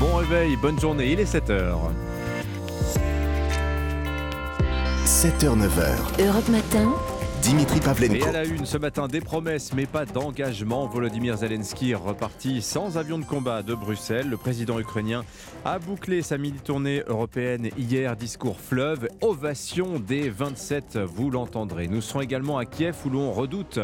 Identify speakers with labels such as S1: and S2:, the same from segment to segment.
S1: Bon réveil, bonne journée, il est 7h.
S2: 7h, 9h.
S3: Europe Matin.
S2: Dimitri
S1: Et
S2: Pavlenko.
S1: à la une ce matin, des promesses mais pas d'engagement. Volodymyr Zelensky est reparti sans avion de combat de Bruxelles. Le président ukrainien a bouclé sa mini-tournée européenne hier. Discours fleuve, ovation des 27, vous l'entendrez. Nous serons également à Kiev où l'on redoute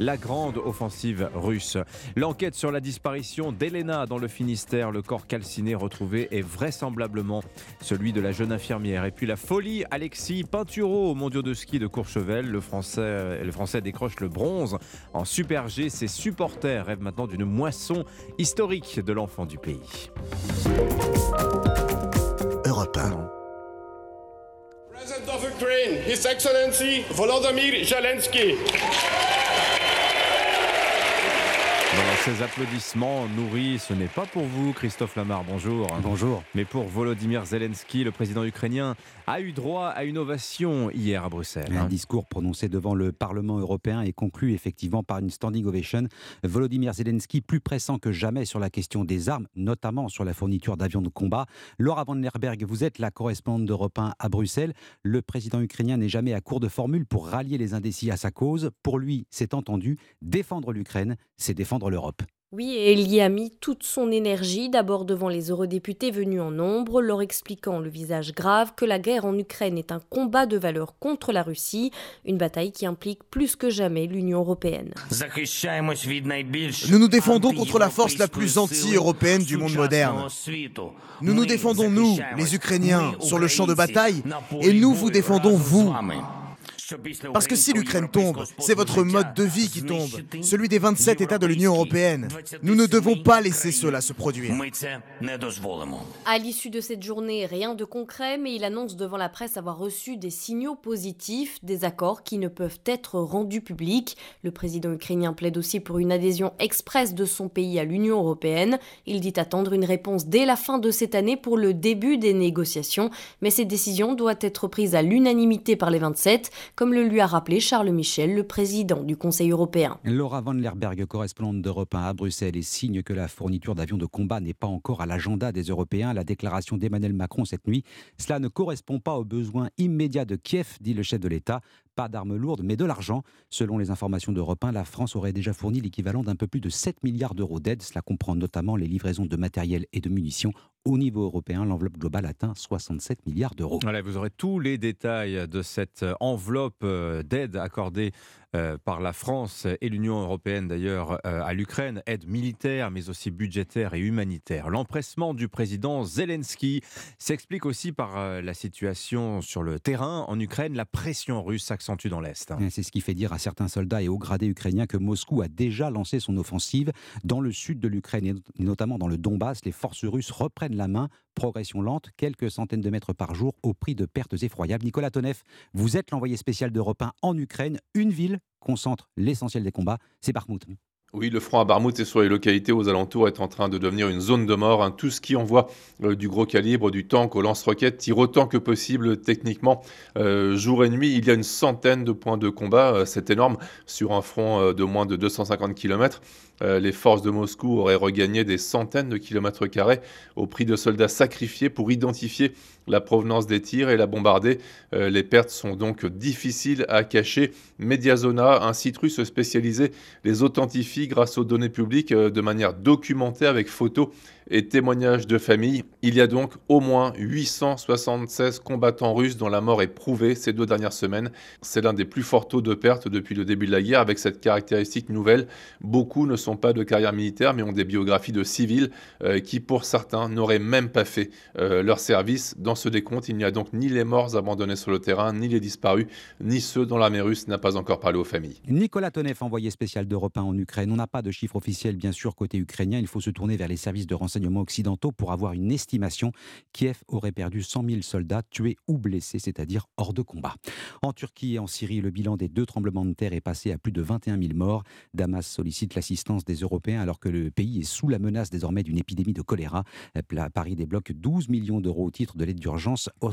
S1: la grande offensive russe. L'enquête sur la disparition d'Elena dans le Finistère, le corps calciné retrouvé est vraisemblablement celui de la jeune infirmière. Et puis la folie Alexis Pinturo aux mondiaux de ski de Courchevel. Le Français, le Français décroche le bronze en Super G. Ses supporters rêvent maintenant d'une moisson historique de l'enfant du pays.
S2: Europe 1.
S4: President of Ukraine, His Excellency Volodymyr Zelensky.
S1: Voilà, ces applaudissements nourris, ce n'est pas pour vous, Christophe Lamar, bonjour.
S5: Bonjour.
S1: Mais pour Volodymyr Zelensky, le président ukrainien a eu droit à une ovation hier à Bruxelles.
S5: Un
S1: hein.
S5: discours prononcé devant le Parlement européen et conclu effectivement par une standing ovation. Volodymyr Zelensky, plus pressant que jamais sur la question des armes, notamment sur la fourniture d'avions de combat. Laura van Lerberg, vous êtes la correspondante d'Europe 1 à Bruxelles. Le président ukrainien n'est jamais à court de formules pour rallier les indécis à sa cause. Pour lui, c'est entendu, défendre l'Ukraine, c'est défendre l'Europe.
S6: Oui, et il y a mis toute son énergie, d'abord devant les eurodéputés venus en nombre, leur expliquant le visage grave que la guerre en Ukraine est un combat de valeur contre la Russie, une bataille qui implique plus que jamais l'Union européenne.
S7: Nous nous défendons contre la force la plus anti-européenne du monde moderne. Nous nous défendons, nous, les Ukrainiens, sur le champ de bataille, et nous vous défendons, vous. Parce que si l'Ukraine tombe, c'est votre mode de vie qui tombe, celui des 27 États de l'Union européenne. Nous ne devons pas laisser cela se produire.
S6: À l'issue de cette journée, rien de concret, mais il annonce devant la presse avoir reçu des signaux positifs, des accords qui ne peuvent être rendus publics. Le président ukrainien plaide aussi pour une adhésion express de son pays à l'Union européenne. Il dit attendre une réponse dès la fin de cette année pour le début des négociations, mais cette décision doit être prise à l'unanimité par les 27, comme le lui a rappelé Charles Michel, le président du Conseil européen.
S5: Laura van Lerberg, correspondante d'Europe 1 à Bruxelles, et signe que la fourniture d'avions de combat n'est pas encore à l'agenda des Européens. La déclaration d'Emmanuel Macron cette nuit, cela ne correspond pas aux besoins immédiats de Kiev, dit le chef de l'État. Pas d'armes lourdes, mais de l'argent. Selon les informations d'Europe 1, la France aurait déjà fourni l'équivalent d'un peu plus de 7 milliards d'euros d'aide. Cela comprend notamment les livraisons de matériel et de munitions. Au niveau européen, l'enveloppe globale atteint 67 milliards d'euros.
S1: Vous aurez tous les détails de cette enveloppe euh, d'aide accordée euh, par la France et l'Union européenne d'ailleurs euh, à l'Ukraine, aide militaire mais aussi budgétaire et humanitaire. L'empressement du président Zelensky s'explique aussi par euh, la situation sur le terrain en Ukraine. La pression russe s'accentue dans l'Est.
S5: C'est ce qui fait dire à certains soldats et hauts gradés ukrainiens que Moscou a déjà lancé son offensive dans le sud de l'Ukraine et notamment dans le Donbass. Les forces russes reprennent la main. Progression lente, quelques centaines de mètres par jour au prix de pertes effroyables. Nicolas Tonev, vous êtes l'envoyé spécial d'Europe 1 en Ukraine. Une ville concentre l'essentiel des combats, c'est Bakhmut.
S8: Oui, le front à Barmouth et sur les localités aux alentours est en train de devenir une zone de mort. hein. Tout ce qui envoie euh, du gros calibre, du tank au lance-roquettes, tire autant que possible techniquement, euh, jour et nuit. Il y a une centaine de points de combat, euh, c'est énorme, sur un front de moins de 250 km. Les forces de Moscou auraient regagné des centaines de kilomètres carrés au prix de soldats sacrifiés pour identifier la provenance des tirs et la bombarder. Euh, les pertes sont donc difficiles à cacher. Mediazona, un site russe spécialisé, les authentifie grâce aux données publiques euh, de manière documentée avec photos et témoignages de famille. Il y a donc au moins 876 combattants russes dont la mort est prouvée ces deux dernières semaines. C'est l'un des plus forts taux de pertes depuis le début de la guerre avec cette caractéristique nouvelle. Beaucoup ne sont pas de carrière militaire mais ont des biographies de civils euh, qui pour certains n'auraient même pas fait euh, leur service. Dans ce décompte, il n'y a donc ni les morts abandonnés sur le terrain, ni les disparus, ni ceux dont l'armée russe n'a pas encore parlé aux familles.
S5: Nicolas Tonev, envoyé spécial d'Europe 1 en Ukraine. On n'a pas de chiffre officiel, bien sûr, côté ukrainien. Il faut se tourner vers les services de renseignement occidentaux pour avoir une estimation. Kiev aurait perdu 100 000 soldats tués ou blessés, c'est-à-dire hors de combat. En Turquie et en Syrie, le bilan des deux tremblements de terre est passé à plus de 21 000 morts. Damas sollicite l'assistance des Européens alors que le pays est sous la menace désormais d'une épidémie de choléra. Paris débloque 12 millions d'euros au titre de l'aide d'urgence aux,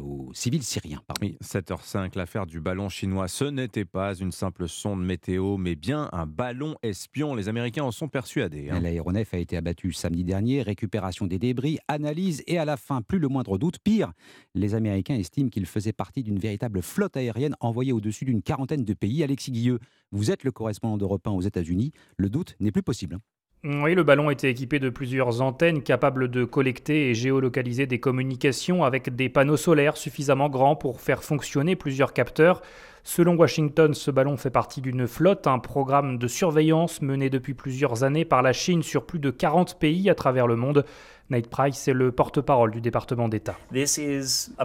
S5: aux civils syriens. pardon.
S1: Oui, 7h05, l'affaire du ballon chinois, ce n'était pas une simple sonde météo, mais bien un ballon espion. Les Américains en sont persuadés. hein.
S5: L'aéronef a été abattu samedi samedi dernier, récupération des débris, analyse et à la fin, plus le moindre doute. Pire, les Américains estiment qu'il faisait partie d'une véritable flotte aérienne envoyée au-dessus d'une quarantaine de pays. Alexis Guilleux, vous êtes le correspondant d'Europe 1 aux États-Unis. Le doute n'est plus possible.
S3: Oui, le ballon était équipé de plusieurs antennes capables de collecter et géolocaliser des communications avec des panneaux solaires suffisamment grands pour faire fonctionner plusieurs capteurs. Selon Washington, ce ballon fait partie d'une flotte, un programme de surveillance mené depuis plusieurs années par la Chine sur plus de 40 pays à travers le monde. Nate Price est le porte-parole du département d'État.
S9: C'est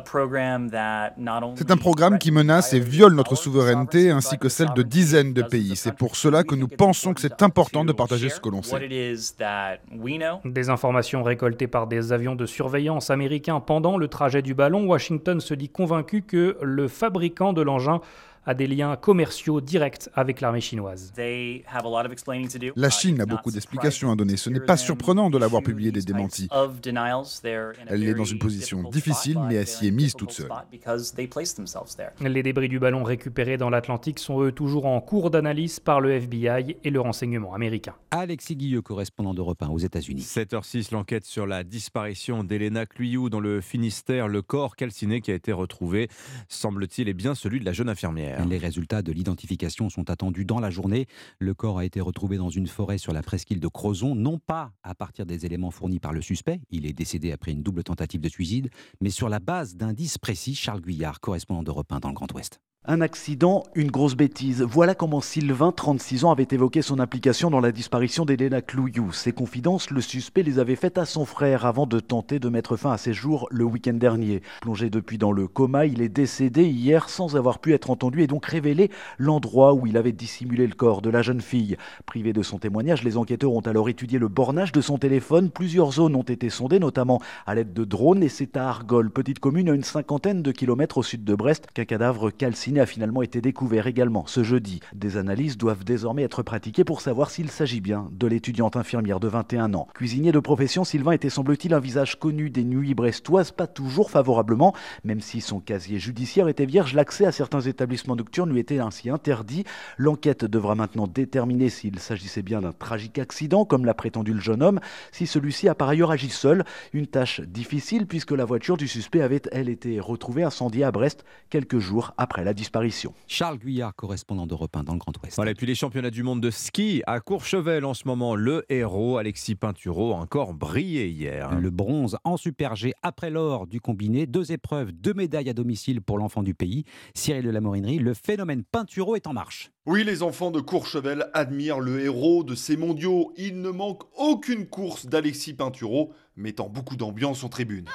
S9: un programme qui menace et viole notre souveraineté ainsi que celle de dizaines de pays. C'est pour cela que nous pensons que c'est important de partager ce que l'on sait.
S3: Des informations récoltées par des avions de surveillance américains pendant le trajet du ballon, Washington se dit convaincu que le fabricant de l'engin a des liens commerciaux directs avec l'armée chinoise.
S9: La Chine a beaucoup d'explications à donner. Ce n'est pas surprenant de l'avoir publié des démentis. Elle est dans une position difficile, mais elle s'y est mise toute seule.
S3: Les débris du ballon récupérés dans l'Atlantique sont eux toujours en cours d'analyse par le FBI et le renseignement américain.
S5: Alexis Guilleux, correspondant d'Europe 1 aux États-Unis.
S1: 7h06, l'enquête sur la disparition d'Elena Cluyou dans le Finistère, le corps calciné qui a été retrouvé, semble-t-il, est bien celui de la jeune infirmière.
S5: Les résultats de l'identification sont attendus dans la journée. Le corps a été retrouvé dans une forêt sur la presqu'île de Crozon, non pas à partir des éléments fournis par le suspect, il est décédé après une double tentative de suicide, mais sur la base d'indices précis. Charles Guyard, correspondant d'Europe 1 dans le Grand Ouest.
S10: Un accident, une grosse bêtise. Voilà comment Sylvain, 36 ans, avait évoqué son implication dans la disparition d'Elena Clouillou. Ses confidences, le suspect les avait faites à son frère avant de tenter de mettre fin à ses jours le week-end dernier. Plongé depuis dans le coma, il est décédé hier sans avoir pu être entendu et donc révélé l'endroit où il avait dissimulé le corps de la jeune fille. Privé de son témoignage, les enquêteurs ont alors étudié le bornage de son téléphone. Plusieurs zones ont été sondées, notamment à l'aide de drones, et c'est à Argol, petite commune à une cinquantaine de kilomètres au sud de Brest, qu'un cadavre calciné a finalement été découvert également ce jeudi. Des analyses doivent désormais être pratiquées pour savoir s'il s'agit bien de l'étudiante infirmière de 21 ans. Cuisinier de profession, Sylvain était semble-t-il un visage connu des nuits brestoises, pas toujours favorablement, même si son casier judiciaire était vierge, l'accès à certains établissements nocturnes lui était ainsi interdit. L'enquête devra maintenant déterminer s'il s'agissait bien d'un tragique accident, comme l'a prétendu le jeune homme, si celui-ci a par ailleurs agi seul, une tâche difficile puisque la voiture du suspect avait, elle, été retrouvée incendiée à Brest quelques jours après la disparition.
S5: Charles Guyard, correspondant d'Europe 1 dans le Grand Ouest.
S1: Voilà, et puis les championnats du monde de ski à Courchevel en ce moment, le héros Alexis Pinturo a encore brillé hier.
S5: Le bronze en Super G après l'or du combiné, deux épreuves, deux médailles à domicile pour l'enfant du pays. Cyril de la Morinerie, le phénomène Pinturo est en marche.
S11: Oui, les enfants de Courchevel admirent le héros de ces mondiaux. Il ne manque aucune course d'Alexis Pinturo, mettant beaucoup d'ambiance en tribune.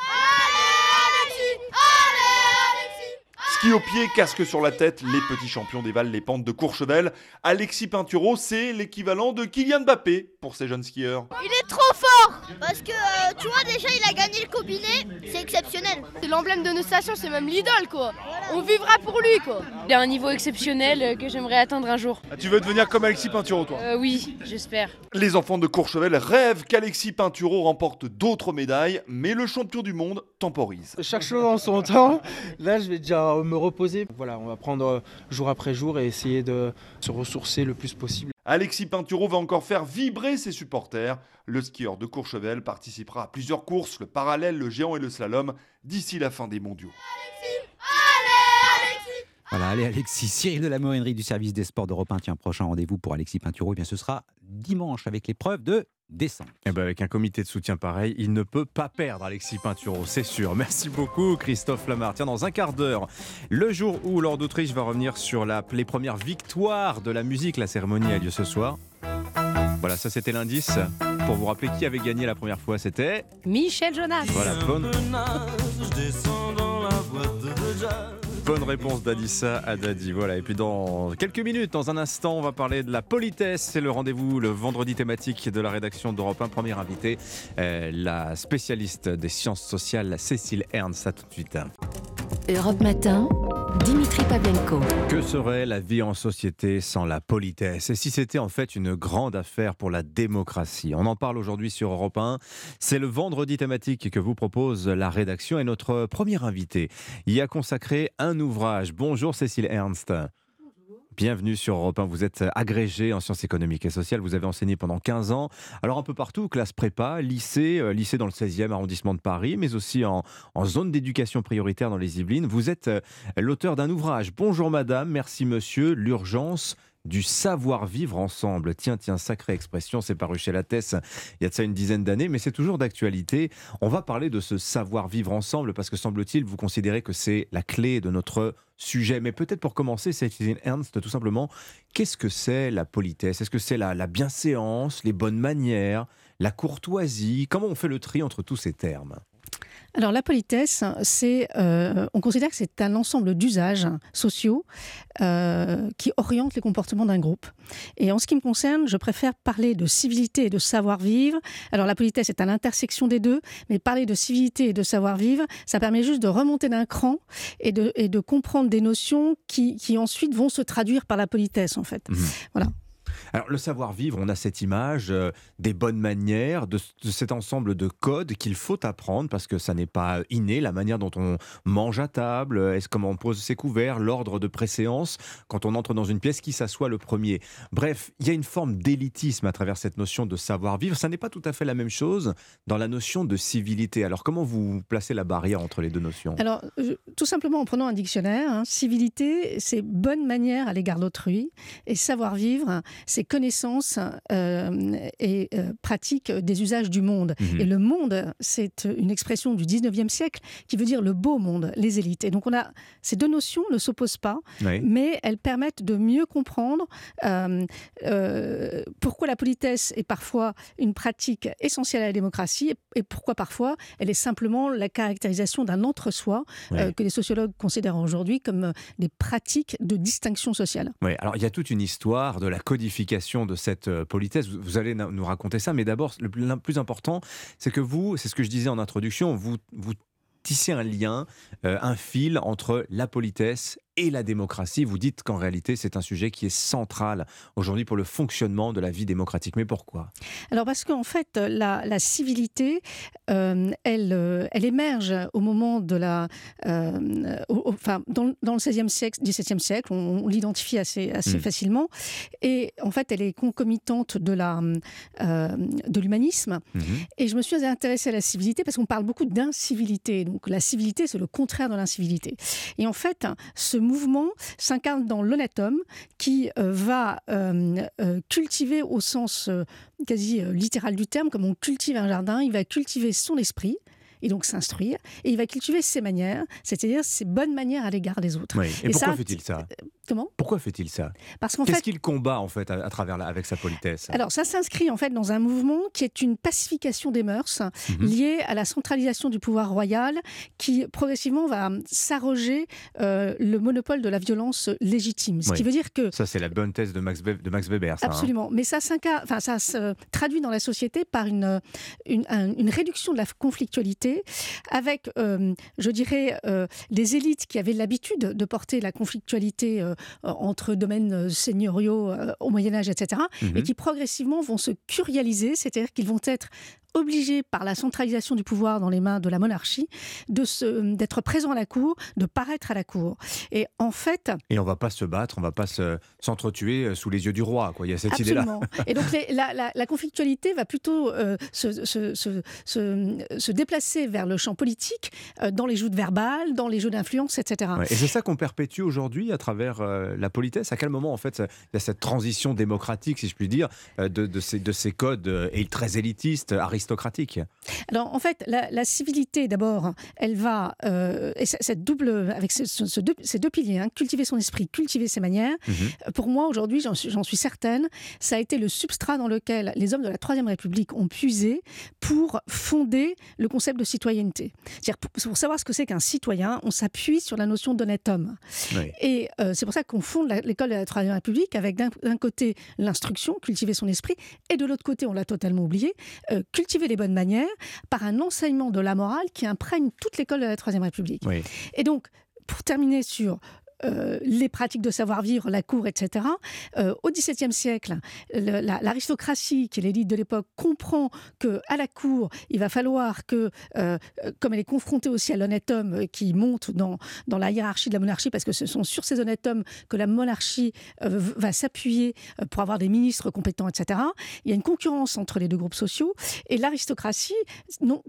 S11: Ski au pied, casque sur la tête, les petits champions dévalent les pentes de Courchevel. Alexis Pinturo, c'est l'équivalent de Kylian Mbappé pour ces jeunes skieurs.
S12: Il est trop fort Parce que, euh, tu vois, déjà, il a gagné le combiné, c'est exceptionnel.
S13: C'est l'emblème de nos stations, c'est même l'idole, quoi. On vivra pour lui, quoi. Il a un niveau exceptionnel euh, que j'aimerais atteindre un jour.
S11: Ah, tu veux devenir comme Alexis Pinturo, toi?
S13: Euh, Oui, j'espère.
S11: Les enfants de Courchevel rêvent qu'Alexis Pinturo remporte d'autres médailles, mais le champion du monde temporise.
S14: Chaque chose en son temps. Là, je vais déjà me reposer. Voilà, on va prendre jour après jour et essayer de se ressourcer le plus possible.
S11: Alexis Pinturo va encore faire vibrer ses supporters. Le skieur de Courchevel participera à plusieurs courses, le parallèle, le géant et le slalom, d'ici la fin des mondiaux.
S5: Voilà, allez Alexis, Cyril de la Morinerie du service des sports d'Europe 1. Tiens, prochain rendez-vous pour Alexis Pinturo, eh bien ce sera dimanche avec l'épreuve de descente.
S1: Et eh ben avec un comité de soutien pareil, il ne peut pas perdre Alexis Pinturo, c'est sûr. Merci beaucoup Christophe Lamar. Tiens, dans un quart d'heure, le jour où Lord d'Autriche va revenir sur la, les premières victoires de la musique, la cérémonie a lieu ce soir. Voilà, ça c'était l'indice. Pour vous rappeler qui avait gagné la première fois, c'était
S13: Michel Jonas.
S1: Voilà, bonne. Bonne réponse d'Adissa à Dadi. Voilà. Et puis dans quelques minutes, dans un instant, on va parler de la politesse. C'est le rendez-vous le vendredi thématique de la rédaction d'Europe 1. Première invitée, euh, la spécialiste des sciences sociales, Cécile Ernst. À tout de suite.
S15: Europe Matin, Dimitri Pavlenko.
S1: Que serait la vie en société sans la politesse? Et si c'était en fait une grande affaire pour la démocratie? On en parle aujourd'hui sur Europe 1. C'est le vendredi thématique que vous propose la rédaction et notre premier invité y a consacré un ouvrage. Bonjour Cécile Ernst. Bienvenue sur Europe 1. Vous êtes agrégé en sciences économiques et sociales. Vous avez enseigné pendant 15 ans. Alors, un peu partout, classe prépa, lycée, euh, lycée dans le 16e arrondissement de Paris, mais aussi en, en zone d'éducation prioritaire dans les Yvelines. Vous êtes euh, l'auteur d'un ouvrage. Bonjour madame, merci monsieur, l'urgence du savoir-vivre ensemble. Tiens, tiens, sacrée expression, c'est paru chez Lattès il y a de ça une dizaine d'années, mais c'est toujours d'actualité. On va parler de ce savoir-vivre ensemble parce que semble-t-il, vous considérez que c'est la clé de notre sujet. Mais peut-être pour commencer, Céline Ernst, tout simplement, qu'est-ce que c'est la politesse? Est-ce que c'est la, la bienséance, les bonnes manières, la courtoisie? Comment on fait le tri entre tous ces termes?
S16: Alors la politesse, c'est, euh, on considère que c'est un ensemble d'usages sociaux euh, qui orientent les comportements d'un groupe. Et en ce qui me concerne, je préfère parler de civilité et de savoir-vivre. Alors la politesse est à l'intersection des deux, mais parler de civilité et de savoir-vivre, ça permet juste de remonter d'un cran et de, et de comprendre des notions qui, qui, ensuite vont se traduire par la politesse en fait. Mmh. Voilà.
S1: Alors le savoir-vivre, on a cette image euh, des bonnes manières, de, cet ensemble de codes qu'il faut apprendre parce que ça n'est pas inné, la manière dont on mange à table, est-ce comment on pose ses couverts, l'ordre de préséance, quand on entre dans une pièce, qui s'assoit le premier. Bref, il y a une forme d'élitisme à travers cette notion de savoir-vivre. Ça n'est pas tout à fait la même chose dans la notion de civilité. Alors comment vous placez la barrière entre les deux notions?
S16: Alors tout simplement en prenant un dictionnaire, hein, civilité, c'est bonne manière à l'égard d'autrui et savoir-vivre, c'est connaissances euh, et euh, pratiques des usages du monde. Mhm. Et le monde, c'est une expression du 19e siècle qui veut dire le beau monde, les élites. Et donc on a ces deux notions ne s'opposent pas, mais elles permettent de mieux comprendre euh, pourquoi la politesse est parfois une pratique essentielle à la démocratie et pourquoi parfois elle est simplement la caractérisation d'un entre-soi que les sociologues considèrent aujourd'hui comme des pratiques de distinction sociale.
S1: Oui, alors il y a toute une histoire de la codification de cette euh, politesse. Vous, allez nous raconter ça, mais d'abord, le plus important, c'est que vous, c'est ce que je disais en introduction, vous, vous tissez un lien, euh, un fil entre la politesse et la démocratie. Vous dites qu'en réalité, c'est un sujet qui est central aujourd'hui pour le fonctionnement de la vie démocratique. Mais pourquoi?
S16: Alors parce qu'en fait, la, civilité, euh, elle, euh, elle émerge au moment de la... Euh, enfin, dans, le 16e siècle, 17e siècle, on, l'identifie assez, assez hmm. facilement. Et en fait, elle est concomitante de la de l'humanisme. Hmm. Et je me suis intéressée à la civilité parce qu'on parle beaucoup d'incivilité. Donc la civilité, c'est le contraire de l'incivilité. Et en fait, ce mouvement s'incarne dans l'honnête homme qui euh, va euh, euh, cultiver au sens quasi littéral du terme, comme on cultive un jardin, il va cultiver son esprit et donc s'instruire. Et il va cultiver ses manières, c'est-à-dire ses bonnes manières à l'égard des autres.
S1: Et, pourquoi fait-il ça?
S16: Comment?
S1: Pourquoi fait-il ça?
S16: Parce qu'en
S1: Qu'est-ce qu'il combat en fait à, travers avec sa politesse?
S16: Alors ça s'inscrit en fait dans un mouvement qui est une pacification des mœurs mhm. liée à la centralisation du pouvoir royal, qui progressivement va s'arroger euh, le monopole de la violence légitime. Ce qui veut dire que
S1: ça c'est la bonne thèse de Max, de Max Weber. Ça,
S16: hein. Absolument, mais ça, enfin, ça se traduit dans la société par une, une, une réduction de la conflictualité avec, euh, je dirais, euh, des élites qui avaient l'habitude de porter la conflictualité euh, entre domaines seigneuriaux au Moyen Âge, etc., et mhm. qui progressivement vont se curialiser, c'est-à-dire qu'ils vont être obligés par la centralisation du pouvoir dans les mains de la monarchie de d'être présents à la cour, de paraître à la cour. Et en fait...
S1: Et on va pas se battre, on va pas s'entretuer euh, sous les yeux du roi. Quoi. Il y a cette idée-là.
S16: Et donc la, conflictualité va plutôt euh, se, se, se, déplacer vers le champ politique, euh, dans les joutes verbales, dans les jeux d'influence, etc.
S1: et c'est ça qu'on perpétue aujourd'hui à travers la politesse. À quel moment, en fait, il y a cette transition démocratique, si je puis dire, de, de, ces, de ces codes très élitistes, aristocratiques, aristocratique
S16: Alors en fait, la, civilité d'abord, elle va, euh, et cette double, avec ce, deux, ces deux piliers, hein, cultiver son esprit, cultiver ses manières, mhm. pour moi aujourd'hui, j'en suis, suis, certaine, ça a été le substrat dans lequel les hommes de la Troisième République ont puisé pour fonder le concept de citoyenneté. C'est-à-dire pour, savoir ce que c'est qu'un citoyen, on s'appuie sur la notion d'honnête homme. Et euh, c'est pour ça qu'on fonde l'école de la Troisième République avec d'un côté l'instruction, cultiver son esprit, et de l'autre côté, on l'a totalement oublié, euh, cultiver les bonnes manières par un enseignement de la morale qui imprègne toute l'école de la Troisième République. Et donc, pour terminer sur les pratiques de savoir-vivre, la cour, etc. au XVIIe siècle, l'aristocratie, qui est l'élite de l'époque, comprend que à la cour, il va falloir que, comme elle est confrontée aussi à l'honnête homme qui monte dans, dans la hiérarchie de la monarchie, parce que ce sont sur ces honnêtes hommes que la monarchie va s'appuyer pour avoir des ministres compétents, etc. Il y a une concurrence entre les deux groupes sociaux et l'aristocratie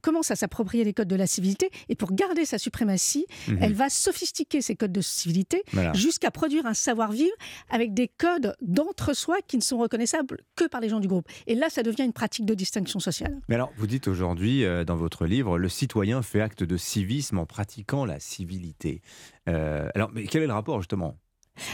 S16: commence à s'approprier les codes de la civilité et pour garder sa suprématie, mhm. elle va sophistiquer ces codes de civilité jusqu'à produire un savoir-vivre avec des codes d'entre-soi qui ne sont reconnaissables que par les gens du groupe. Et là, ça devient une pratique de distinction sociale.
S1: Mais alors, vous dites aujourd'hui euh, dans votre livre, le citoyen fait acte de civisme en pratiquant la civilité. Euh, alors, mais quel est le rapport justement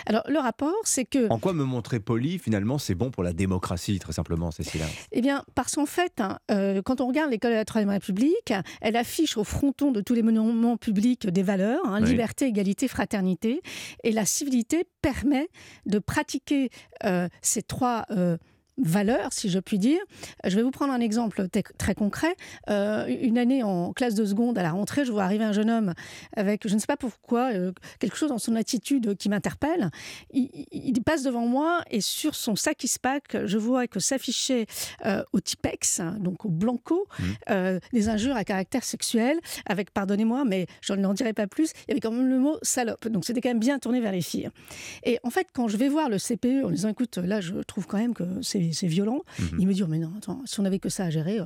S16: alors, le rapport, c'est que.
S1: En quoi me montrer poli, finalement, c'est bon pour la démocratie, très simplement, Cécile?
S16: Eh bien, parce qu'en fait, hein, euh, quand on regarde l'école de la Troisième République, elle affiche au fronton de tous les monuments publics des valeurs hein, liberté, égalité, fraternité. Et la civilité permet de pratiquer euh, ces trois. Euh, valeur, si je puis dire. Je vais vous prendre un exemple très concret. Euh, une année en classe de seconde, à la rentrée, je vois arriver un jeune homme avec, je ne sais pas pourquoi, euh, quelque chose dans son attitude qui m'interpelle. Il, passe devant moi et sur son sac ISPAC, je vois que s'affichait euh, au Tipex, donc au Blanco, mmh. des injures à caractère sexuel, avec, pardonnez-moi, mais je n'en dirai pas plus, il y avait quand même le mot salope. Donc c'était quand même bien tourné vers les filles. Et en fait, quand je vais voir le CPE en disant, écoute, là, je trouve quand même que c'est c'est violent. Mhm. Il me dit, oh, mais non, attends, si on n'avait que ça à gérer, euh,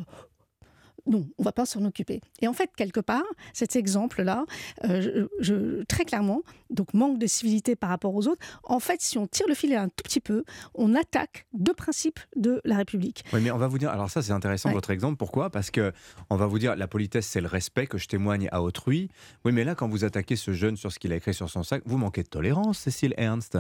S16: non, on va pas s'en occuper. Et en fait, quelque part, cet exemple-là, euh, je, très clairement, donc manque de civilité par rapport aux autres, en fait, si on tire le filet un tout petit peu, on attaque deux principes de la République.
S1: Oui, mais on va vous dire, alors ça c'est intéressant votre exemple, pourquoi? Parce que on va vous dire, la politesse c'est le respect que je témoigne à autrui. Oui, mais là, quand vous attaquez ce jeune sur ce qu'il a écrit sur son sac, vous manquez de tolérance, Cécile Ernst.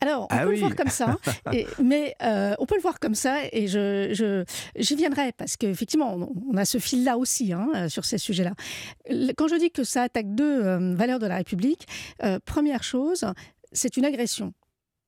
S16: Alors, on ah peut le voir comme ça, mais euh, on peut le voir comme ça, et je, j'y viendrai, parce qu'effectivement, on, a ce fil-là aussi hein, euh, sur ces sujets-là. Quand je dis que ça attaque deux euh, valeurs de la République, première chose, c'est une agression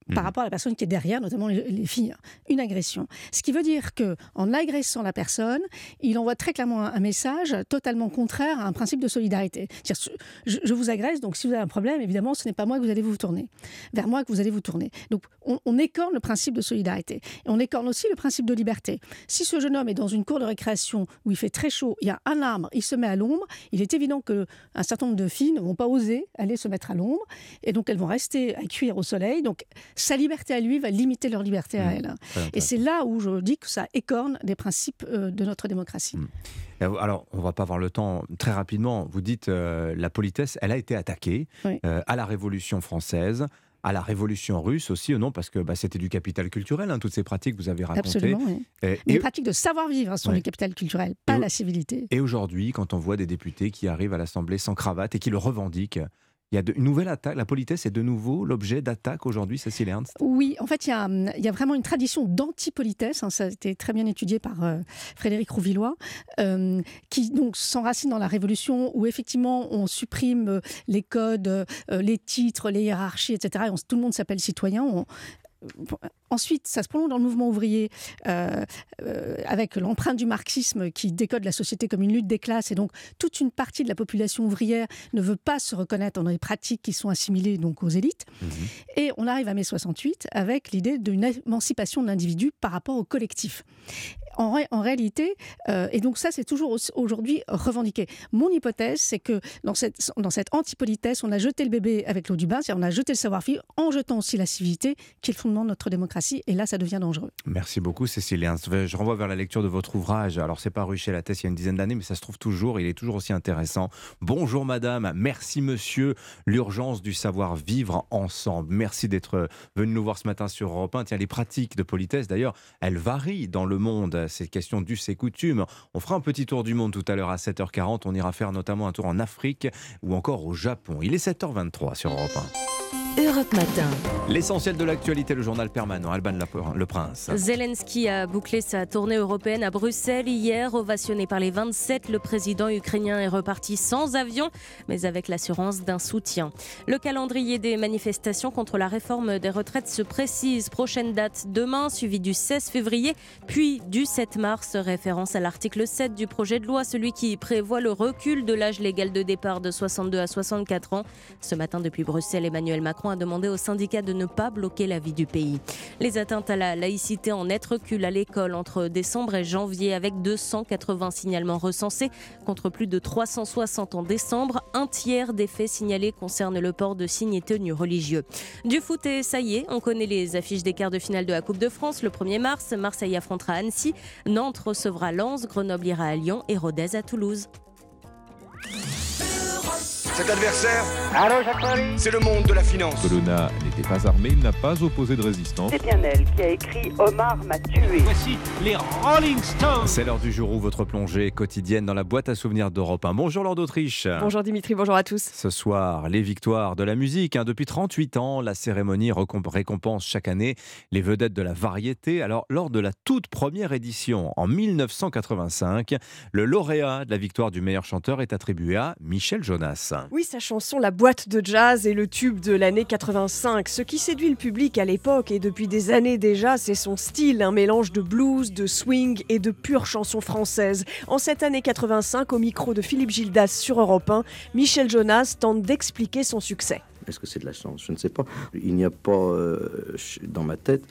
S16: par mhm. rapport à la personne qui est derrière, notamment les, filles, une agression. Ce qui veut dire que en agressant la personne, il envoie très clairement un, message totalement contraire à un principe de solidarité. Je, je, vous agresse, donc si vous avez un problème, évidemment, ce n'est pas moi que vous allez vous tourner, vers moi que vous allez vous tourner. Donc on, on écorne le principe de solidarité et on écorne aussi le principe de liberté. Si ce jeune homme est dans une cour de récréation où il fait très chaud, il y a un arbre, il se met à l'ombre, il est évident que un certain nombre de filles ne vont pas oser aller se mettre à l'ombre et donc elles vont rester à cuire au soleil. Donc sa liberté à lui va limiter leur liberté à mmh. elle. Et c'est là où je dis que ça écorne des principes euh, de notre démocratie. Mmh.
S1: Alors, on va pas avoir le temps très rapidement. Vous dites euh, la politesse, elle a été attaquée euh, à la Révolution française à la révolution russe aussi, non Parce que bah, c'était du capital culturel, hein, toutes ces pratiques que vous avez racontées.
S16: Absolument, oui. Les pratiques de savoir-vivre sont du capital culturel, pas la civilité.
S1: Et aujourd'hui, quand on voit des députés qui arrivent à l'Assemblée sans cravate et qui le revendiquent, il y a une nouvelle attaque. La politesse est de nouveau l'objet d'attaque aujourd'hui, Cécile Ernst?
S16: Oui, en fait, il y a, il y a vraiment une tradition d'antipolitesse. Hein, ça a été très bien étudié par euh, Frédéric Rouvillois, euh, qui donc s'enracine dans la Révolution, où effectivement on supprime euh, les codes, les titres, les hiérarchies, etc. Et tout le monde s'appelle citoyen. Ensuite, ça se prolonge dans le mouvement ouvrier euh, euh, avec l'empreinte du marxisme qui décode la société comme une lutte des classes. Et donc, toute une partie de la population ouvrière ne veut pas se reconnaître dans les pratiques qui sont assimilées donc, aux élites. Mhm. Et on arrive à mai 68 avec l'idée d'une émancipation de l'individu par rapport au collectif en, réalité, euh, et donc ça c'est toujours aujourd'hui revendiqué. Mon hypothèse, c'est que dans cette, dans cette antipolitesse, on a jeté le bébé avec l'eau du bain, c'est-à-dire on a jeté le savoir-faire en jetant aussi la civilité, qui est le fondement de notre démocratie, et là ça devient dangereux.
S1: Merci beaucoup Cécile Je renvoie vers la lecture de votre ouvrage. Alors c'est paru chez La Thèse il y a une dizaine d'années, mais ça se trouve toujours, il est toujours aussi intéressant. Bonjour madame, merci monsieur, l'urgence du savoir vivre ensemble. Merci d'être venu nous voir ce matin sur Europe 1. Tiens, les pratiques de politesse d'ailleurs, elles varient dans le monde ces questions d'us et coutumes. On fera un petit tour du monde tout à l'heure à 7h40. On ira faire notamment un tour en Afrique ou encore au Japon. Il est 7h23 sur Europe 1.
S15: Europe Matin.
S1: L'essentiel de l'actualité, le journal permanent. Alban Le Prince.
S6: Zelensky a bouclé sa tournée européenne à Bruxelles hier. Ovationné par les 27, le président ukrainien est reparti sans avion, mais avec l'assurance d'un soutien. Le calendrier des manifestations contre la réforme des retraites se précise. Prochaine date demain, suivi du 16 février, puis du 7 mars. Référence à l'article 7 du projet de loi, celui qui prévoit le recul de l'âge légal de départ de 62 à 64 ans. Ce matin, depuis Bruxelles, Emmanuel Macron
S17: A demandé aux syndicats de ne pas bloquer la vie du pays. Les atteintes à la laïcité en net recul à l'école entre décembre et janvier avec 280 signalements recensés contre plus de 360 en décembre. Un tiers des faits signalés concernent le port de signes et tenues religieux. Du foot et ça y est, on connaît les affiches des quarts de finale de la Coupe de France le 1er mars. Marseille affrontera Annecy, Nantes recevra Lens, Grenoble ira à Lyon et Rodez à Toulouse.
S18: Cet adversaire, c'est le monde de la finance.
S19: Colonna n'était pas armé, il n'a pas opposé de résistance.
S20: C'est bien elle qui a écrit Omar m'a tué.
S21: Voici les Rolling Stones.
S1: C'est l'heure du jour où votre plongée quotidienne dans la boîte à souvenirs d'Europe 1. Bonjour Lord d'Autriche.
S22: Bonjour Dimitri, bonjour à tous.
S1: Ce soir, les victoires de la musique. Hein. Depuis 38 ans, la cérémonie récompense chaque année les vedettes de la variété. Alors, lors de la toute première édition, en 1985, le lauréat de la victoire du meilleur chanteur est attribué à Michel Jonas.
S22: Oui, sa chanson La boîte de jazz est le tube de l'année 85. Ce qui séduit le public à l'époque et depuis des années déjà, c'est son style, un mélange de blues, de swing et de pure chanson française. En cette année 85, au micro de Philippe Gildas sur Europe 1, Michel Jonas tente d'expliquer son succès.
S23: Est-ce que c'est de la chance? Je ne sais pas. Il n'y a pas euh, dans ma tête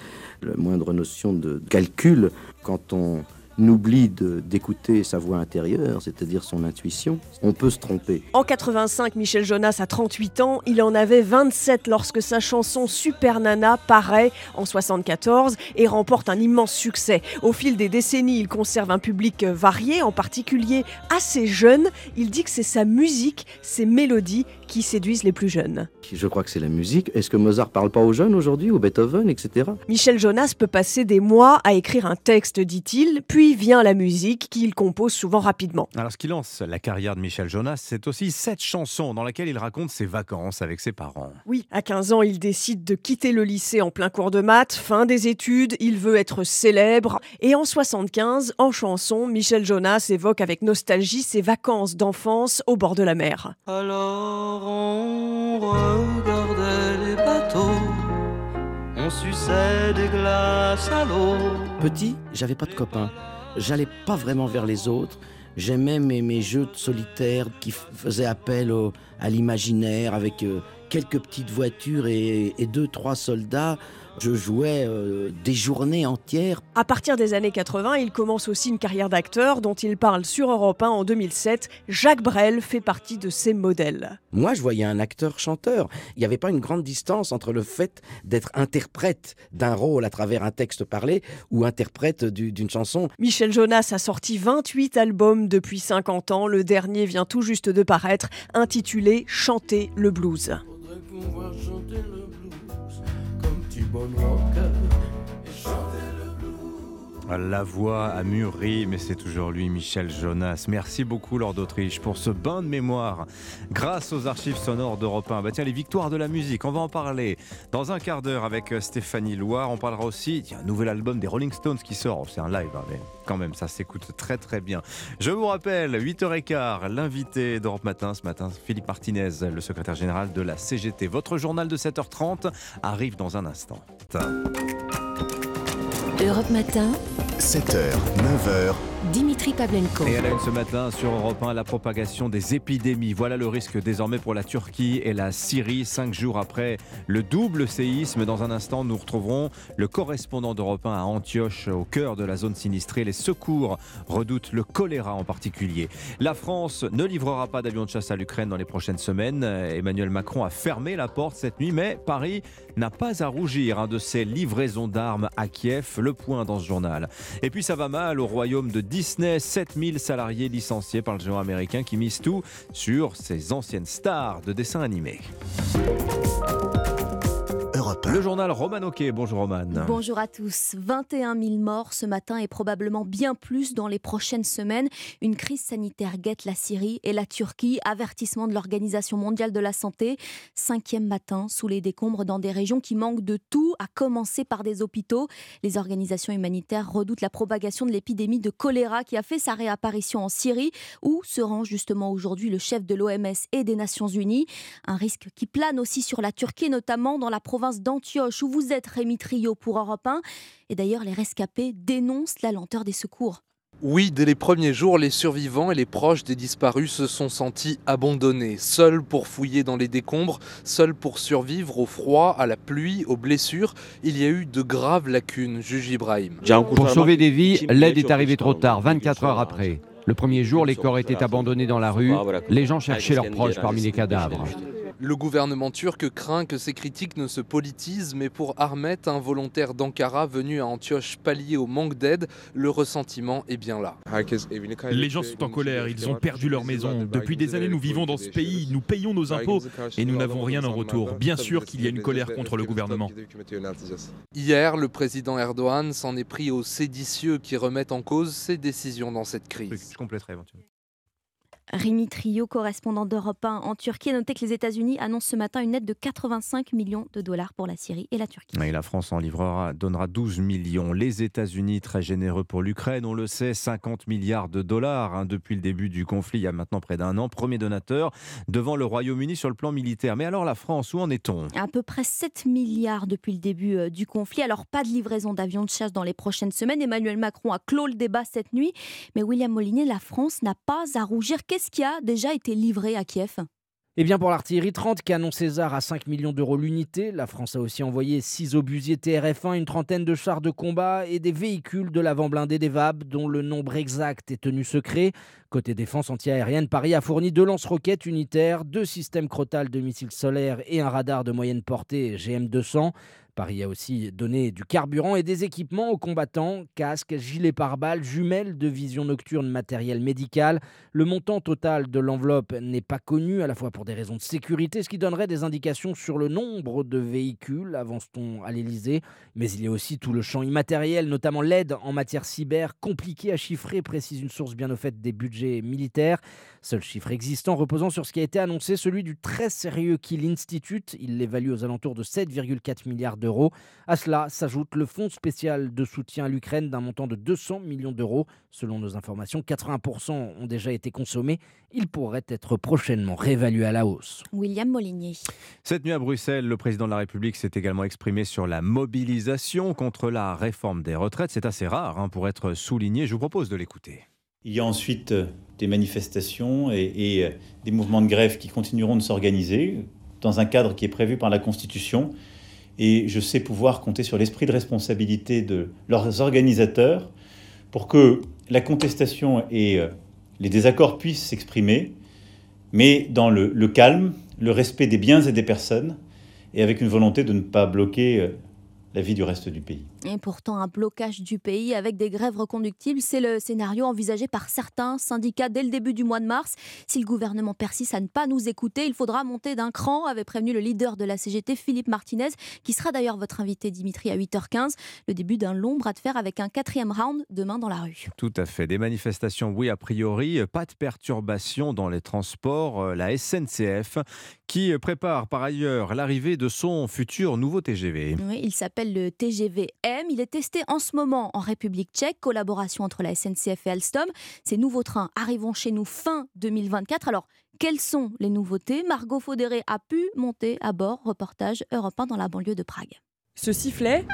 S23: la moindre notion de calcul quand on n'oublie d'écouter sa voix intérieure, c'est-à-dire son intuition, on peut se tromper.
S22: En 85, Michel Jonas a 38 ans, il en avait 27 lorsque sa chanson Super Nana paraît en 74 et remporte un immense succès. Au fil des décennies, il conserve un public varié, en particulier assez jeune. Il dit que c'est sa musique, ses mélodies qui séduisent les plus jeunes.
S23: Je crois que c'est la musique. Est-ce que Mozart parle pas aux jeunes aujourd'hui, ou Beethoven, etc.
S22: Michel Jonas peut passer des mois à écrire un texte, dit-il, puis vient la musique qu'il compose souvent rapidement.
S1: Alors ce qui lance la carrière de Michel Jonas, c'est aussi cette chanson dans laquelle il raconte ses vacances avec ses parents.
S22: Oui, à 15 ans, il décide de quitter le lycée en plein cours de maths, fin des études, il veut être célèbre. Et en 75, en chanson, Michel Jonas évoque avec nostalgie ses vacances d'enfance au bord de la mer.
S24: Alors on regardait les bateaux, on suçait des glaces à l'eau.
S23: Petit, j'avais pas de copains j'allais pas vraiment vers les autres. J'aimais mes, mes jeux solitaires qui faisaient appel à l'imaginaire avec euh, quelques petites voitures et, et deux, trois soldats je jouais euh, des journées entières.
S22: À partir des années 80, il commence aussi une carrière d'acteur dont il parle sur Europe 1 en 2007. Jacques Brel fait partie de ses modèles.
S23: Moi, je voyais un acteur-chanteur. Il n'y avait pas une grande distance entre le fait d'être interprète d'un rôle à travers un texte parlé ou interprète d'une chanson.
S22: Michel Jonas a sorti 28 albums depuis 50 ans. Le dernier vient tout juste de paraître, intitulé Chanter le blues. bonne robe.
S1: La voix a mûri, mais c'est toujours lui, Michel Jonas. Merci beaucoup, Lord d'Autriche, pour ce bain de mémoire grâce aux archives sonores d'Europe 1. Bah tiens, les victoires de la musique, on va en parler dans un quart d'heure avec euh, Stéphanie Loire. On parlera aussi, il y a un nouvel album des Rolling Stones qui sort. C'est un live, hein, mais quand même, ça s'écoute très très bien. Je vous rappelle, 8h15, l'invité d'Europe Matin ce matin, Philippe Martinez, le secrétaire général de la CGT. Votre journal de 7h30 arrive dans un instant.
S15: Europe Matin.
S2: 7h, 9h.
S15: Dimitri Pavlenko.
S1: Et à la une ce matin sur Europe 1, la propagation des épidémies. Voilà le risque désormais pour la Turquie et la Syrie, cinq jours après le double séisme. Dans un instant, nous retrouverons le correspondant d'Europe 1 à Antioche, au cœur de la zone sinistrée. Les secours redoutent le choléra en particulier. La France ne livrera pas d'avions de chasse à l'Ukraine dans les prochaines semaines. Emmanuel Macron a fermé la porte cette nuit, mais Paris n'a pas à rougir hein, de ses livraisons d'armes à Kiev. Le point dans ce journal. Et puis ça va mal au royaume de Disney, 7000 salariés licenciés par le géant américain qui mise tout sur ses anciennes stars de dessins animés. Le journal Roman Oquet. Bonjour Roman.
S25: Bonjour à tous. 21 000 morts ce matin et probablement bien plus dans les prochaines semaines. Une crise sanitaire guette la Syrie et la Turquie. Avertissement de l'Organisation mondiale de la santé. Cinquième matin sous les décombres dans des régions qui manquent de tout, à commencer par des hôpitaux. Les organisations humanitaires redoutent la propagation de l'épidémie de choléra qui a fait sa réapparition en Syrie, où se rend justement aujourd'hui le chef de l'OMS et des Nations Unies. Un risque qui plane aussi sur la Turquie, notamment dans la province d'Antioche, où vous êtes Rémi Trio pour Europe 1. Et d'ailleurs, les rescapés dénoncent la lenteur des secours.
S26: Oui, dès les premiers jours, les survivants et les proches des disparus se sont sentis abandonnés, seuls pour fouiller dans les décombres, seuls pour survivre au froid, à la pluie, aux blessures. Il y a eu de graves lacunes, juge Ibrahim.
S23: Pour sauver des vies, l'aide est arrivée trop tard, 24 heures après. Le premier jour, les corps étaient abandonnés dans la rue. Les gens cherchaient leurs proches parmi les cadavres.
S26: Le gouvernement turc craint que ces critiques ne se politisent, mais pour Ahmet, un volontaire d'Ankara venu à Antioche pallier au manque d'aide, le ressentiment est bien là.
S27: Les gens sont en colère, ils ont perdu leur maison. Depuis des années, nous vivons dans ce pays, nous payons nos impôts et nous n'avons rien en retour. Bien sûr qu'il y a une colère contre le gouvernement.
S26: Hier, le président Erdogan s'en est pris aux séditieux qui remettent en cause ses décisions dans cette crise.
S1: Je compléterai éventuellement.
S25: Rémi Trio, correspondant d'Europe 1 en Turquie, a noté que les États-Unis annoncent ce matin une aide de 85 millions de dollars pour la Syrie et la Turquie.
S1: Et la France en livrera, donnera 12 millions. Les États-Unis, très généreux pour l'Ukraine, on le sait, 50 milliards de dollars hein, depuis le début du conflit, il y a maintenant près d'un an. Premier donateur devant le Royaume-Uni sur le plan militaire. Mais alors la France, où en est-on?
S25: À peu près 7 milliards depuis le début euh, du conflit. Alors pas de livraison d'avions de chasse dans les prochaines semaines. Emmanuel Macron a clos le débat cette nuit. Mais William Molinier, la France n'a pas à rougir. Qu'est-ce qui a déjà été livré à Kiev?
S28: Eh bien pour l'artillerie 30, canon César à 5 millions d'euros l'unité, la France a aussi envoyé 6 obusiers TRF-1, une trentaine de chars de combat et des véhicules de l'avant blindé des VAB dont le nombre exact est tenu secret. Côté défense antiaérienne, Paris a fourni deux lance-roquettes unitaires, deux systèmes Crotal de missiles solaires et un radar de moyenne portée GM200. Paris a aussi donné du carburant et des équipements aux combattants, casques, gilets pare-balles, jumelles de vision nocturne, matériel médical. Le montant total de l'enveloppe n'est pas connu, à la fois pour des raisons de sécurité, ce qui donnerait des indications sur le nombre de véhicules, avance-t-on à l'Elysée. Mais il y a aussi tout le champ immatériel, notamment l'aide en matière cyber, compliqué à chiffrer, précise une source bien au fait des budgets militaires. Seul chiffre existant reposant sur ce qui a été annoncé, celui du très sérieux Kill Institute. Il l'évalue aux alentours de 7,4 milliards d'euros à cela s'ajoute le fonds spécial de soutien à l'Ukraine d'un montant de 200 millions d'euros. Selon nos informations, 80% ont déjà été consommés. Il pourrait être prochainement réévalué à la hausse.
S25: William Molinier.
S1: Cette nuit à Bruxelles, le président de la République s'est également exprimé sur la mobilisation contre la réforme des retraites. C'est assez rare hein, pour être souligné. Je vous propose de l'écouter.
S29: Il y a ensuite euh, des manifestations et, et euh, des mouvements de grève qui continueront de s'organiser dans un cadre qui est prévu par la Constitution et je sais pouvoir compter sur l'esprit de responsabilité de leurs organisateurs pour que la contestation et euh, les désaccords puissent s'exprimer, mais dans le, calme, le respect des biens et des personnes, et avec une volonté de ne pas bloquer euh, la vie du reste du pays.
S25: Et pourtant, un blocage du pays avec des grèves reconductibles, c'est le scénario envisagé par certains syndicats dès le début du mois de mars. Si le gouvernement persiste à ne pas nous écouter, il faudra monter d'un cran, avait prévenu le leader de la CGT, Philippe Martinez, qui sera d'ailleurs votre invité, Dimitri, à 8h15. Le début d'un long bras de fer avec un quatrième round demain dans la rue.
S1: Tout à fait. Des manifestations, oui, a priori. Pas de perturbation dans les transports. Euh, la SNCF qui prépare par ailleurs l'arrivée de son futur nouveau TGV.
S25: Oui, il s'appelle le TGV il est testé en ce moment en République tchèque, collaboration entre la SNCF et Alstom. Ces nouveaux trains arriveront chez nous fin 2024. Alors, quelles sont les nouveautés? Margot Faudéré a pu monter à bord. Reportage européen dans la banlieue de Prague.
S30: Ce sifflet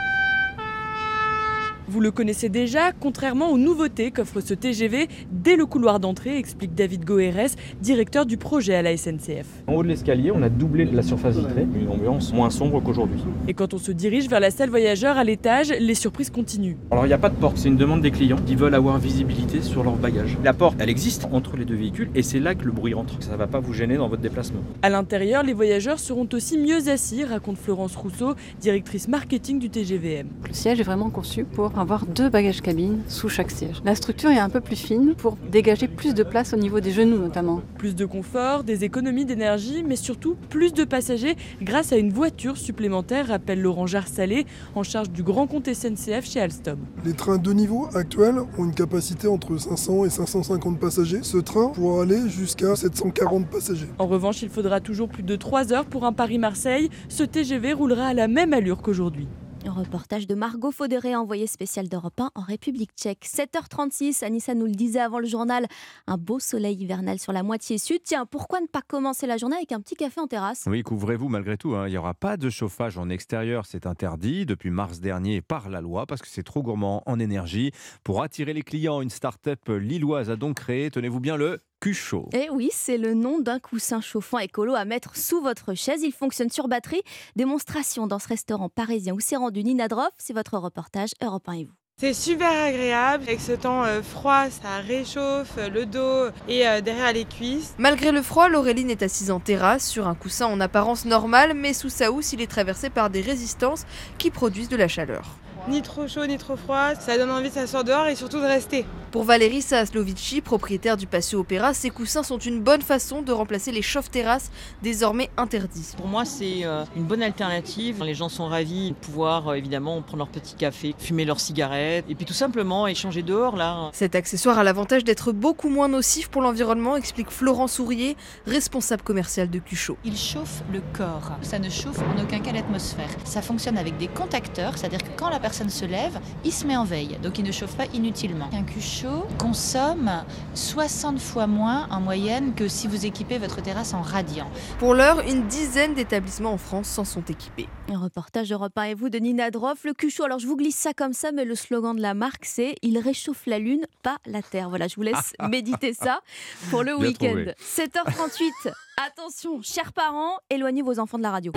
S30: vous le connaissez déjà, contrairement aux nouveautés qu'offre ce TGV dès le couloir d'entrée, explique David Goerres, directeur du projet à la SNCF.
S31: En haut de l'escalier, on a doublé la surface vitrée, une ambiance moins sombre qu'aujourd'hui.
S30: Et quand on se dirige vers la salle voyageur à l'étage, les surprises continuent.
S31: Alors il n'y a pas de porte, c'est une demande des clients qui veulent avoir visibilité sur leur bagage. La porte, elle existe entre les deux véhicules et c'est là que le bruit rentre. Ça ne va pas vous gêner dans votre déplacement.
S30: À l'intérieur, les voyageurs seront aussi mieux assis, raconte Florence Rousseau, directrice marketing du TGVM.
S32: Le siège est vraiment conçu pour avoir deux bagages cabines sous chaque siège. La structure est un peu plus fine pour dégager plus de place au niveau des genoux notamment.
S30: Plus de confort, des économies d'énergie, mais surtout plus de passagers grâce à une voiture supplémentaire, rappelle Laurent Jarsalé, en charge du grand compte SNCF chez Alstom.
S33: Les trains de niveau actuels ont une capacité entre 500 et 550 passagers. Ce train pourra aller jusqu'à 740 passagers.
S30: En revanche, il faudra toujours plus de 3 heures pour un Paris-Marseille. Ce TGV roulera à la même allure qu'aujourd'hui.
S25: Un reportage de Margot Faudéré, envoyée spéciale d'Europe 1 en République tchèque. 7h36, Anissa nous le disait avant le journal, un beau soleil hivernal sur la moitié sud. Tiens, pourquoi ne pas commencer la journée avec un petit café en terrasse?
S1: Oui, couvrez-vous malgré tout. hein. Il n'y aura pas de chauffage en extérieur. C'est interdit depuis mars dernier par la loi parce que c'est trop gourmand en énergie. Pour attirer les clients, une start-up lilloise a donc créé, tenez-vous bien, le Cuchot.
S25: Eh oui, c'est le nom d'un coussin chauffant écolo à mettre sous votre chaise. Il fonctionne sur batterie. Démonstration dans ce restaurant parisien où s'est rendu Nina Droff. C'est votre reportage Europe 1 et vous.
S34: C'est super agréable, avec ce temps euh, froid, ça réchauffe euh, le dos et euh, derrière les cuisses.
S35: Malgré le froid, Laureline est assise en terrasse sur un coussin en apparence normal, mais sous sa housse, il est traversé par des résistances qui produisent de la chaleur.
S34: Ni trop chaud ni trop froid, ça donne envie de s'asseoir dehors et surtout de rester.
S35: Pour Valérie Saaslovici, propriétaire du Patio Opéra, ces coussins sont une bonne façon de remplacer les chauffe-terrasses désormais interdits.
S36: Pour moi, c'est euh, une bonne alternative. Les gens sont ravis de pouvoir euh, évidemment prendre leur petit café, fumer leur cigarette et puis tout simplement échanger dehors là.
S35: Cet accessoire a l'avantage d'être beaucoup moins nocif pour l'environnement, explique Florent Sourier, responsable commercial de Cuchot.
S37: Il chauffe le corps, ça ne chauffe en aucun cas l'atmosphère. Ça fonctionne avec des contacteurs, c'est-à-dire que quand la personne se lève, il se met en veille, donc il ne chauffe pas inutilement. Un Cuchot consomme 60 fois moins en moyenne que si vous équipez votre terrasse en radiant.
S35: Pour l'heure, une dizaine d'établissements en France s'en sont équipés.
S25: Un reportage Europe 1 et vous de Nina Droff. Le Cuchot, alors je vous glisse ça comme ça, mais le slogan de la marque c'est Il réchauffe la lune, pas la terre. Voilà, je vous laisse méditer ça pour le week-end.
S1: trouvé.
S25: 7h38. Attention, chers parents, éloignez vos enfants de la radio.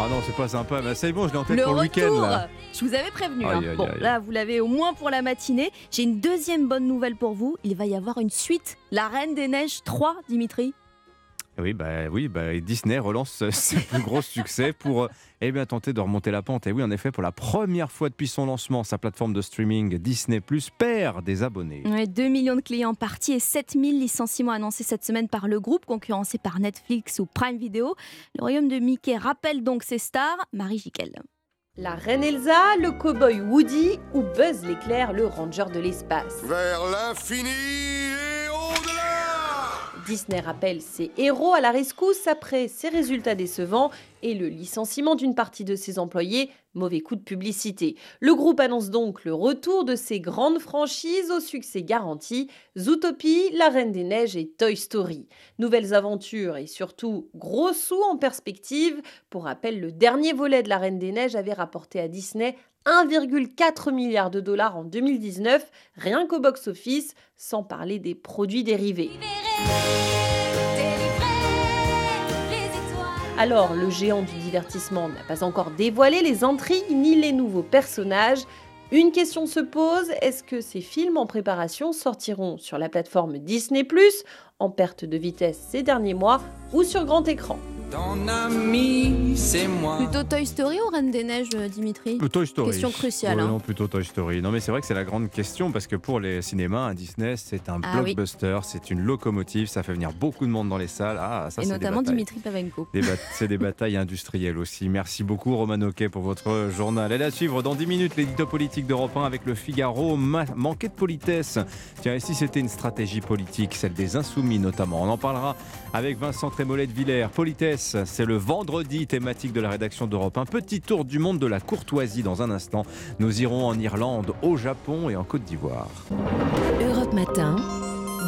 S1: Ah non, c'est pas sympa. Bah, c'est bon, je l'ai en tête
S25: Le
S1: pour le week-end.
S25: je vous avais prévenu.
S1: Aïe,
S25: hein.
S1: aïe,
S25: Bon,
S1: aïe.
S25: là, vous l'avez au moins pour la matinée. J'ai une deuxième bonne nouvelle pour vous. Il va y avoir une suite. La Reine des Neiges 3, Dimitri.
S1: Oui, bah, oui bah, et Disney relance ses plus gros succès pour euh, eh bien, tenter de remonter la pente. Et oui, en effet, pour la première fois depuis son lancement, sa plateforme de streaming Disney Plus perd des abonnés.
S25: Ouais, 2 millions de clients partis et 7000 licenciements annoncés cette semaine par le groupe, concurrencé par Netflix ou Prime Video. Le royaume de Mickey rappelle donc ses stars. Marie Jiquel.
S26: La reine Elsa, le cow-boy Woody ou Buzz l'éclair, le ranger de l'espace?
S29: Vers l'infini
S26: Disney rappelle ses héros à la rescousse après ses résultats décevants et le licenciement d'une partie de ses employés. Mauvais coup de publicité. Le groupe annonce donc le retour de ses grandes franchises au succès garanti Zootopie, La Reine des Neiges et Toy Story. Nouvelles aventures et surtout gros sous en perspective. Pour rappel, le dernier volet de La Reine des Neiges avait rapporté à Disney 1,4 milliard de dollars en 2019, rien qu'au box-office, sans parler des produits dérivés. Alors, le géant du divertissement n'a pas encore dévoilé les intrigues ni les nouveaux personnages. Une question se pose, est-ce que ces films en préparation sortiront sur la plateforme Disney ⁇ en perte de vitesse ces derniers mois, ou sur grand écran
S7: Ton ami, c'est moi.
S25: Plutôt Toy Story ou Reine des Neiges, euh, Dimitri?
S1: Toy Story.
S25: Question cruciale. Hein.
S1: Non, plutôt Toy Story. Non, mais c'est vrai que c'est la grande question parce que pour les cinémas, un Disney, c'est un
S25: Ah oui.
S1: blockbuster, c'est une locomotive, ça fait venir beaucoup de monde dans les salles. Ah, ça,
S25: et
S1: des
S25: notamment. Dimitri Pavenko.
S1: C'est des batailles industrielles aussi. Merci beaucoup Roman Oquet pour votre journal. Elle à suivre dans 10 minutes l'édito politique d'Europe 1 avec le Figaro. Ma- manquer de politesse. Tiens, et si c'était une stratégie politique, celle des insoumis notamment On en parlera avec Vincent Trémollet de Villers. Politesse, c'est le vendredi thématique de la rédaction d'Europe 1. Petit tour du monde de la courtoisie dans un instant. Nous irons en Irlande, au Japon et en Côte d'Ivoire.
S15: Europe Matin,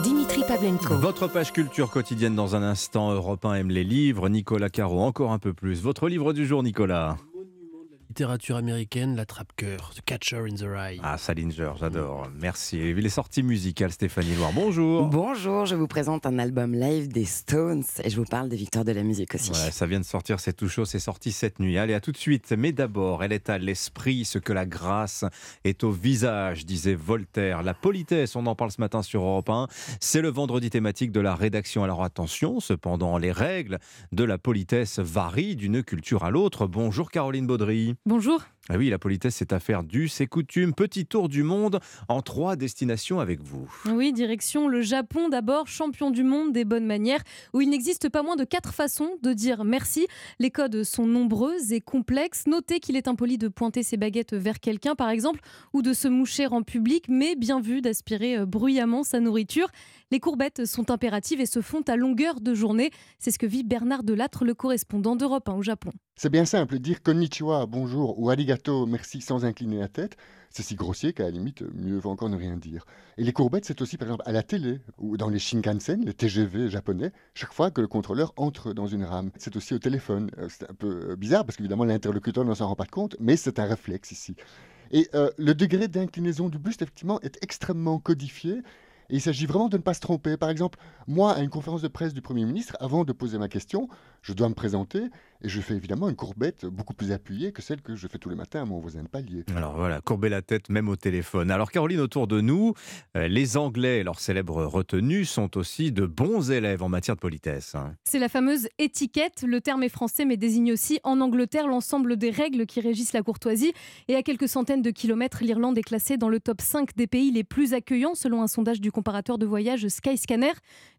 S15: Dimitri Pavlenko.
S1: Votre page culture quotidienne dans un instant. Europe 1 aime les livres. Nicolas Caro, encore un peu plus. Votre livre du jour, Nicolas
S38: Littérature américaine, la trappe-cœur, The Catcher in the Rye.
S1: Ah, Salinger, j'adore. Merci. Les sorties musicales, Stéphanie Loire, bonjour.
S39: Bonjour, je vous présente un album live des Stones et je vous parle des victoires de la musique aussi.
S1: Ouais, ça vient de sortir, c'est tout chaud, c'est sorti cette nuit. Allez, à tout de suite. Mais d'abord, elle est à l'esprit ce que la grâce est au visage, disait Voltaire. La politesse, on en parle ce matin sur Europe 1. C'est le vendredi thématique de la rédaction. Alors attention, cependant, les règles de la politesse varient d'une culture à l'autre. Bonjour Caroline Baudry.
S40: Bonjour.
S1: Ah oui, la politesse, c'est affaire d'us et coutumes. Petit tour du monde en trois destinations avec vous.
S40: Oui, direction le Japon d'abord, champion du monde des bonnes manières, où il n'existe pas moins de quatre façons de dire merci. Les codes sont nombreux et complexes. Notez qu'il est impoli de pointer ses baguettes vers quelqu'un, par exemple, ou de se moucher en public, mais bien vu d'aspirer euh, bruyamment sa nourriture. Les courbettes sont impératives et se font à longueur de journée. C'est ce que vit Bernard Delattre, le correspondant d'Europe 1 au Japon.
S41: C'est bien simple, dire konnichiwa, bonjour ou arigato, merci sans incliner la tête, c'est si grossier qu'à la limite, mieux vaut encore ne rien dire. Et les courbettes, c'est aussi par exemple à la télé ou dans les Shinkansen, les TGV japonais, chaque fois que le contrôleur entre dans une rame. C'est aussi au téléphone. Euh, c'est un peu euh, bizarre parce qu'évidemment l'interlocuteur ne s'en rend pas compte, mais c'est un réflexe ici. Et euh, le degré d'inclinaison du buste, effectivement, est extrêmement codifié. Il s'agit vraiment de ne pas se tromper. Par exemple, moi, à une conférence de presse du Premier ministre, avant de poser ma question, je dois me présenter et je fais évidemment une courbette beaucoup plus appuyée que celle que je fais tous les matins à mon voisin de palier.
S1: Alors voilà, courber la tête même au téléphone. Alors Caroline, autour de nous, euh, les Anglais et leurs célèbres retenues sont aussi de bons élèves en matière de politesse. hein.
S40: C'est la fameuse étiquette. Le terme est français, mais désigne aussi en Angleterre l'ensemble des règles qui régissent la courtoisie. Et à quelques centaines de kilomètres, l'Irlande est classée dans le top 5 des pays les plus accueillants, selon un sondage du comparateur de voyage Skyscanner.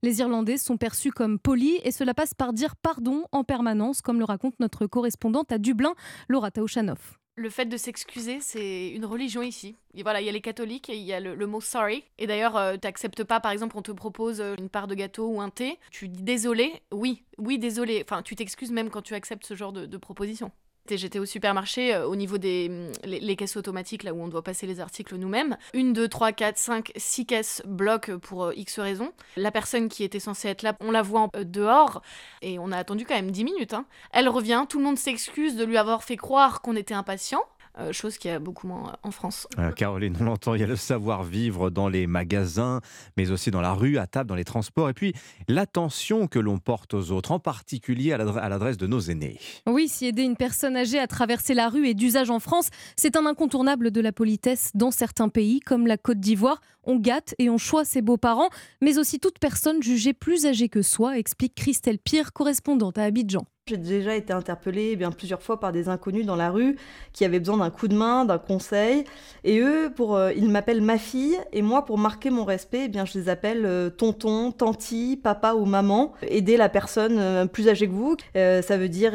S40: Les Irlandais sont perçus comme polis et cela passe par dire pardon en permanence, comme le raconte notre correspondante à Dublin, Laura Taouchanoff.
S42: Le fait de s'excuser, c'est une religion ici. Et voilà, il y a les catholiques et il y a le, mot sorry. Et d'ailleurs, tu t'acceptes pas, par exemple, on te propose euh, une part de gâteau ou un thé. Tu dis désolé, oui, oui, désolé. Enfin, tu t'excuses même quand tu acceptes ce genre de, de proposition. J'étais au supermarché euh, au niveau des hum, les, caisses automatiques, là où on doit passer les articles nous-mêmes. Une, deux, trois, quatre, cinq, six caisses bloquent pour euh, X raisons. La personne qui était censée être là, on la voit euh, dehors et on a attendu quand même 10 minutes. hein. Elle revient, tout le monde s'excuse de lui avoir fait croire qu'on était impatient. Euh, chose qu'il y a beaucoup moins euh, en France.
S1: Euh, Caroline, on l'entend, il y a le savoir-vivre dans les magasins, mais aussi dans la rue, à table, dans les transports, et puis l'attention que l'on porte aux autres, en particulier à l'adre- à l'adresse de nos aînés.
S40: Oui, si aider une personne âgée à traverser la rue est d'usage en France, c'est un incontournable de la politesse dans certains pays, comme la Côte d'Ivoire. On gâte et on choisit ses beaux-parents, mais aussi toute personne jugée plus âgée que soi, explique Christelle Pire, correspondante à Abidjan.
S43: J'ai déjà été interpellée eh bien, plusieurs fois par des inconnus dans la rue qui avaient besoin d'un coup de main, d'un conseil. Et eux, pour, euh, ils m'appellent ma fille. Et moi, pour marquer mon respect, eh bien, je les appelle euh, tonton, tanti, papa ou maman. Aider la personne euh, plus âgée que vous, ça veut dire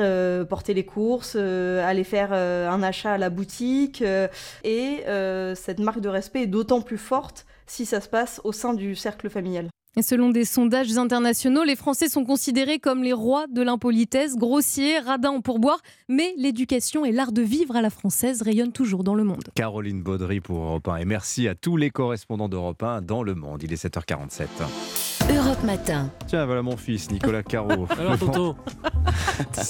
S43: porter les courses, aller faire un achat à la boutique. et cette marque de respect est d'autant plus forte si ça se passe au sein du cercle familial.
S40: Selon des sondages internationaux, les Français sont considérés comme les rois de l'impolitesse, grossiers, radins en pourboire, mais l'éducation et l'art de vivre à la française rayonnent toujours dans le monde.
S1: Caroline Baudry pour Europe 1, et merci à tous les correspondants d'Europe 1 dans le monde. Il est 7h47.
S15: Europe Matin.
S1: Tiens, voilà mon fils, Nicolas Caro.
S38: Alors, tonton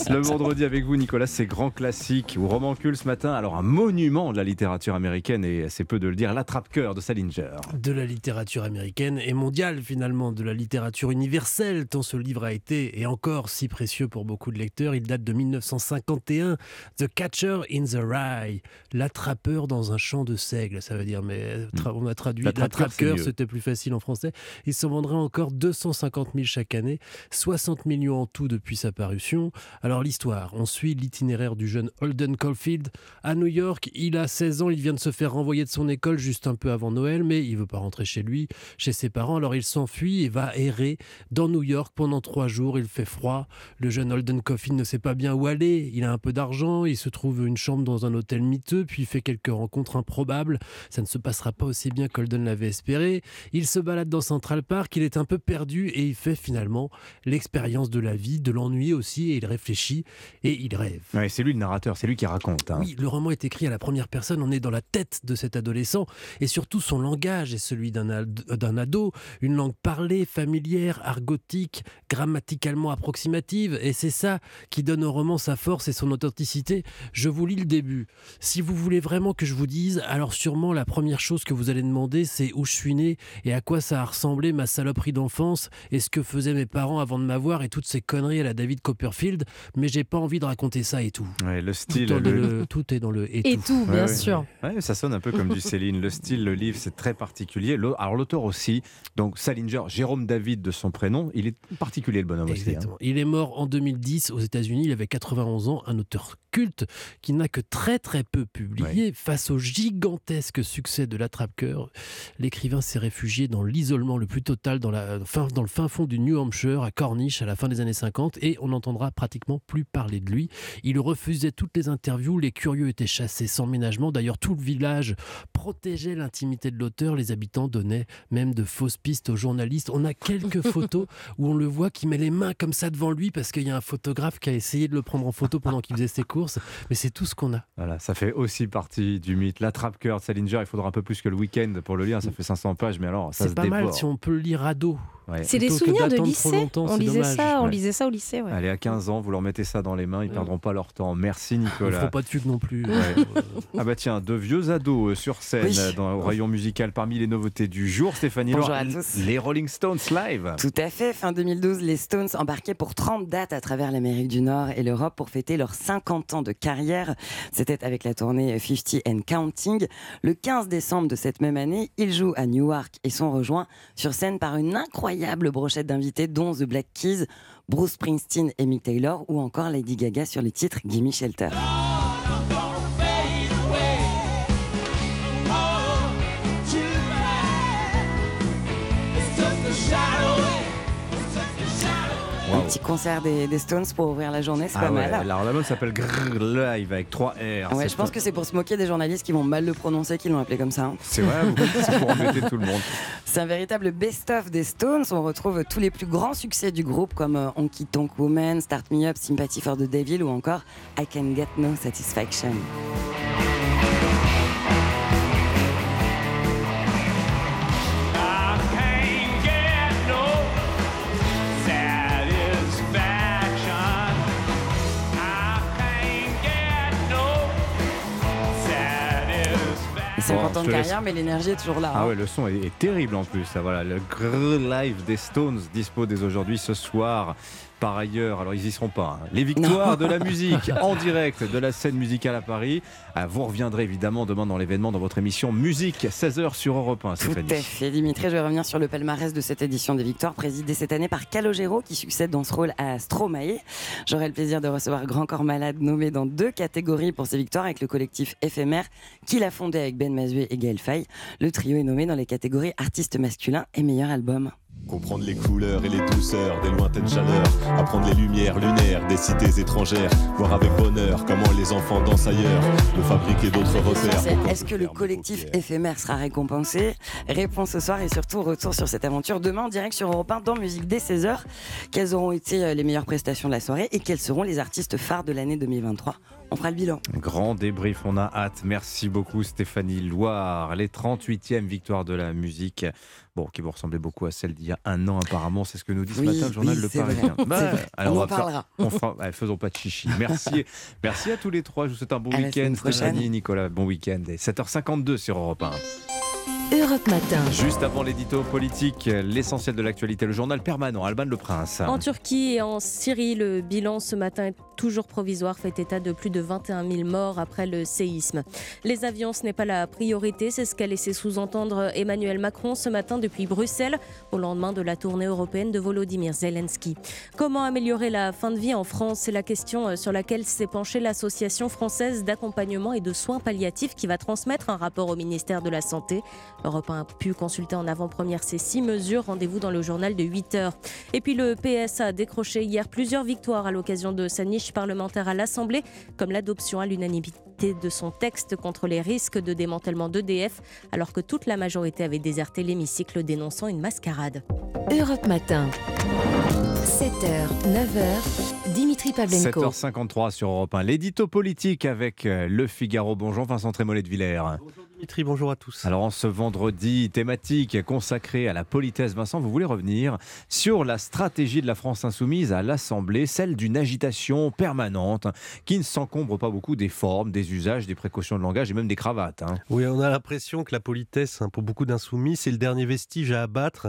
S1: Le vendredi avec vous, Nicolas, c'est grand classique ou romancule ce matin. Alors, un monument de la littérature américaine, et c'est peu de le dire, l'attrape-cœur de Salinger.
S38: de la littérature américaine et mondiale finalement, de la littérature universelle, tant ce livre a été et encore si précieux pour beaucoup de lecteurs. Il date de 1951, The Catcher in the Rye, l'attrapeur dans un champ de seigle, ça veut dire, mais tra- on a traduit
S1: mieux.
S38: c'était plus facile en français. Il s'en vendrait encore 250 000 chaque année, 60 millions en tout depuis sa parution. Alors l'histoire, on suit l'itinéraire du jeune Holden Caulfield à New York. Il a 16 ans, il vient de se faire renvoyer de son école juste un peu avant Noël, mais il veut pas rentrer chez lui, chez ses parents. Alors il s'enfuit et va errer dans New York pendant trois jours. Il fait froid. Le jeune Holden Caulfield ne sait pas bien où aller. Il a un peu d'argent, il se trouve une chambre dans un hôtel miteux, puis il fait quelques rencontres improbables. Ça ne se passera pas aussi bien qu'Holden l'avait espéré. Il se balade dans Central Park, il est un peu perdu et il fait finalement l'expérience de la vie, de l'ennui aussi, et il réfléchit et il rêve.
S1: Ouais, c'est lui le narrateur, c'est lui qui raconte. hein.
S38: Oui, le roman est écrit à la première personne, on est dans la tête de cet adolescent, et surtout son langage est celui d'un ad- d'un ado, une langue parlée, familière, argotique, grammaticalement approximative, et c'est ça qui donne au roman sa force et son authenticité. Je vous lis le début. Si vous voulez vraiment que je vous dise, alors sûrement la première chose que vous allez demander, c'est où je suis né et à quoi ça a ressemblé ma saloperie et ce que faisaient mes parents avant de m'avoir et toutes ces conneries à la David Copperfield, mais j'ai pas envie de raconter ça et tout.
S1: Ouais, le style.
S38: Tout, dans
S1: le-
S38: le- tout est dans le et,
S40: Et tout, bien sûr.
S1: Ouais, ça sonne un peu comme du Céline. Le style, le livre, c'est très particulier. Alors l'auteur aussi, donc Salinger, Jérôme David de son prénom, il est particulier le bonhomme aussi. hein.
S38: Exactement. Il est mort en 2010 aux États-Unis. Il avait 91 ans, un auteur culte qui n'a que très très peu publié. Face au gigantesque succès de l'attrape-cœur, l'écrivain s'est réfugié dans l'isolement le plus total dans, la, fin, dans le fin fond du New Hampshire, à Cornish, à la fin des années 50, et on n'entendra pratiquement plus parler de lui. Il refusait toutes les interviews, les curieux étaient chassés sans ménagement. D'ailleurs, tout le village protégeait l'intimité de l'auteur. Les habitants donnaient même de fausses pistes aux journalistes. On a quelques photos où on le voit qui met les mains comme ça devant lui parce qu'il y a un photographe qui a essayé de le prendre en photo pendant qu'il faisait ses courses. Mais c'est tout ce qu'on a.
S1: Voilà, ça fait aussi partie du mythe. La trappe-cœur de Salinger, il faudra un peu plus que le week-end pour le lire. Ça fait 500 pages, mais alors ça se
S38: C'est pas mal si on peut le lire
S17: C'est des souvenirs de lycée. on lisait
S38: dommage.
S17: ça, on
S1: Ouais.
S17: lisait ça au lycée. ouais.
S1: Allez, à 15 ans, vous leur mettez ça dans les mains, ils perdront pas leur temps. Merci Nicolas.
S38: Faut pas de fugue non plus.
S1: Ouais. ah bah tiens, de vieux ados euh, sur scène
S39: Oui.
S1: euh, dans le rayon musical parmi les nouveautés du jour. Stéphanie
S39: Bonjour
S1: Loire,
S39: à tous.
S1: les Rolling Stones live.
S39: Tout à fait. Fin 2012, les Stones embarquaient pour 30 dates à travers l'Amérique du Nord et l'Europe pour fêter leurs 50 ans de carrière. C'était avec la tournée 50 and Counting. Le 15 décembre de cette même année, ils jouent à Newark et sont rejoints sur scène par une incroyable brochette d'invités, dont The Black Keys, Bruce Springsteen et Taylor, ou encore Lady Gaga sur les titres Gimme Shelter. Petit concert des, des Stones pour ouvrir la journée, c'est
S1: Ah
S39: pas
S1: ouais,
S39: mal.
S1: alors l'album s'appelle Grrr Live avec 3 R.
S39: Ouais, je pense que c'est pour se moquer des journalistes qui vont mal le prononcer, qui l'ont appelé comme ça. hein.
S1: C'est vrai, c'est pour embêter tout le monde.
S39: C'est un véritable best-of des Stones. On retrouve tous les plus grands succès du groupe comme euh, Honky Tonk Woman, Start Me Up, Sympathy for the Devil ou encore I Can Get No Satisfaction. 50
S1: Bon,
S39: ans de carrière, mais l'énergie est toujours là.
S1: Ah
S39: hein.
S1: ouais, le son est, est terrible en plus. Ça, voilà, le Grrr Live des Stones dispo dès aujourd'hui, ce soir. Par ailleurs, alors ils y seront pas. hein. Les victoires de la musique en direct de la scène musicale à Paris. Ah, vous reviendrez évidemment demain dans l'événement dans votre émission Musique 16h sur Europe 1,
S39: Tout à fait, Dimitri. Je vais revenir sur le palmarès de cette édition des Victoires, présidée cette année par Calogero, qui succède dans ce rôle à Stromae. J'aurai le plaisir de recevoir Grand Corps Malade, nommé dans deux catégories pour ses victoires avec le collectif Éphémère, qu'il a fondé avec Ben Mazué et Gaël Faye. Le trio est nommé dans les catégories artiste masculin et meilleur album.
S44: Comprendre les couleurs et les douceurs des lointaines chaleurs, apprendre les lumières lunaires des cités étrangères, voir avec bonheur comment les enfants dansent ailleurs, de fabriquer d'autres repères.
S39: Est-ce que le collectif éphémère sera récompensé? Réponse ce soir et surtout retour sur cette aventure demain en direct sur Europe 1 dans Musique dès 16h. Quelles auront été euh, les meilleures prestations de la soirée et quels seront les artistes phares de l'année 2023 On fera le bilan.
S1: Grand débrief, on a hâte. Merci beaucoup Stéphanie Loire. Les 38e victoires de la musique. Bon, qui vont ressembler beaucoup à celles d'il y a un an apparemment, c'est ce que nous dit ce
S39: Oui,
S1: matin le journal
S39: oui,
S1: Le Parisien. Bah,
S39: vrai. On en
S1: va faire-
S39: parlera.
S1: on fera- ouais, faisons pas de chichi. Merci, merci à tous les trois. Je vous souhaite un bon week-end. Stéphanie, Nicolas, bon week-end. Et 7h52 sur Europe 1.
S15: Europe Matin.
S1: Juste avant l'édito politique, l'essentiel de l'actualité, le journal permanent, Alban Le Prince.
S17: En Turquie et en Syrie, le bilan ce matin est toujours provisoire, fait état de plus de 21 000 morts après le séisme. Les avions, ce n'est pas la priorité, c'est ce qu'a laissé sous-entendre Emmanuel Macron ce matin depuis Bruxelles, au lendemain de la tournée européenne de Volodymyr Zelensky. Comment améliorer la fin de vie en France? C'est la question euh, sur laquelle s'est penchée l'Association française d'accompagnement et de soins palliatifs qui va transmettre un rapport au ministère de la Santé. Europe 1 a pu consulter en avant-première ces six mesures. Rendez-vous dans le journal de 8 heures. Et puis le PS a décroché hier plusieurs victoires à l'occasion de sa niche parlementaire à l'Assemblée, comme l'adoption à l'unanimité de son texte contre les risques de démantèlement d'EDF, alors que toute la majorité avait déserté l'hémicycle dénonçant une mascarade.
S15: Europe Matin. 7h, 9h, Dimitri Pavlenko.
S1: 7h53 sur Europe 1. L'édito politique avec euh, Le Figaro. Bonjour Vincent Trémollet de Villers.
S45: Dimitri, bonjour à tous.
S1: Alors en ce vendredi thématique consacré à la politesse, Vincent, vous voulez revenir sur la stratégie de la France insoumise à l'Assemblée, celle d'une agitation permanente qui ne s'encombre pas beaucoup des formes, des usages, des précautions de langage et même des cravates. hein.
S45: Oui, on a l'impression que la politesse, hein, pour beaucoup d'insoumis, c'est le dernier vestige à abattre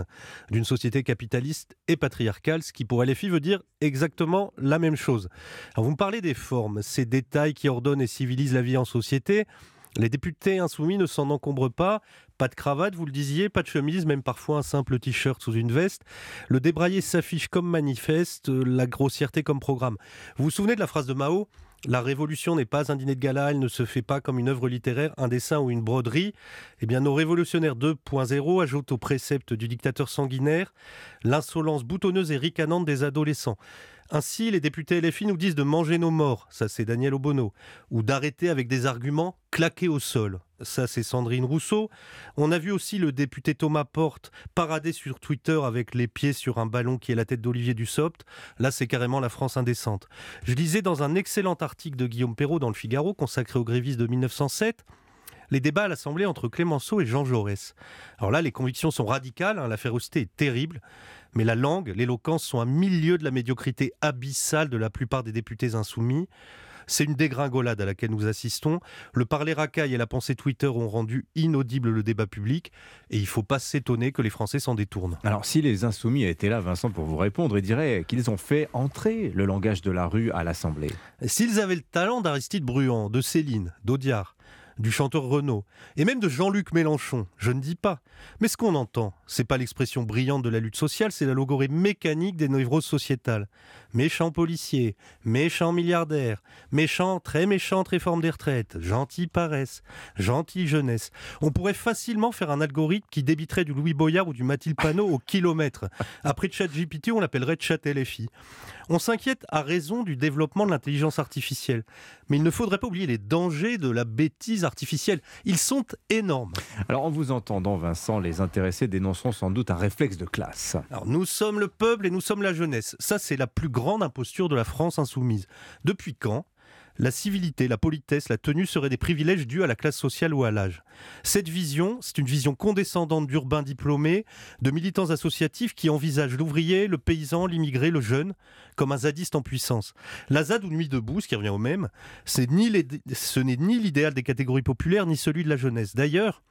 S45: d'une société capitaliste et patriarcale, ce qui pour LFI veut dire exactement la même chose. Alors vous me parlez des formes, ces détails qui ordonnent et civilisent la vie en société. Les députés insoumis ne s'en encombrent pas. Pas de cravate, vous le disiez, pas de chemise, même parfois un simple t-shirt sous une veste. Le débraillé s'affiche comme manifeste, la grossièreté comme programme. Vous vous souvenez de la phrase de Mao La révolution n'est pas un dîner de gala, elle ne se fait pas comme une œuvre littéraire, un dessin ou une broderie. Eh bien, nos révolutionnaires 2.0 ajoutent au précepte du dictateur sanguinaire l'insolence boutonneuse et ricanante des adolescents. Ainsi, les députés LFI nous disent de manger nos morts, ça c'est Daniel Obono, ou d'arrêter avec des arguments claqués au sol, ça c'est Sandrine Rousseau. On a vu aussi le député Thomas Porte parader sur Twitter avec les pieds sur un ballon qui est la tête d'Olivier Dussopt. Là c'est carrément la France indécente. Je lisais dans un excellent article de Guillaume Perrault dans le Figaro consacré aux grévistes de 1907 les débats à l'Assemblée entre Clémenceau et Jean Jaurès. Alors là, les convictions sont radicales, hein, la férocité est terrible, mais la langue, l'éloquence sont un milieu de la médiocrité abyssale de la plupart des députés insoumis. C'est une dégringolade à laquelle nous assistons. Le parler racaille et la pensée Twitter ont rendu inaudible le débat public et il ne faut pas s'étonner que les Français s'en détournent.
S1: Alors si les insoumis étaient là, Vincent, pour vous répondre, ils diraient qu'ils ont fait entrer le langage de la rue à l'Assemblée.
S45: S'ils avaient le talent d'Aristide Bruand, de Céline, d'Audiard, du chanteur Renaud, et même de Jean-Luc Mélenchon, je ne dis pas. Mais ce qu'on entend, c'est pas l'expression brillante de la lutte sociale, c'est la logorée mécanique des névroses sociétales. Méchant policier, méchant milliardaire, méchant, très méchante réforme des retraites, gentil paresse, gentille jeunesse. On pourrait facilement faire un algorithme qui débiterait du Louis Boyard ou du Mathilde Panot au kilomètre. Après ChatGPT, on l'appellerait ChatLFI. On s'inquiète à raison du développement de l'intelligence artificielle. Mais il ne faudrait pas oublier les dangers de la bêtise artificielle. Ils sont énormes.
S1: Alors en vous entendant, Vincent, les intéressés dénonceront sans doute un réflexe de classe.
S45: Alors nous sommes le peuple et nous sommes la jeunesse. Ça, c'est la plus grande imposture de la France insoumise. Depuis quand la civilité, la politesse, la tenue seraient des privilèges dus à la classe sociale ou à l'âge? Cette vision, c'est une vision condescendante d'urbains diplômés, de militants associatifs qui envisagent l'ouvrier, le paysan, l'immigré, le jeune, comme un zadiste en puissance. La ZAD ou Nuit debout, ce qui revient au même, ce n'est ni l'idéal des catégories populaires, ni celui de la jeunesse. D'ailleurs,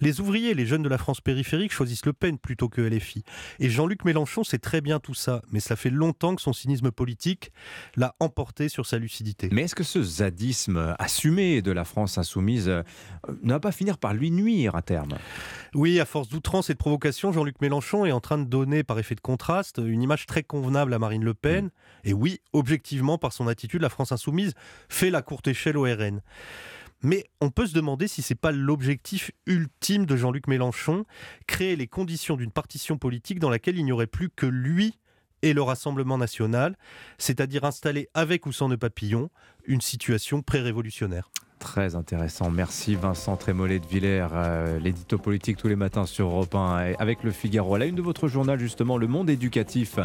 S45: les ouvriers, les jeunes de la France périphérique choisissent Le Pen plutôt que LFI. Et Jean-Luc Mélenchon sait très bien tout ça, mais cela fait longtemps que son cynisme politique l'a emporté sur sa lucidité.
S1: Mais est-ce que ce zadisme assumé de la France insoumise euh, ne va pas finir par lui nuire à terme?
S45: Oui, à force d'outrance et de provocation, Jean-Luc Mélenchon est en train de donner, par effet de contraste, une image très convenable à Marine Le Pen. Mm. Et oui, objectivement, par son attitude, la France insoumise fait la courte échelle au RN. Mais on peut se demander si c'est pas l'objectif ultime de Jean-Luc Mélenchon, créer les conditions d'une partition politique dans laquelle il n'y aurait plus que lui et le Rassemblement national, c'est-à-dire installer avec ou sans nœud papillon une situation pré-révolutionnaire.
S1: Très intéressant. Merci Vincent Trémollet de Villers, euh, l'édito politique tous les matins sur Europe 1 avec le Figaro. À la une de votre journal, justement, le monde éducatif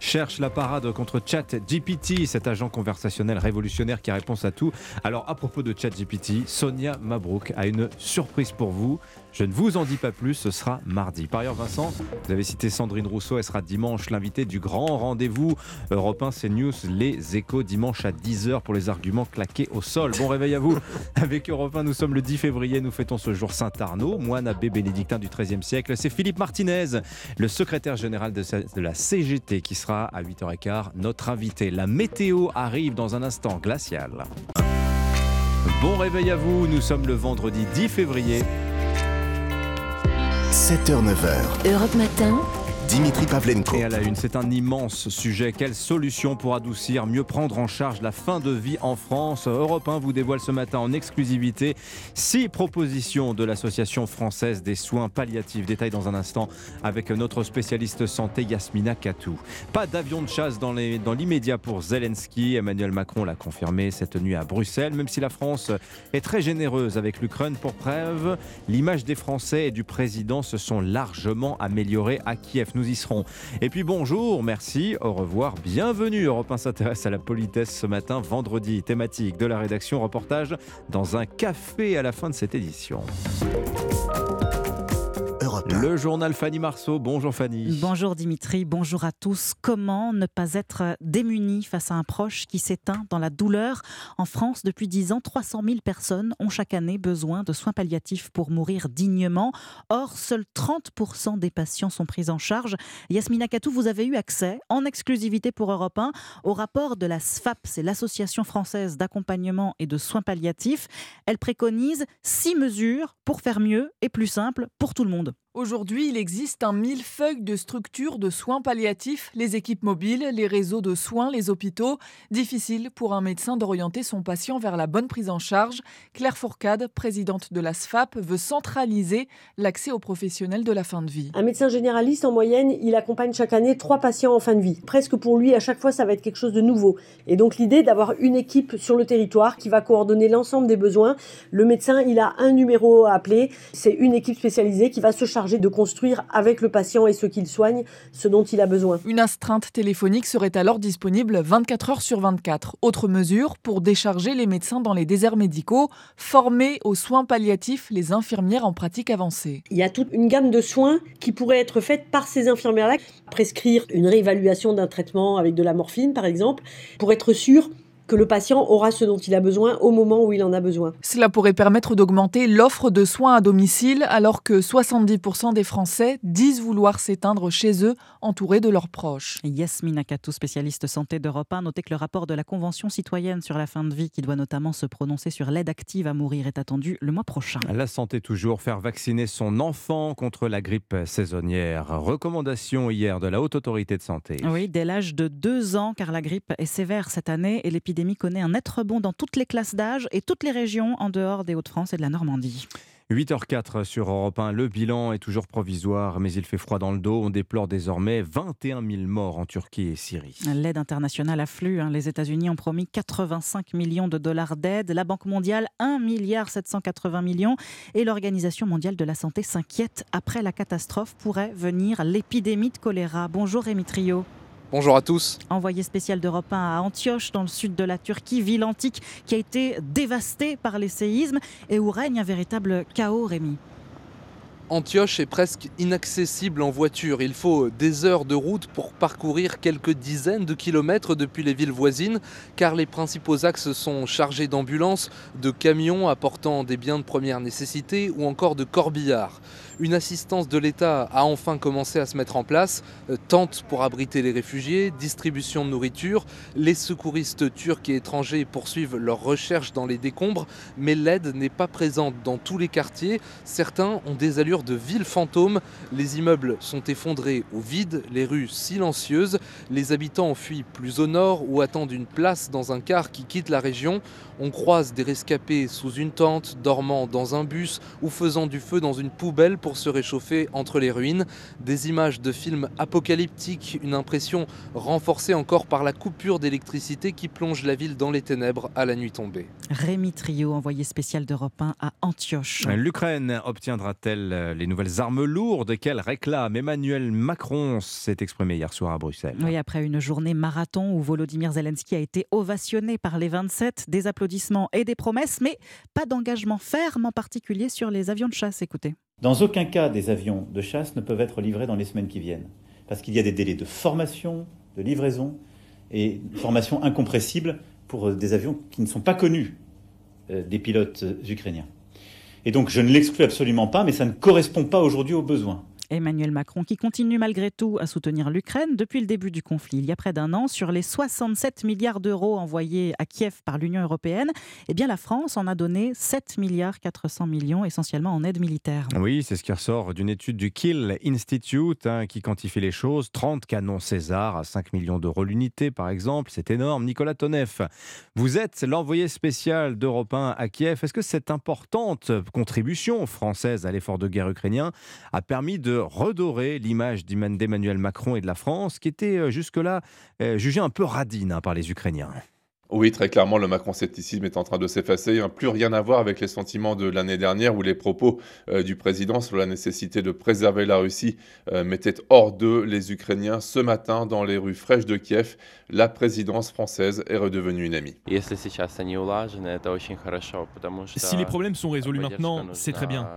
S1: cherche la parade contre ChatGPT, cet agent conversationnel révolutionnaire qui répond à tout. Alors, à propos de ChatGPT, Sonia Mabrouk a une surprise pour vous. Je ne vous en dis pas plus, ce sera mardi. Par ailleurs, Vincent, vous avez cité Sandrine Rousseau, elle sera dimanche l'invité du grand rendez-vous Europe 1 CNews, les échos, dimanche à 10h pour les arguments claqués au sol. Bon réveil à vous avec Europe 1, nous sommes le 10 février, nous fêtons ce jour Saint-Arnaud, moine abbé bénédictin du XIIIe siècle. C'est Philippe Martinez, le secrétaire général de, la CGT, qui sera à 8h15 notre invité. La météo arrive dans un instant glacial. Bon réveil à vous, nous sommes le vendredi 10 février.
S15: 7h-9h. Europe Matin. Dimitri Pavlenko.
S1: Et à la une, c'est un immense sujet. Quelle solution pour adoucir, mieux prendre en charge la fin de vie en France Europe 1 vous dévoile ce matin en exclusivité six propositions de l'Association française des soins palliatifs. Détail dans un instant avec notre spécialiste santé Yasmina Katou. Pas d'avion de chasse dans l'immédiat pour Zelensky. Emmanuel Macron l'a confirmé cette nuit à Bruxelles, même si la France est très généreuse avec l'Ukraine. Pour preuve, l'image des Français et du président se sont largement améliorées à Kiev nous y serons. Et puis bonjour, merci, au revoir, bienvenue. Europe 1 s'intéresse à la politesse ce matin, vendredi, thématique de la rédaction, reportage dans un café à la fin de cette édition. Le journal Fanny Marceau. Bonjour Fanny.
S46: Bonjour Dimitri, bonjour à tous. Comment ne pas être démuni face à un proche qui s'éteint dans la douleur? En France, depuis 10 ans, 300 000 personnes ont chaque année besoin de soins palliatifs pour mourir dignement. Or, seuls 30% des patients sont pris en charge. Yasmina Katou, vous avez eu accès en exclusivité pour Europe 1 au rapport de la SFAP, c'est l'Association française d'accompagnement et de soins palliatifs. Elle préconise six mesures pour faire mieux et plus simple pour tout le monde.
S30: Aujourd'hui, il existe un millefeuille de structures de soins palliatifs, les équipes mobiles, les réseaux de soins, les hôpitaux. Difficile pour un médecin d'orienter son patient vers la bonne prise en charge. Claire Fourcade, présidente de la SFAP, veut centraliser l'accès aux professionnels de la fin de vie.
S26: Un médecin généraliste, en moyenne, il accompagne chaque année trois patients en fin de vie. Presque pour lui, à chaque fois, ça va être quelque chose de nouveau. Et donc l'idée d'avoir une équipe sur le territoire qui va coordonner l'ensemble des besoins. Le médecin, il a un numéro à appeler. C'est une équipe spécialisée qui va se charger de construire avec le patient et ceux qu'il soigne ce dont il a besoin.
S30: Une astreinte téléphonique serait alors disponible 24 heures sur 24. Autre mesure pour décharger les médecins dans les déserts médicaux, former aux soins palliatifs les infirmières en pratique avancée.
S26: Il y a toute une gamme de soins qui pourraient être faite par ces infirmières-là. Prescrire une réévaluation d'un traitement avec de la morphine, par exemple, pour être sûr que le patient aura ce dont il a besoin au moment où il en a besoin.
S30: Cela pourrait permettre d'augmenter l'offre de soins à domicile alors que 70% des Français disent vouloir s'éteindre chez eux entourés de leurs proches.
S46: Yasmina Akatou, spécialiste santé d'Europe 1, notait que le rapport de la Convention citoyenne sur la fin de vie qui doit notamment se prononcer sur l'aide active à mourir est attendu le mois prochain.
S1: La santé toujours, faire vacciner son enfant contre la grippe saisonnière. Recommandation hier de la Haute Autorité de Santé.
S46: Oui, dès l'âge de 2 ans car la grippe est sévère cette année et l'épidémie l'épidémie connaît un net rebond dans toutes les classes d'âge et toutes les régions en dehors des Hauts-de-France et de la Normandie.
S1: 8h04 sur Europe 1. Le bilan est toujours provisoire, mais il fait froid dans le dos. On déplore désormais 21 000 morts en Turquie et Syrie.
S46: L'aide internationale afflue. Hein. Les États-Unis ont promis 85 millions de dollars d'aide. La Banque mondiale, 1 milliard 780 millions. Et l'Organisation mondiale de la santé s'inquiète. Après la catastrophe pourrait venir l'épidémie de choléra. Bonjour Rémi Trio.
S47: Bonjour à tous.
S46: Envoyé spécial d'Europe 1 à Antioche, dans le sud de la Turquie, ville antique qui a été dévastée par les séismes et où règne un véritable chaos, Rémi.
S47: Antioche est presque inaccessible en voiture. Il faut des heures de route pour parcourir quelques dizaines de kilomètres depuis les villes voisines, car les principaux axes sont chargés d'ambulances, de camions apportant des biens de première nécessité ou encore de corbillards. Une assistance de l'État a enfin commencé à se mettre en place, euh, tente pour abriter les réfugiés, distribution de nourriture. Les secouristes turcs et étrangers poursuivent leurs recherches dans les décombres, mais l'aide n'est pas présente dans tous les quartiers. Certains ont des allures de villes fantômes. Les immeubles sont effondrés au vide, les rues silencieuses. Les habitants ont fui plus au nord ou attendent une place dans un car qui quitte la région. On croise des rescapés sous une tente, dormant dans un bus ou faisant du feu dans une poubelle pour se réchauffer entre les ruines. Des images de films apocalyptiques, une impression renforcée encore par la coupure d'électricité qui plonge la ville dans les ténèbres à la nuit tombée.
S46: Rémi Trio, envoyé spécial d'Europe 1 à Antioche.
S1: L'Ukraine obtiendra-t-elle les nouvelles armes lourdes qu'elle réclame? Emmanuel Macron s'est exprimé hier soir à Bruxelles.
S46: Oui, après une journée marathon où Volodymyr Zelensky a été ovationné par les 27, des applaudissements et des promesses, mais pas d'engagement ferme en particulier sur les avions de chasse. Écoutez.
S48: Dans aucun cas, des avions de chasse ne peuvent être livrés dans les semaines qui viennent, parce qu'il y a des délais de formation, de livraison, et formation incompressible pour euh, des avions qui ne sont pas connus euh, des pilotes euh, ukrainiens. Et donc je ne l'exclus absolument pas, mais ça ne correspond pas aujourd'hui aux besoins.
S46: Emmanuel Macron qui continue malgré tout à soutenir l'Ukraine depuis le début du conflit. Il y a près d'un an, sur les 67 milliards d'euros envoyés à Kiev par l'Union européenne, eh bien la France en a donné 7 milliards 400 millions essentiellement en aide militaire.
S1: Oui, c'est ce qui ressort d'une étude du Kill Institute hein, qui quantifie les choses. 30 canons César à 5 millions d'euros l'unité par exemple, c'est énorme. Nicolas Toneff, vous êtes l'envoyé spécial d'Europe 1 à Kiev. Est-ce que cette importante contribution française à l'effort de guerre ukrainien a permis de redorer l'image d'Emmanuel Macron et de la France, qui était euh, jusque-là euh, jugée un peu radine hein, par les Ukrainiens.
S49: Oui, très clairement, le macron-scepticisme est en train de s'effacer. Il plus rien à voir avec les sentiments de l'année dernière où les propos euh, du président sur la nécessité de préserver la Russie mettaient hors d'eux les Ukrainiens. Ce matin, dans les rues fraîches de Kiev, la présidence française est redevenue une amie.
S27: Si les problèmes sont résolus maintenant, c'est très bien.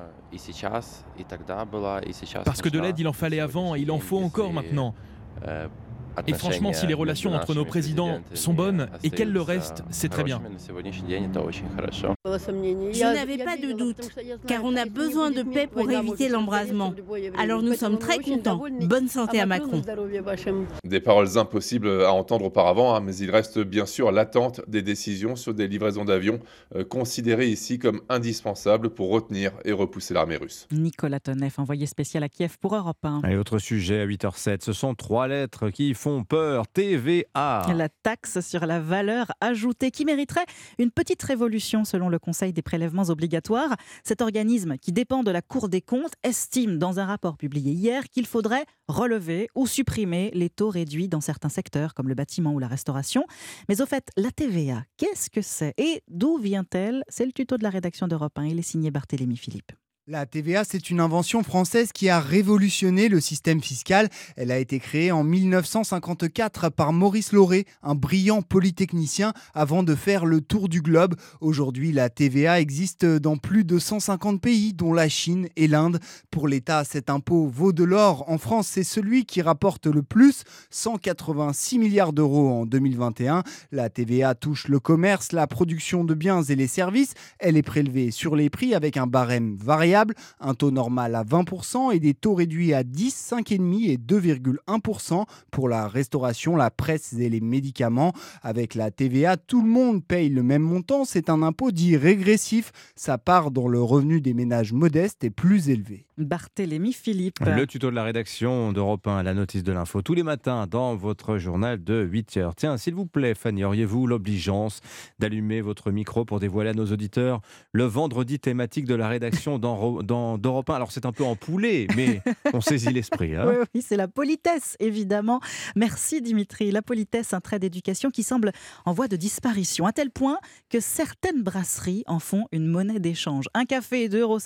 S27: Parce que de l'aide, il en fallait avant et il en faut encore maintenant. Et franchement, si les relations entre nos présidents sont bonnes et qu'elles le restent, c'est très bien.
S50: Je n'avais pas de doute, car on a besoin de paix pour éviter l'embrasement. Alors nous sommes très contents. Bonne santé à Macron.
S8: Des paroles impossibles à entendre auparavant, hein, mais il reste bien sûr l'attente des décisions sur des livraisons d'avions euh, considérées ici comme indispensables pour retenir et repousser l'armée russe.
S46: Nicolas Toneff, envoyé spécial à Kiev pour Europe 1.
S1: Et autre sujet à 8h07, ce sont trois lettres qui font
S46: La taxe sur la valeur ajoutée qui mériterait une petite révolution selon le Conseil des prélèvements obligatoires. Cet organisme qui dépend de la Cour des comptes estime dans un rapport publié hier qu'il faudrait relever ou supprimer les taux réduits dans certains secteurs comme le bâtiment ou la restauration. Mais au fait, la TVA, qu'est-ce que c'est? Et d'où vient-elle? C'est le tuto de la rédaction d'Europe 1. Il est signé Barthélémy Philippe.
S44: La TVA, c'est une invention française qui a révolutionné le système fiscal. Elle a été créée en 1954 par Maurice Lauré, un brillant polytechnicien, avant de faire le tour du globe. Aujourd'hui, la TVA existe dans plus de 150 pays, dont la Chine et l'Inde. Pour l'État, cet impôt vaut de l'or. En France, c'est celui qui rapporte le plus, 186 milliards d'euros en 2021. La TVA touche le commerce, la production de biens et les services. Elle est prélevée sur les prix avec un barème variable un taux normal à 20% et des taux réduits à 10, 5,5 et 2,1% pour la restauration, la presse et les médicaments. Avec la TVA, tout le monde paye le même montant. C'est un impôt dit régressif. Sa part dans le revenu des ménages modestes est plus élevée.
S46: Barthélémy Philippe.
S1: Le tuto de la rédaction d'Europe 1, la notice de l'info, tous les matins dans votre journal de 8 heures. Tiens, s'il vous plaît, Fanny, auriez-vous l'obligeance d'allumer votre micro pour dévoiler à nos auditeurs le vendredi thématique de la rédaction d'Europe 1 Alors, c'est un peu en poulet, mais on saisit l'esprit. Hein.
S46: oui, oui c'est la politesse, évidemment. Merci, Dimitri. La politesse, un trait d'éducation qui semble en voie de disparition, à tel point que certaines brasseries en font une monnaie d'échange. Un café 2,50 euros,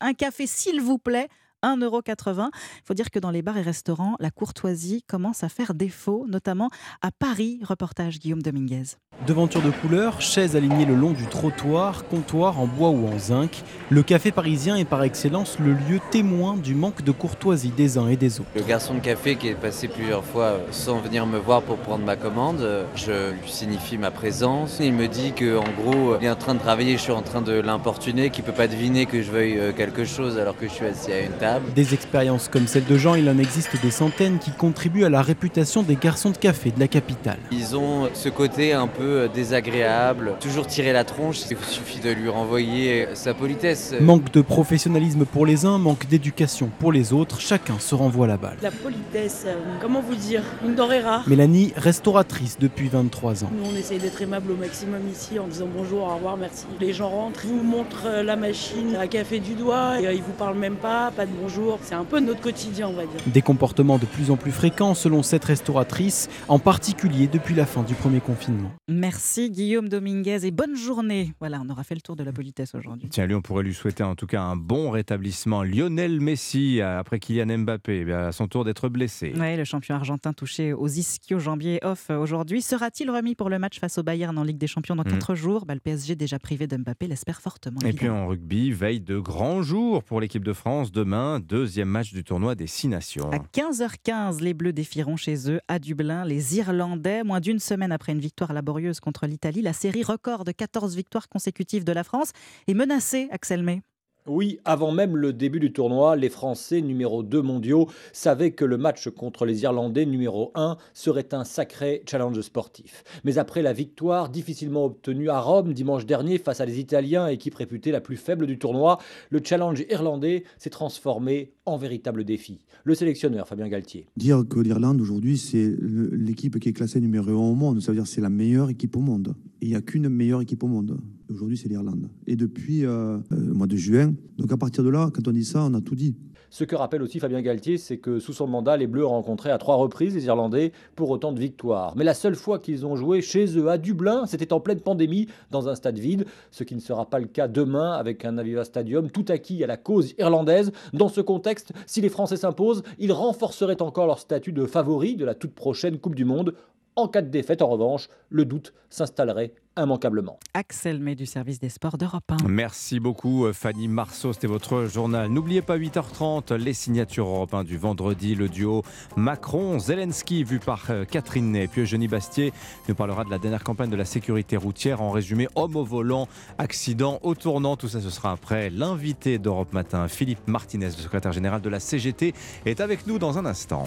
S46: un café, s'il vous plaît, 1,80€. Il faut dire que dans les bars et restaurants, la courtoisie commence à faire défaut, notamment à Paris. Reportage Guillaume Dominguez.
S51: Devanture de couleur, chaises alignées le long du trottoir, comptoir en bois ou en zinc, le café parisien est par excellence le lieu témoin du manque de courtoisie des uns et des autres.
S52: Le garçon de café qui est passé plusieurs fois sans venir me voir pour prendre ma commande, je lui signifie ma présence. Il me dit qu'en gros, il est en train de travailler, je suis en train de l'importuner, qu'il ne peut pas deviner que je veuille euh, quelque chose alors que je suis assis à une table.
S51: Des expériences comme celle de Jean, il en existe des centaines qui contribuent à la réputation des garçons de café de la capitale.
S52: Ils ont ce côté un peu euh, désagréable, toujours tirer la tronche, il suffit de lui renvoyer sa politesse.
S51: Manque de professionnalisme pour les uns, manque d'éducation pour les autres, chacun se renvoie la balle.
S38: La politesse, euh, comment vous dire, une denrée rare.
S51: Mélanie, restauratrice depuis 23 ans.
S38: Nous on essaye d'être aimable au maximum ici en disant bonjour, au revoir, merci. Les gens rentrent, ils vous montrent euh, la machine à café du doigt, et ils vous parlent même pas, pas de bonjour. C'est un peu notre quotidien on va dire.
S51: Des comportements de plus en plus fréquents selon cette restauratrice, en particulier depuis la fin du premier confinement.
S46: Merci Guillaume Dominguez et bonne journée. Voilà, on aura fait le tour de la politesse aujourd'hui.
S1: Tiens, lui, on pourrait lui souhaiter en tout cas un bon rétablissement. Lionel Messi, après Kylian Mbappé, eh à son tour d'être blessé.
S46: Oui, le champion argentin touché aux ischio-jambiers off aujourd'hui. Sera-t-il remis pour le match face au Bayern en Ligue des Champions dans 4 hmm. jours? Bah, Le PSG déjà privé d'Mbappé l'espère fortement.
S1: Et puis en rugby, veille de grands jours pour l'équipe de France. Demain, deuxième match du tournoi des Six Nations.
S46: À 15h15, les Bleus défieront chez eux à Dublin les Irlandais, moins d'une semaine après une victoire laborieuse contre l'Italie, la série record de 14 victoires consécutives de la France est menacée, Axel May.
S53: Oui, avant même le début du tournoi, les Français numéro 2 mondiaux savaient que le match contre les Irlandais numéro 1 serait un sacré challenge sportif. Mais après la victoire difficilement obtenue à Rome dimanche dernier face à les Italiens, équipe réputée la plus faible du tournoi, le challenge irlandais s'est transformé en véritable défi. Le sélectionneur Fabien Galtier.
S54: Dire que l'Irlande aujourd'hui c'est l'équipe qui est classée numéro 1 au monde, ça veut dire c'est la meilleure équipe au monde. Il n'y a qu'une meilleure équipe au monde. Aujourd'hui, c'est l'Irlande. Et depuis euh, euh, le mois de juin, donc à partir de là, quand on dit ça, on a tout dit.
S53: Ce que rappelle aussi Fabien Galtier, c'est que sous son mandat, les Bleus ont rencontré à trois reprises les Irlandais pour autant de victoires. Mais la seule fois qu'ils ont joué chez eux à Dublin, c'était en pleine pandémie, dans un stade vide, ce qui ne sera pas le cas demain avec un Aviva Stadium tout acquis à la cause irlandaise. Dans ce contexte, si les Français s'imposent, ils renforceraient encore leur statut de favoris de la toute prochaine Coupe du Monde
S55: En cas de défaite, en revanche, le doute s'installerait immanquablement.
S46: Axel May du service des sports d'Europe 1.
S1: Merci beaucoup euh, Fanny Marceau, c'était votre journal. N'oubliez pas 8h30, les signatures Europe 1 du vendredi, le duo Macron-Zelensky vu par euh, Catherine Ney. Puis Eugénie Bastier nous parlera de la dernière campagne de la sécurité routière. En résumé, homme au volant, accident au tournant. Tout ça, ce sera après. L'invité d'Europe Matin, Philippe Martinez, le secrétaire général de la CGT, est avec nous dans un instant.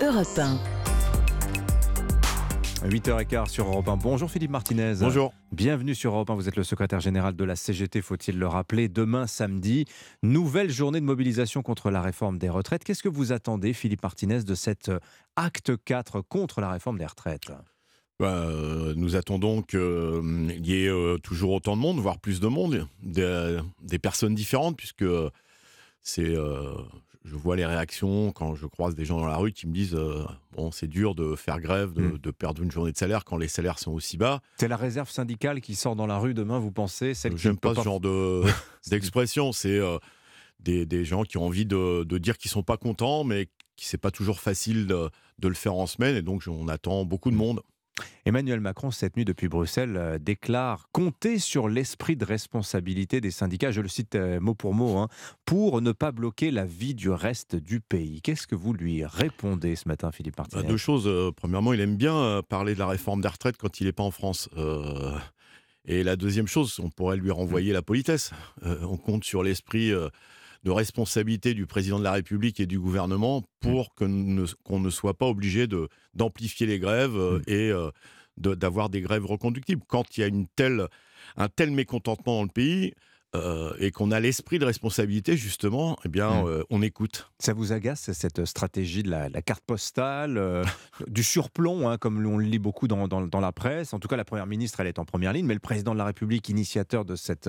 S15: Europe 1.
S1: 8h15 sur Europe 1. Bonjour Philippe Martinez.
S56: Bonjour.
S1: Bienvenue sur Europe 1. Vous êtes le secrétaire général de la CGT, faut-il le rappeler. Demain, samedi, nouvelle journée de mobilisation contre la réforme des retraites. Qu'est-ce que vous attendez, Philippe Martinez, de cet euh, acte 4 contre la réforme des retraites?
S56: Bah, euh, nous attendons qu'il euh, y ait toujours autant de monde, voire plus de monde, des, des personnes différentes, puisque c'est je vois les réactions quand je croise des gens dans la rue qui me disent euh, bon c'est dur de faire grève, hmm. de, perdre une journée de salaire quand les salaires sont aussi bas.
S1: C'est la réserve syndicale qui sort dans la rue demain, vous pensez
S56: J'aime pas ce genre de d'expression. C'est euh, des, gens qui ont envie de, dire qu'ils sont pas contents, mais qui c'est pas toujours facile de, de, le faire en semaine, et donc on attend beaucoup de hmm. monde.
S1: Emmanuel Macron, cette nuit depuis Bruxelles, euh, déclare compter sur l'esprit de responsabilité des syndicats, je le cite euh, mot pour mot, hein, pour ne pas bloquer la vie du reste du pays. Qu'est-ce que vous lui répondez ce matin, Philippe Martinez
S56: Deux choses. Euh, premièrement, il aime bien parler de la réforme des retraites quand il n'est pas en France. et la deuxième chose, on pourrait lui renvoyer la politesse. on compte sur l'esprit de responsabilité du président de la République et du gouvernement pour qu'on ne, ne, soit pas obligé d'amplifier les grèves euh, mm. et euh, d'avoir des grèves reconductibles. Quand il y a une telle, un tel mécontentement dans le pays, euh, et qu'on a l'esprit de responsabilité, justement, eh bien, mmh. on écoute.
S1: Ça vous agace, cette stratégie de la, carte postale, du surplomb, hein, comme on le lit beaucoup dans, dans, la presse? En tout cas, la Première ministre, elle est en première ligne, mais le président de la République, initiateur de cette,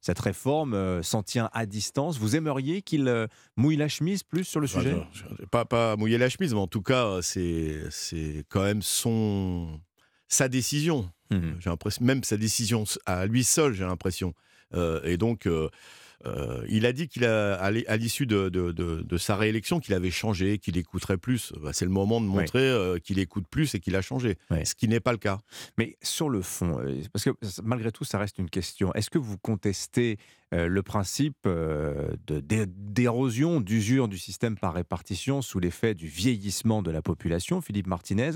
S1: cette réforme, s'en tient à distance. Vous aimeriez qu'il mouille la chemise plus sur le bah, sujet?
S56: pas, pas mouiller la chemise, mais en tout cas, c'est quand même son, sa décision. Mmh. J'ai l'impression, même sa décision à lui seul, j'ai l'impression. Euh, et donc, euh, euh, il a dit qu'il a, à l'issue de, sa réélection, qu'il avait changé, qu'il écouterait plus. Bah, c'est le moment de montrer qu'il écoute plus et qu'il a changé, ce qui n'est pas le cas.
S1: Mais sur le fond, parce que malgré tout, ça reste une question. Est-ce que vous contestez euh, le principe euh, d'érosion, d'usure du système par répartition sous l'effet du vieillissement de la population, Philippe Martinez.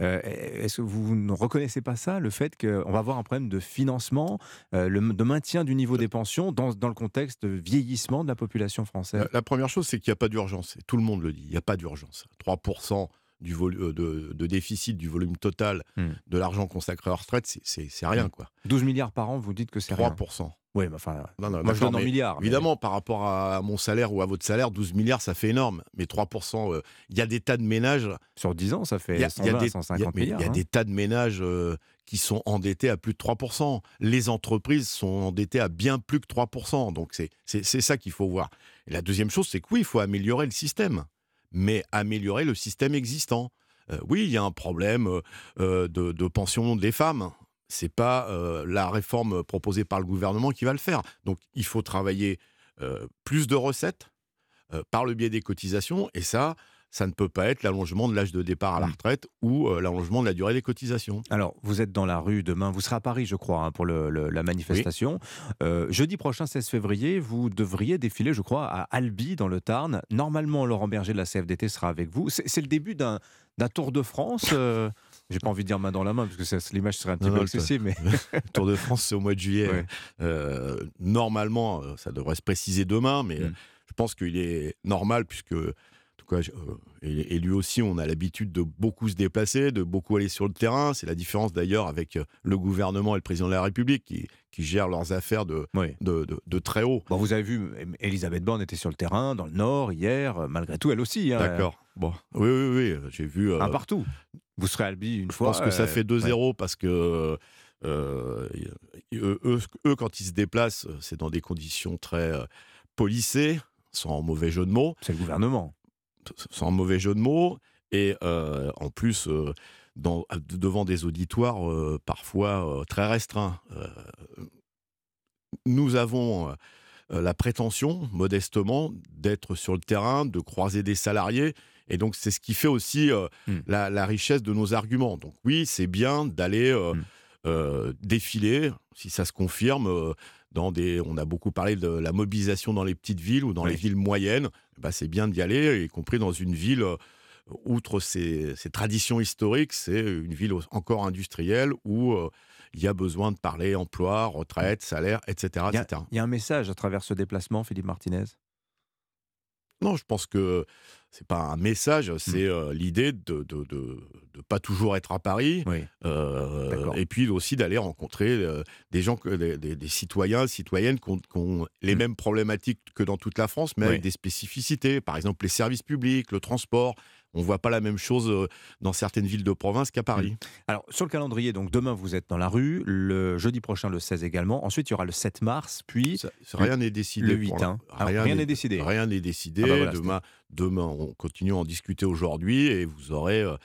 S1: Euh, est-ce que vous ne reconnaissez pas ça, le fait qu'on va avoir un problème de financement, de maintien du niveau des pensions dans, le contexte de vieillissement de la population française?
S56: La, première chose, c'est qu'il n'y a pas d'urgence. Tout le monde le dit, il n'y a pas d'urgence. 3% du de, déficit du volume total hmm. de l'argent consacré à la retraite, c'est rien. Quoi.
S1: 12 milliards par an, vous dites que c'est rien
S56: 3%.
S1: Oui, mais enfin, moi je donne en milliards.
S56: Évidemment, par rapport à mon salaire ou à votre salaire, 12 milliards, ça fait énorme. Mais 3%, euh, il y a des tas de ménages.
S1: Sur 10 ans, ça fait y a, 120, des, 150 milliards.
S56: Il y a, des tas de ménages euh, qui sont endettés à plus de 3%. Les entreprises sont endettées à bien plus que 3%. Donc c'est ça qu'il faut voir. Et la deuxième chose, c'est que oui, il faut améliorer le système. Mais améliorer le système existant. Euh, oui, il y a un problème de, de pension des femmes c'est pas euh, la réforme proposée par le gouvernement qui va le faire. Donc il faut travailler euh, plus de recettes euh, par le biais des cotisations et ça ça ne peut pas être l'allongement de l'âge de départ à la mmh. retraite ou l'allongement de la durée des cotisations.
S1: Alors, vous êtes dans la rue demain, vous serez à Paris, je crois, hein, pour la manifestation. jeudi prochain, 16 février, vous devriez défiler, je crois, à Albi, dans le Tarn. Normalement, Laurent Berger de la CFDT sera avec vous. C'est le début d'un Tour de France j'ai pas envie de dire main dans la main, parce que l'image serait un petit peu excessive. Mais...
S56: Tour de France, c'est au mois de juillet. Euh, normalement, euh, ça devrait se préciser demain, mais mm. je pense qu'il est normal, puisque euh, et, lui aussi, on a l'habitude de beaucoup se déplacer, de beaucoup aller sur le terrain. C'est la différence d'ailleurs avec le gouvernement et le président de la République qui, qui gèrent leurs affaires de, de, de, très haut.
S1: Bon, vous avez vu, Elisabeth Borne était sur le terrain, dans le Nord, hier, malgré tout, elle aussi. Hein.
S56: D'accord. Bon, oui, oui, oui, j'ai vu.
S1: Un partout. Vous serez Albi une fois.
S56: Je pense que ça fait 2-0 parce que euh, eux, eux, quand ils se déplacent, c'est dans des conditions très euh, policées, sans mauvais jeu de mots.
S1: C'est le gouvernement.
S56: Sans mauvais jeu de mots. Et euh, en plus, dans, devant des auditoires parfois très restreints. nous avons la prétention, modestement, d'être sur le terrain, de croiser des salariés Et donc, c'est ce qui fait aussi mmh. la, richesse de nos arguments. Donc, oui, c'est bien d'aller mmh. défiler, si ça se confirme. dans des, on a beaucoup parlé de la mobilisation dans les petites villes ou dans les villes moyennes. Bah, c'est bien d'y aller, y compris dans une ville outre ses, traditions historiques, c'est une ville encore industrielle où il y a besoin de parler emploi, retraite, salaire, etc.
S1: Il y, a un message à travers ce déplacement, Philippe Martinez?
S56: Non, je pense que c'est pas un message, mmh. c'est l'idée de ne pas toujours être à Paris, et puis aussi d'aller rencontrer des gens, des, des, citoyens, citoyennes qui ont, les mmh. mêmes problématiques que dans toute la France, mais avec des spécificités. Par exemple, les services publics, le transport, on ne voit pas la même chose euh, dans certaines villes de province qu'à Paris. Mmh.
S1: Alors, sur le calendrier, donc demain, vous êtes dans la rue, le jeudi prochain, le 16 également. Ensuite, il y aura le 7 mars, puis.
S56: rien n'est décidé.
S1: Le 8. Hein. rien n'est décidé.
S56: Rien n'est décidé. Ah bah demain, Demain, on continue à en discuter aujourd'hui et vous aurez euh,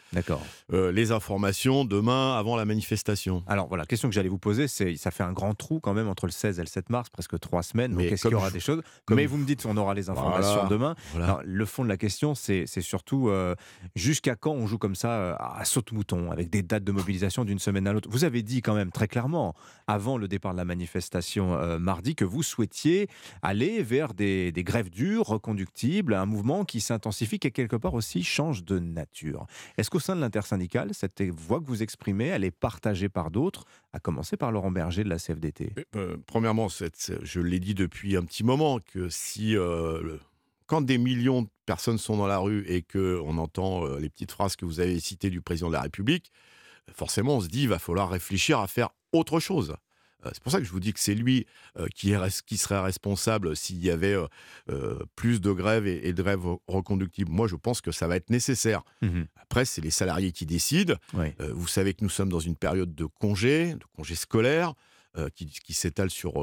S56: euh, les informations demain avant la manifestation.
S1: Alors voilà, question que j'allais vous poser, c'est ça fait un grand trou quand même entre le 16 et le 7 mars, presque trois semaines. Donc est-ce qu'il y aura des choses? Mais vous me dites on aura les informations demain. le fond de la question, c'est surtout euh, jusqu'à quand on joue comme ça à saute-mouton, avec des dates de mobilisation d'une semaine à l'autre? Vous avez dit quand même très clairement, avant le départ de la manifestation mardi, que vous souhaitiez aller vers des, des grèves dures, reconductibles, un mouvement qui s'intensifie, qui quelque part aussi change de nature. Est-ce qu'au sein de l'intersyndicale, cette voix que vous exprimez, elle est partagée par d'autres, à commencer par Laurent Berger de la CFDT
S56: euh, Premièrement, je l'ai dit depuis un petit moment, que si... Euh, quand des millions de personnes sont dans la rue et qu'on entend euh, les petites phrases que vous avez citées du président de la République, forcément on se dit il va falloir réfléchir à faire autre chose. Euh, c'est pour ça que je vous dis que c'est lui euh, qui, serait responsable s'il y avait euh, plus de grèves et, de grèves reconductibles. Moi, je pense que ça va être nécessaire. Mmh Après, c'est les salariés qui décident. vous savez que nous sommes dans une période de congé, de congé scolaire. qui, s'étale sur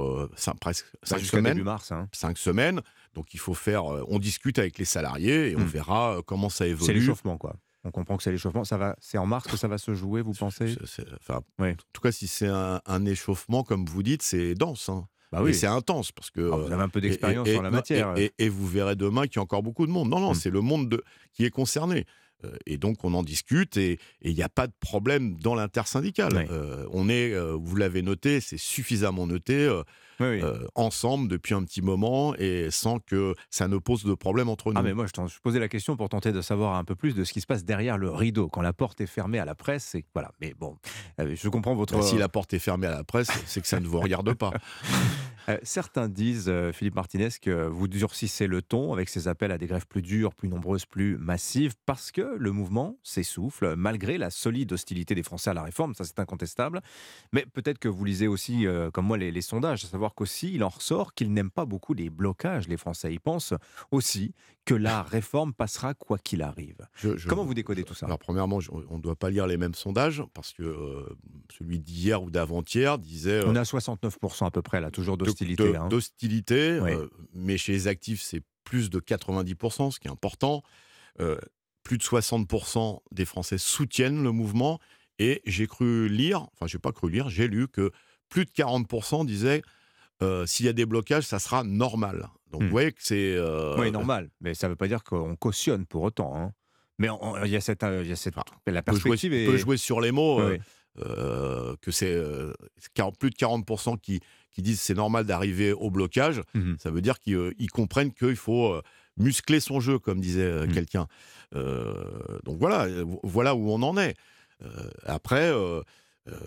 S56: presque cinq semaines.
S1: mars. Hein.
S56: Cinq semaines. Donc il faut faire. on discute avec les salariés et on mmh. verra comment ça évolue.
S1: C'est l'échauffement, quoi. On comprend que c'est l'échauffement. Ça va, c'est en mars que ça va se jouer, vous pensez?
S56: enfin, En tout cas, si c'est un, échauffement, comme vous dites, c'est dense. Hein. Bah oui. c'est intense parce que
S1: ah, vous avez un peu d'expérience sur la matière.
S56: Et, vous verrez demain qu'il y a encore beaucoup de monde. Non, non, mmh. c'est le monde de, qui est concerné. Euh, et donc on en discute et il n'y a pas de problème dans l'intersyndicale. Euh, on est, euh, vous l'avez noté, c'est suffisamment noté. Ensemble depuis un petit moment et sans que ça ne pose de problème entre nous.
S1: Ah mais moi je, posais la question pour tenter de savoir un peu plus de ce qui se passe derrière le rideau quand la porte est fermée à la presse. C'est voilà. Mais bon, je comprends votre.
S56: Bah, si la porte est fermée à la presse, c'est que ça ne vous regarde pas.
S1: certains disent, Philippe Martinez, que vous durcissez le ton avec ces appels à des grèves plus dures, plus nombreuses, plus massives, parce que le mouvement s'essouffle malgré la solide hostilité des Français à la réforme, ça c'est incontestable. Mais peut-être que vous lisez aussi, euh, comme moi, les, sondages, à savoir qu'aussi il en ressort qu'ils n'aiment pas beaucoup les blocages, les Français. Ils pensent aussi que la réforme passera quoi qu'il arrive. Comment vous décodez tout ça?
S56: Alors premièrement, on ne doit pas lire les mêmes sondages, parce que euh, celui d'hier ou d'avant-hier disait...
S1: on a 69% à peu près là, toujours d'hostilité.
S56: Hein. D'hostilité, euh, mais chez les actifs c'est plus de 90%, ce qui est important plus de 60% des Français soutiennent le mouvement. Et j'ai cru lire, enfin, j'ai pas cru lire, j'ai lu que plus de 40% disaient euh, s'il y a des blocages, ça sera normal. Donc, vous hmm. voyez que c'est.
S1: Euh, oui, normal. Mais ça ne veut pas dire qu'on cautionne pour autant. Hein. Mais il y a cette, euh, y a cette la perspective.
S56: On peut, jouer, sur les mots. que c'est plus de 40% qui, qui disent c'est normal d'arriver au blocage, mmh ça veut dire qu'ils comprennent qu'il faut muscler son jeu, comme disait mmh. quelqu'un. donc voilà, voilà où on en est. après,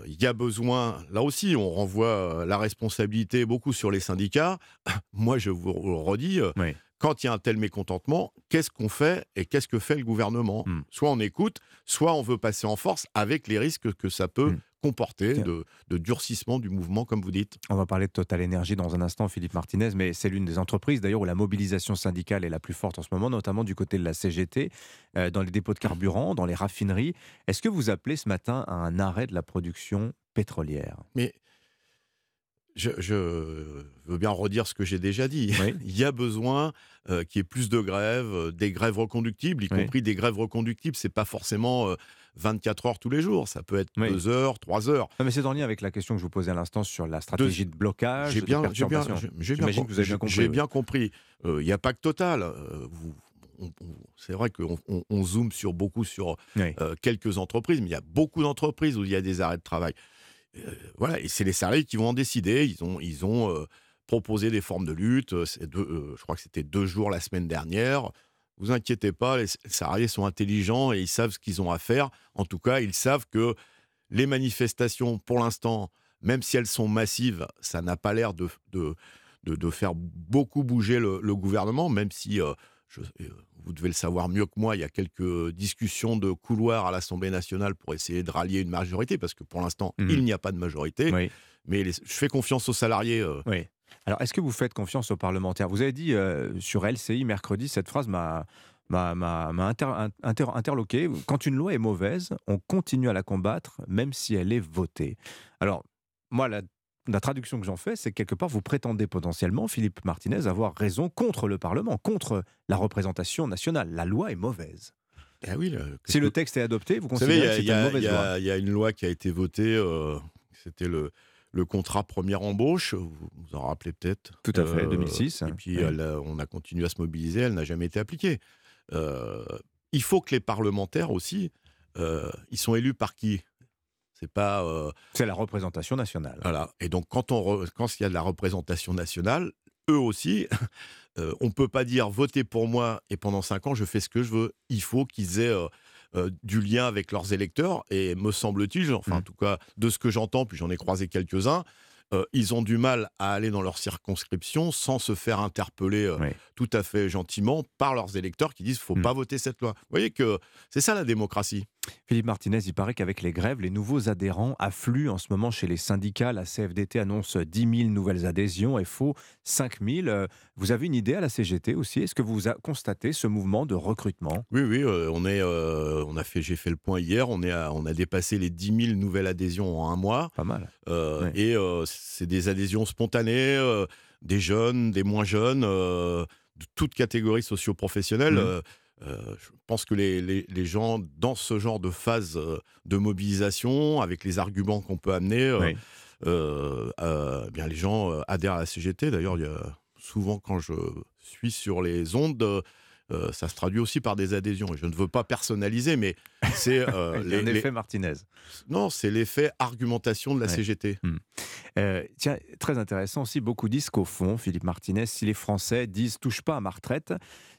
S56: il y a besoin, là aussi, on renvoie la responsabilité beaucoup sur les syndicats. Moi, je vous le redis, quand il y a un tel mécontentement, qu'est-ce qu'on fait et qu'est-ce que fait le gouvernement? Mmh. Soit on écoute, soit on veut passer en force avec les risques que ça peut comporter de, durcissement du mouvement, comme vous dites.
S1: On va parler de Total Energy dans un instant, Philippe Martinez, mais c'est l'une des entreprises d'ailleurs où la mobilisation syndicale est la plus forte en ce moment, notamment du côté de la CGT, euh, dans les dépôts de carburant, dans les raffineries. Est-ce que vous appelez ce matin à un arrêt de la production pétrolière?
S56: Mais je, veux bien redire ce que j'ai déjà dit. Il y a besoin euh, qu'il y ait plus de grèves, euh, des grèves reconductibles, y compris des grèves reconductibles. C'est pas forcément 24 heures tous les jours. Ça peut être 2 heures, 3 heures.
S1: mais c'est en lien avec la question que je vous posais à l'instant sur la stratégie de, blocage. J'ai bien,
S56: bien, bien, bien, compris. J'ai bien compris. Il n'y a pas que Total. c'est vrai qu'on on, zoome sur beaucoup sur quelques entreprises, mais il y a beaucoup d'entreprises où il y a des arrêts de travail. voilà, et c'est les salariés qui vont en décider. Ils ont, ils ont proposé des formes de lutte. je crois que c'était deux jours la semaine dernière. Vous inquiétez pas, les salariés sont intelligents et ils savent ce qu'ils ont à faire. En tout cas, ils savent que les manifestations, pour l'instant, même si elles sont massives, ça n'a pas l'air de, de, de, faire beaucoup bouger le, gouvernement, même si, euh, je, euh, vous devez le savoir mieux que moi, il y a quelques discussions de couloir à l'Assemblée nationale pour essayer de rallier une majorité, parce que pour l'instant, mmh il n'y a pas de majorité. Mais je fais confiance aux salariés. Euh,
S1: oui. Alors, est-ce que vous faites confiance aux parlementaires? Vous avez dit euh, sur LCI mercredi, cette phrase m'a interloqué. Quand une loi est mauvaise, on continue à la combattre, même si elle est votée. Alors, moi, la, traduction que j'en fais, c'est que quelque part, vous prétendez potentiellement, Philippe Martinez, avoir raison contre le Parlement, contre la représentation nationale. La loi est mauvaise.
S56: Ah oui,
S1: si le texte est adopté, vous considérez que c'est une mauvaise loi
S56: Il y a une loi qui a été votée, euh, c'était le, le contrat première embauche, vous vous en rappelez peut-être.
S1: Tout à fait, 2006.
S56: Euh, et puis on a continué à se mobiliser, elle n'a jamais été appliquée. Euh, il faut que les parlementaires aussi, euh, ils sont élus par qui? C'est pas.
S1: c'est la représentation nationale.
S56: Voilà. Et donc quand on quand il y a de la représentation nationale, eux aussi, on peut pas dire votez pour moi et pendant cinq ans je fais ce que je veux. Il faut qu'ils aient euh, du lien avec leurs électeurs. Et me semble-t-il, enfin en mmh. tout cas de ce que j'entends, puis j'en ai croisé quelques-uns, euh, ils ont du mal à aller dans leur circonscription sans se faire interpeller euh, tout à fait gentiment par leurs électeurs qui disent faut mmh. pas voter cette loi. Vous voyez que c'est ça la démocratie.
S1: Philippe Martinez, il paraît qu'avec les grèves, les nouveaux adhérents affluent en ce moment chez les syndicats. La CFDT annonce 10 000 nouvelles adhésions, FO 5 000. Vous avez une idée à la CGT aussi? Est-ce que vous avez constaté ce mouvement de recrutement?
S56: Oui, oui, euh, on est, euh, on a fait, j'ai fait le point hier, on, est on a dépassé les 10 000 nouvelles adhésions en un mois.
S1: Pas mal.
S56: Euh, et c'est des adhésions spontanées, des jeunes, des moins jeunes, de toutes catégories socio-professionnelles. Mmh. Euh, je pense que les, les, gens, dans ce genre de phase euh, de mobilisation, avec les arguments qu'on peut amener, euh, bien les gens adhèrent à la CGT. D'ailleurs, souvent quand je suis sur les ondes, ça se traduit aussi par des adhésions. Et je ne veux pas personnaliser, mais c'est
S1: l'effet Martinez.
S56: Non, c'est l'effet argumentation de la CGT.
S1: Hmm. tiens, très intéressant aussi. Beaucoup disent qu'au fond, Philippe Martinez, si les Français disent touche pas à ma retraite,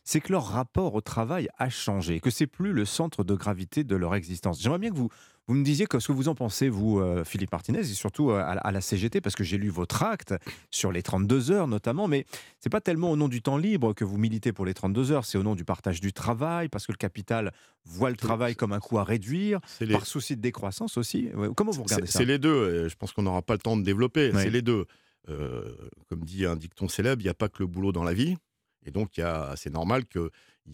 S1: c'est que leur rapport au travail a changé, que c'est plus le centre de gravité de leur existence. J'aimerais bien que vous, vous me disiez ce que vous en pensez, vous, euh, Philippe Martinez, et surtout euh, à, la CGT, parce que j'ai lu votre acte sur les 32 heures notamment, mais c'est pas tellement au nom du temps libre que vous militez pour les 32 heures, c'est au nom du partage du travail, parce que le capital voit le travail comme un coût à réduire, par souci de décroissance aussi. Comment vous regardez ça
S56: C'est les deux, je pense qu'on n'aura pas le temps de développer, c'est les deux. Euh, comme dit un dicton célèbre, il n'y a pas que le boulot dans la vie. Et donc, c'est normal que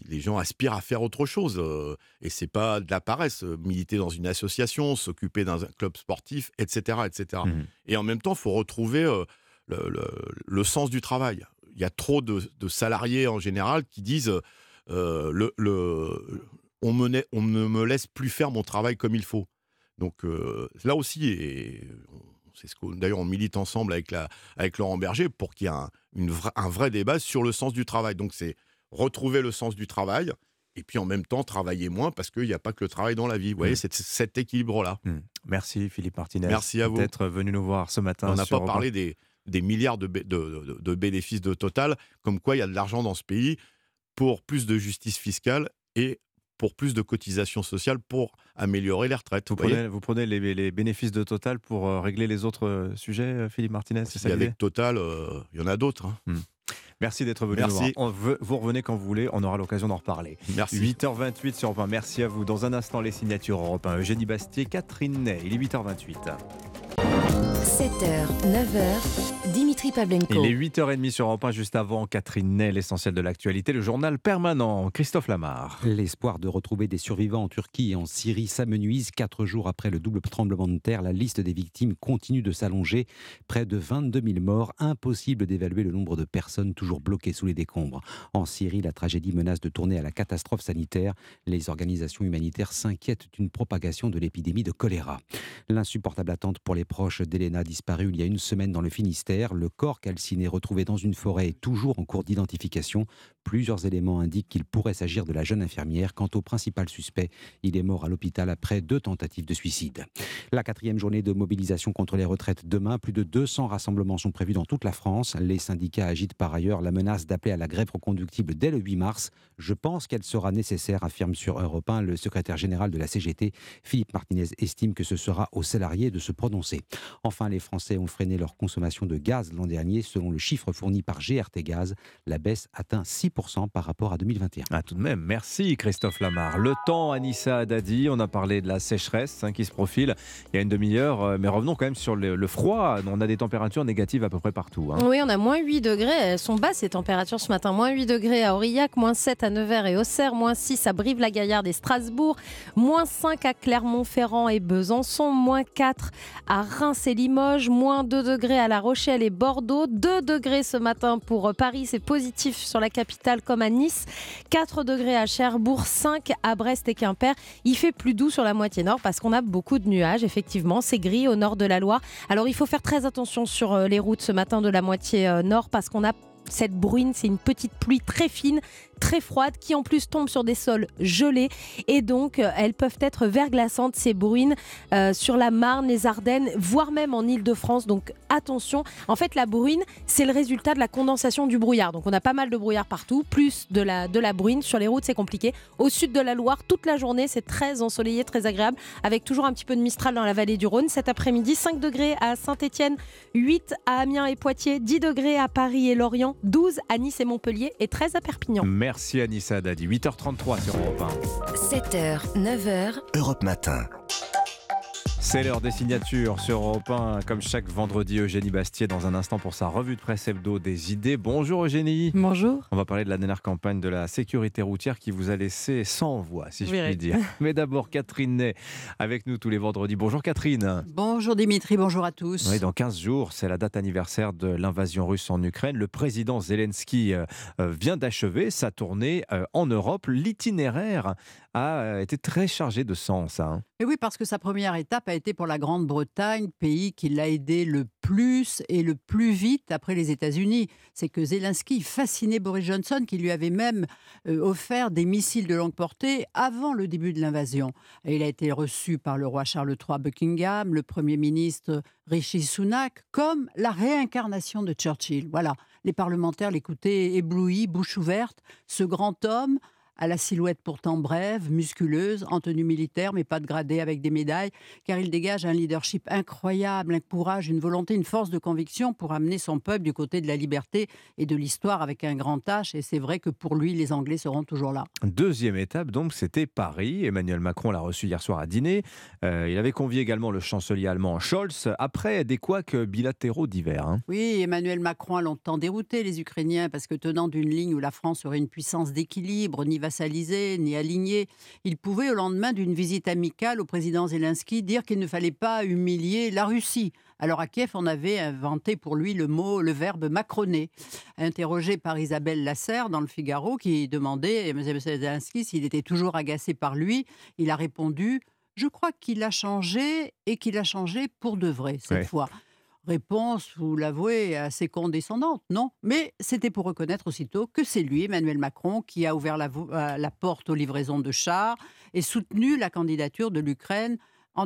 S56: les gens aspirent à faire autre chose. Euh, et c'est pas de la paresse, militer dans une association, s'occuper d'un club sportif, etc. etc. Mmh et en même temps, il faut retrouver euh, le, sens du travail. Il y a trop de, salariés en général qui disent le, on, on, ne me laisse plus faire mon travail comme il faut. Donc là aussi, et c'est ce que d'ailleurs on milite ensemble avec, la, avec Laurent Berger pour qu'il y ait un, une un vrai débat sur le sens du travail. Donc c'est retrouver le sens du travail et puis en même temps travailler moins parce qu'il n'y a pas que le travail dans la vie. Vous voyez, mmh. c'est cet équilibre-là.
S1: Mmh. Merci Philippe Martinez.
S56: Merci à vous.
S1: D'être venu nous voir ce matin.
S56: On n'a pas parlé des, des milliards de, de, de, bénéfices de Total, comme quoi il y a de l'argent dans ce pays pour plus de justice fiscale et pour plus de cotisations sociales pour améliorer les retraites.
S1: Vous, prenez, vous prenez les, bénéfices de Total pour euh, régler les autres euh, sujets, euh, Philippe Martinez
S56: c'est Avec Total, il y en a d'autres. Hein. Hmm.
S1: Merci d'être venu. Merci. On vous revenez quand vous voulez, on aura l'occasion d'en reparler.
S56: Merci.
S1: 8h28 sur Europe 1. Merci à vous. Dans un instant, les signatures Europe 1. Eugénie Bastier, Catherine Ney. Il est 8h28.
S15: 7h, 9h, Dimitri Pavlenko.
S1: Il est 8h30 sur Europe 1, juste avant Catherine Ney, l'essentiel de l'actualité, le journal permanent. Christophe Lamar.
S57: L'espoir de retrouver des survivants en Turquie et en Syrie s'amenuise. Quatre jours après le double tremblement de terre, la liste des victimes continue de s'allonger. Près de 22 000 morts. Impossible d'évaluer le nombre de personnes toujours bloquées sous les décombres. En Syrie, la tragédie menace de tourner à la catastrophe sanitaire. Les organisations humanitaires s'inquiètent d'une propagation de l'épidémie de choléra. L'insupportable attente pour les proches d'Elena a disparu il y a une semaine dans le Finistère. Le corps calciné retrouvé dans une forêt est toujours en cours d'identification. Plusieurs éléments indiquent qu'il pourrait s'agir de la jeune infirmière. Quant au principal suspect, il est mort à l'hôpital après deux tentatives de suicide. La quatrième journée de mobilisation contre les retraites demain. Plus de 200 rassemblements sont prévus dans toute la France. Les syndicats agitent par ailleurs la menace d'appeler à la grève reconductible dès le 8 mars. Je pense qu'elle sera nécessaire, affirme sur Europe 1 le secrétaire général de la CGT. Philippe Martinez estime que ce sera aux salariés de se prononcer. Enfin, les Français ont freiné leur consommation de gaz l'an dernier. Selon le chiffre fourni par GRT Gaz, la baisse atteint 6% par rapport à 2021.
S1: Ah, tout de même, merci Christophe Lamar. Le temps, Anissa Dadi, on a parlé de la sécheresse hein, qui se profile il y a une demi-heure, euh, mais revenons quand même sur le, froid. On a des températures négatives à peu près partout.
S58: Hein. Oui, on a moins 8 degrés. Elles sont basses ces températures ce matin. Moins 8 degrés à Aurillac, moins 7 à Nevers et Auxerre, moins 6 à Brive-la-Gaillarde et Strasbourg, moins 5 à Clermont-Ferrand et Besançon, moins 4 à Reims et Limoges, moins 2 degrés à La Rochelle et Bordeaux, 2 degrés ce matin pour Paris, c'est positif sur la capitale comme à Nice, 4 degrés à Cherbourg, 5 à Brest et Quimper. Il fait plus doux sur la moitié nord parce qu'on a beaucoup de nuages, effectivement, c'est gris au nord de la Loire. Alors il faut faire très attention sur euh, les routes ce matin de la moitié euh, nord parce qu'on a cette bruine, c'est une petite pluie très fine très froides qui en plus tombent sur des sols gelés et donc euh, elles peuvent être verglaçantes ces bruines euh, sur la Marne, les Ardennes, voire même en Ile-de-France. Donc attention, en fait la bruine c'est le résultat de la condensation du brouillard. Donc on a pas mal de brouillard partout, plus de la, de la bruine. Sur les routes c'est compliqué. Au sud de la Loire, toute la journée c'est très ensoleillé, très agréable, avec toujours un petit peu de Mistral dans la vallée du Rhône. Cet après-midi 5 degrés à Saint-Étienne, 8 à Amiens et Poitiers, 10 degrés à Paris et Lorient, 12 à Nice et Montpellier et 13 à Perpignan.
S1: Anissa Dadi. 8h33 sur Europe 1.
S15: 7h, 9h. Europe Matin.
S1: C'est l'heure des signatures sur Europe 1, comme chaque vendredi, Eugénie Bastier dans un instant pour sa revue de presse hebdo des idées. Bonjour Eugénie.
S50: Bonjour.
S1: On va parler de la dernière campagne de la sécurité routière qui vous a laissé sans voix, si je puis dire. Mais d'abord, Catherine Ney avec nous tous les vendredis. Bonjour Catherine.
S50: Bonjour Dimitri, bonjour à tous.
S1: Oui, dans 15 jours, c'est la date anniversaire de l'invasion russe en Ukraine. Le président Zelensky euh, euh, vient d'achever sa tournée euh, en Europe. L'itinéraire a été très chargé de sens. Hein.
S50: Et oui, parce que sa première étape a été pour la Grande-Bretagne, pays qui l'a aidé le plus et le plus vite après les États-Unis. C'est que Zelensky fascinait Boris Johnson, qui lui avait même euh, offert des missiles de longue portée avant le début de l'invasion. il a été reçu par le roi Charles III Buckingham, le Premier ministre Rishi Sunak, comme la réincarnation de Churchill. Voilà, les parlementaires l'écoutaient éblouis, bouche ouverte. Ce grand homme à la silhouette pourtant brève, musculeuse, en tenue militaire, mais pas de gradé avec des médailles, car il dégage un leadership incroyable, un courage, une volonté, une force de conviction pour amener son peuple du côté de la liberté et de l'histoire avec un grand H. Et c'est vrai que pour lui, les Anglais seront toujours là.
S1: Deuxième étape, donc, c'était Paris. Emmanuel Macron l'a reçu hier soir à dîner. Euh, il avait convié également le chancelier allemand Scholz, après des couacs bilatéraux divers. Hein.
S50: Oui, Emmanuel Macron a longtemps dérouté les Ukrainiens parce que tenant d'une ligne où la France serait une puissance d'équilibre, ni vassalisé ni aligné. Il pouvait, au lendemain d'une visite amicale au président Zelensky, dire qu'il ne fallait pas humilier la Russie. Alors à Kiev, on avait inventé pour lui le mot, le verbe macroner. Interrogé par Isabelle Lasserre dans le Figaro, qui demandait à M. Zelensky s'il était toujours agacé par lui, il a répondu Je crois qu'il a changé et qu'il a changé pour de vrai cette fois. Réponse, vous l'avouez, assez condescendante, non? Mais c'était pour reconnaître aussitôt que c'est lui, Emmanuel Macron, qui a ouvert la, euh, porte aux livraisons de chars et soutenu la candidature de l'Ukraine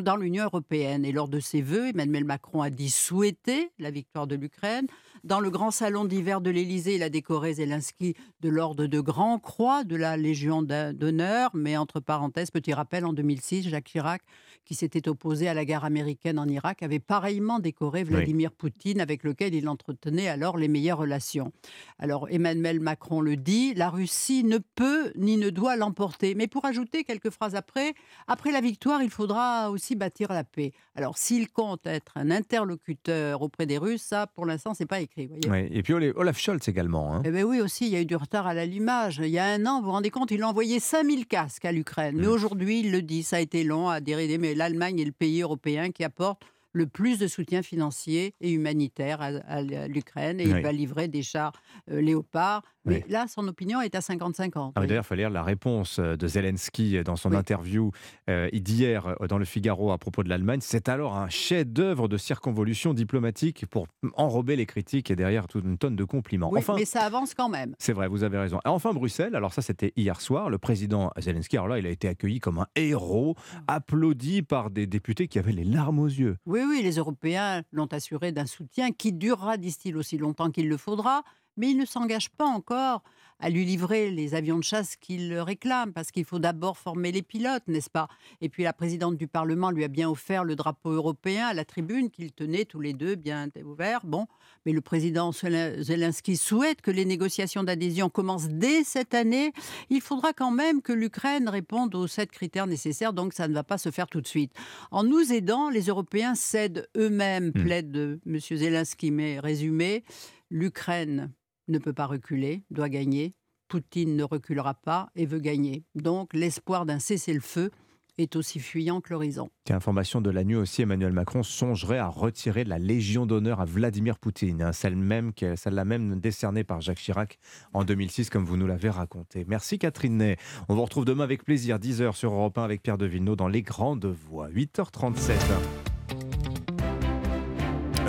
S50: dans l'Union européenne. Et lors de ses vœux, Emmanuel Macron a dit souhaiter la victoire de l'Ukraine. Dans le grand salon d'hiver de l'Élysée, il a décoré Zelensky de l'ordre de Grand Croix de la Légion d'honneur. Mais entre parenthèses, petit rappel, en 2006, Jacques Chirac, qui s'était opposé à la guerre américaine en Irak, avait pareillement décoré Vladimir Poutine, avec lequel il entretenait alors les meilleures relations. Alors Emmanuel Macron le dit, la Russie ne peut ni ne doit l'emporter. Mais pour ajouter quelques phrases après, après la victoire, il faudra aussi bâtir la paix. Alors s'il compte être un interlocuteur auprès des Russes, ça pour l'instant c'est pas écrit.
S1: et puis Olaf Scholz également. Hein.
S50: Eh bien oui aussi, il y a eu du retard à l'allumage. Il y a un an, vous vous rendez compte, il a envoyé 5000 casques à l'Ukraine. Mais mmh. aujourd'hui, il le dit, ça a été long à dérider, mais l'Allemagne est le pays européen qui apporte le plus de soutien financier et humanitaire à, l'Ukraine et il va livrer des chars euh, léopards. Mais là, son opinion est à 50-50.
S1: Ah, d'ailleurs, il faut lire la réponse euh, de Zelensky dans son interview euh, d'hier dans le Figaro à propos de l'Allemagne. C'est alors un chef-d'œuvre de circonvolution diplomatique pour enrober les critiques et derrière toute une tonne de compliments.
S50: enfin, mais ça avance quand même.
S1: C'est vrai, vous avez raison. enfin, Bruxelles, alors ça c'était hier soir, le président Zelensky, alors là, il a été accueilli comme un héros, ah. applaudi par des députés qui avaient les larmes aux yeux.
S50: Oui, oui, les Européens l'ont assuré d'un soutien qui durera, disent-ils, aussi longtemps qu'il le faudra, mais il ne s'engage pas encore à lui livrer les avions de chasse qu'il réclame, parce qu'il faut d'abord former les pilotes, n'est-ce pas? Et puis la présidente du Parlement lui a bien offert le drapeau européen à la tribune qu'ils tenaient tous les deux bien ouvert. Bon, mais le président Zelensky souhaite que les négociations d'adhésion commencent dès cette année. Il faudra quand même que l'Ukraine réponde aux sept critères nécessaires, donc ça ne va pas se faire tout de suite. En nous aidant, les Européens cèdent eux-mêmes, hmm. plaide M. Zelensky, mais résumé, l'Ukraine ne peut pas reculer, doit gagner. Poutine ne reculera pas et veut gagner. Donc l'espoir d'un cessez-le-feu est aussi fuyant que l'horizon.
S1: Information de la nuit aussi, Emmanuel Macron songerait à retirer la Légion d'honneur à Vladimir Poutine, hein, celle même celle-là même décernée par Jacques Chirac en 2006, comme vous nous l'avez raconté. Merci Catherine Ney. On vous retrouve demain avec plaisir, 10h sur Europe 1 avec Pierre de dans Les Grandes Voix, 8h37.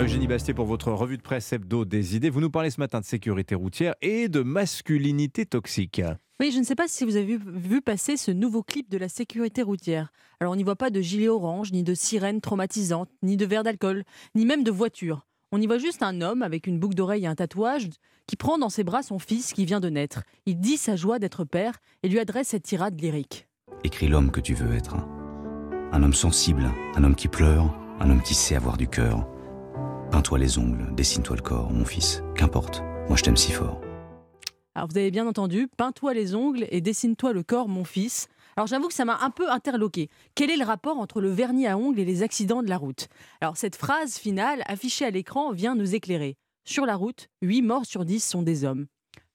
S1: Eugénie Bastier pour votre revue de presse hebdo des idées. Vous nous parlez ce matin de sécurité routière et de masculinité toxique.
S59: Oui, je ne sais pas si vous avez vu, passer ce nouveau clip de la sécurité routière. Alors on n'y voit pas de gilet orange, ni de sirène traumatisante, ni de verre d'alcool, ni même de voiture. On y voit juste un homme avec une boucle d'oreille et un tatouage qui prend dans ses bras son fils qui vient de naître. Il dit sa joie d'être père et lui adresse cette tirade lyrique.
S60: Écris l'homme que tu veux être. Un homme sensible, un homme qui pleure, un homme qui sait avoir du cœur Peins-toi les ongles, dessine-toi le corps, mon fils. Qu'importe, moi je t'aime si fort.
S59: Alors vous avez bien entendu, peins-toi les ongles et dessine-toi le corps, mon fils. Alors j'avoue que ça m'a un peu interloqué. Quel est le rapport entre le vernis à ongles et les accidents de la route? Alors cette phrase finale affichée à l'écran vient nous éclairer. Sur la route, 8 morts sur 10 sont des hommes.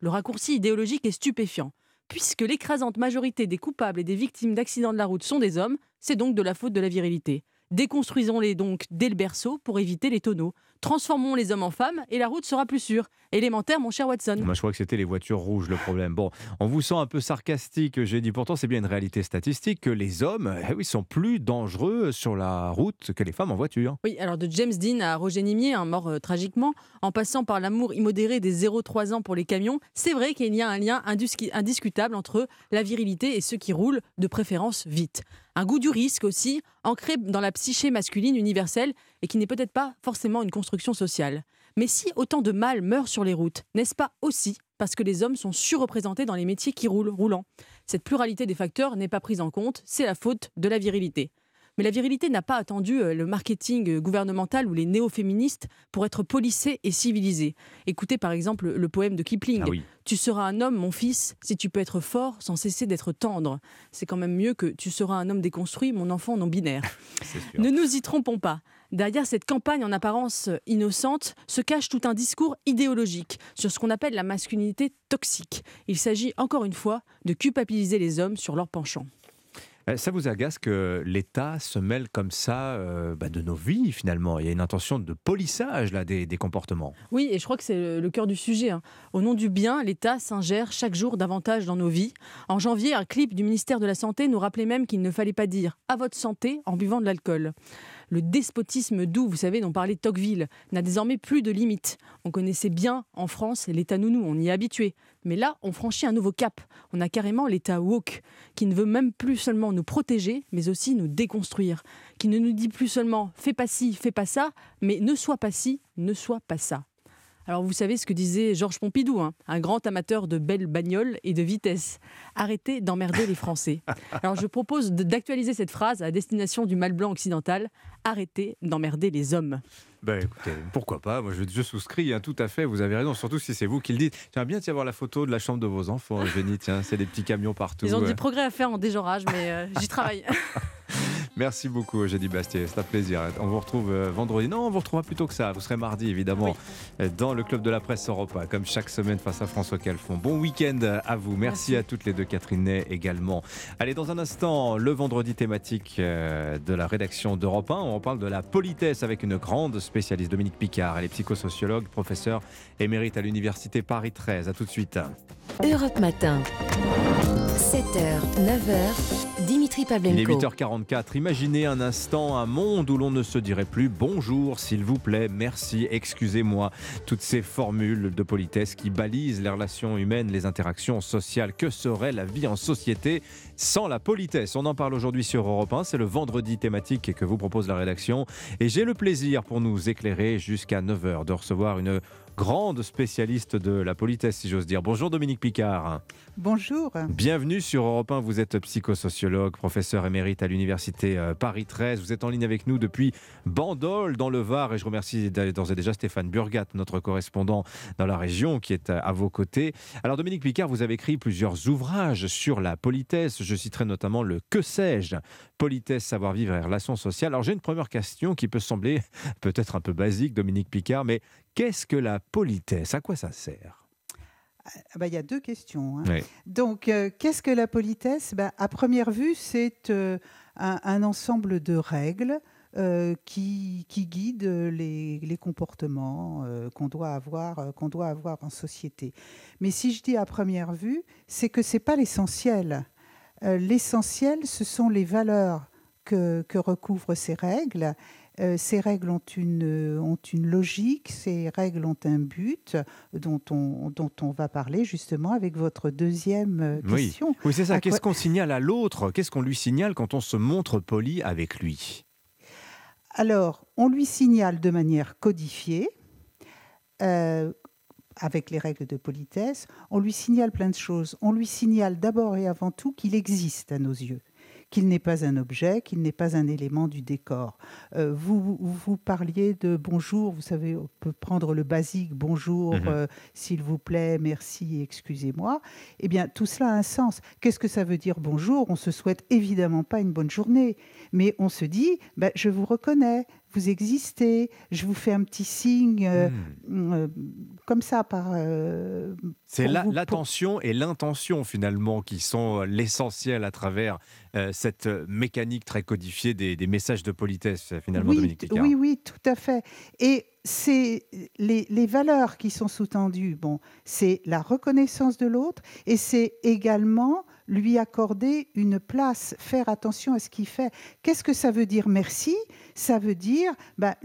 S59: Le raccourci idéologique est stupéfiant. Puisque l'écrasante majorité des coupables et des victimes d'accidents de la route sont des hommes, c'est donc de la faute de la virilité. Déconstruisons-les donc dès le berceau pour éviter les tonneaux. Transformons les hommes en femmes et la route sera plus sûre. Élémentaire, mon cher Watson.
S1: Moi, je crois que c'était les voitures rouges le problème. Bon, on vous sent un peu sarcastique, j'ai dit. Pourtant, c'est bien une réalité statistique que les hommes eh oui, sont plus dangereux sur la route que les femmes en voiture.
S59: Oui, alors de James Dean à Roger Nimier, un mort euh, tragiquement, en passant par l'amour immodéré des 0-3 ans pour les camions, c'est vrai qu'il y a un lien indiscutable entre la virilité et ceux qui roulent, de préférence vite. Un goût du risque aussi, ancré dans la psyché masculine universelle et qui n'est peut-être pas forcément une construction sociale. Mais si autant de mâles meurent sur les routes, n'est-ce pas aussi parce que les hommes sont surreprésentés dans les métiers qui roulent, roulants Cette pluralité des facteurs n'est pas prise en compte, c'est la faute de la virilité. Mais la virilité n'a pas attendu euh, le marketing euh, gouvernemental ou les néo-féministes pour être policée et civilisée. Écoutez par exemple le poème de Kipling. Ah tu seras un homme, mon fils, si tu peux être fort sans cesser d'être tendre. C'est quand même mieux que tu seras un homme déconstruit, mon enfant non binaire. ne nous y trompons pas. Derrière cette campagne en apparence innocente se cache tout un discours idéologique sur ce qu'on appelle la masculinité toxique. Il s'agit encore une fois de culpabiliser les hommes sur leur penchant.
S1: Euh, ça vous agace que l'État se mêle comme ça euh, bah, de nos vies finalement? Il y a une intention de polissage là, des, comportements.
S59: Oui, et je crois que c'est le cœur du sujet. Hein. Au nom du bien, l'État s'ingère chaque jour davantage dans nos vies. En janvier, un clip du ministère de la Santé nous rappelait même qu'il ne fallait pas dire à votre santé en buvant de l'alcool. Le despotisme doux, vous savez, dont parlait Tocqueville, n'a désormais plus de limites. On connaissait bien en France l'État nounou, on y est habitué. Mais là, on franchit un nouveau cap. On a carrément l'État woke, qui ne veut même plus seulement nous protéger, mais aussi nous déconstruire. Qui ne nous dit plus seulement fais pas ci, fais pas ça, mais ne sois pas ci, ne sois pas ça. Alors vous savez ce que disait Georges Pompidou, hein, un grand amateur de belles bagnoles et de vitesse. Arrêtez d'emmerder les Français. Alors je propose d'actualiser cette phrase à destination du mal blanc occidental. Arrêtez d'emmerder les hommes.
S1: Ben écoutez, pourquoi pas? Moi je, souscris hein, tout à fait, vous avez raison, surtout si c'est vous qui le dites. J'aimerais bien y avoir la photo de la chambre de vos enfants, Jenny, tiens, c'est des petits camions partout.
S59: Ils ont des progrès à faire en déjorage, mais euh, j'y travaille.
S1: Merci beaucoup, Eugénie Bastier. C'est un plaisir. On vous retrouve euh, vendredi. Non, on vous retrouvera plus tôt que ça. Vous serez mardi, évidemment, euh, dans le Club de la Presse Europa, comme chaque semaine face à François Calfon. Bon week-end à vous. Merci, à toutes les deux, Catherine Ney également. Allez, dans un instant, le vendredi thématique euh, de la rédaction d'Europe 1. On parle de la politesse avec une grande spécialiste, Dominique Picard. Elle est psychosociologue, professeure émérite à l'Université Paris 13. À tout de suite.
S61: Europe Matin. 7h, 9h, Dimitri Pavlenko.
S1: Il est 8h44. Imaginez un instant un monde où l'on ne se dirait plus bonjour, s'il vous plaît, merci, excusez-moi. Toutes ces formules de politesse qui balisent les relations humaines, les interactions sociales. Que serait la vie en société sans la politesse? On en parle aujourd'hui sur Europe 1. C'est le vendredi thématique que vous propose la rédaction. Et j'ai le plaisir pour nous éclairer jusqu'à 9h de recevoir une grande spécialiste de la politesse, si j'ose dire. Bonjour Dominique Picard.
S62: Bonjour.
S1: Bienvenue sur Europe 1. Vous êtes psychosociologue, professeur émérite à l'Université euh, Paris 13. Vous êtes en ligne avec nous depuis Bandol, dans le Var. Et je remercie d'ores et déjà Stéphane Burgat, notre correspondant dans la région, qui est à vos côtés. Alors Dominique Picard, vous avez écrit plusieurs ouvrages sur la politesse. Je citerai notamment le Que sais-je? Politesse, savoir-vivre et relations sociales. Alors j'ai une première question qui peut sembler peut-être un peu basique, Dominique Picard, mais Qu'est-ce que la politesse? À quoi ça sert?
S62: Ah bah, il y a deux questions. Hein. Donc, euh, qu'est-ce que la politesse? Bah, À première vue, c'est euh, un, ensemble de règles euh, qui, qui, guident les, les comportements qu'on doit, avoir, qu'on doit avoir en société. Mais si je dis à première vue, c'est que ce n'est pas l'essentiel. l'essentiel, ce sont les valeurs que, que recouvrent ces règles euh, ces règles ont une, euh, ont une logique, ces règles ont un but dont on, dont on va parler justement avec votre deuxième euh, question.
S1: Oui, c'est ça. Qu'est-ce qu'on signale à l'autre? Qu'est-ce qu'on lui signale quand on se montre poli avec lui?
S62: Alors, on lui signale de manière codifiée. avec les règles de politesse, on lui signale plein de choses. On lui signale d'abord et avant tout qu'il existe à nos yeux qu'il n'est pas un objet, qu'il n'est pas un élément du décor. Euh, vous, vous parliez de bonjour, vous savez, on peut prendre le basique bonjour, mhm. euh, s'il vous plaît, merci, excusez-moi. Eh bien, tout cela a un sens. Qu'est-ce que ça veut dire bonjour? On se souhaite évidemment pas une bonne journée, mais on se dit, ben, je vous reconnais, vous existez, je vous fais un petit signe euh, hmm. euh, comme ça par. Euh,
S1: c'est l'attention et l'intention finalement qui sont l'essentiel à travers cette mécanique très codifiée des, messages de politesse finalement,
S62: oui,
S1: Dominique
S62: Oui, oui, tout à fait. Et c'est les, les, valeurs qui sont sous-tendues. Bon, c'est la reconnaissance de l'autre et c'est également lui accorder une place, faire attention à ce qu'il fait. Qu'est-ce que ça veut dire merci? Ça veut dire bah,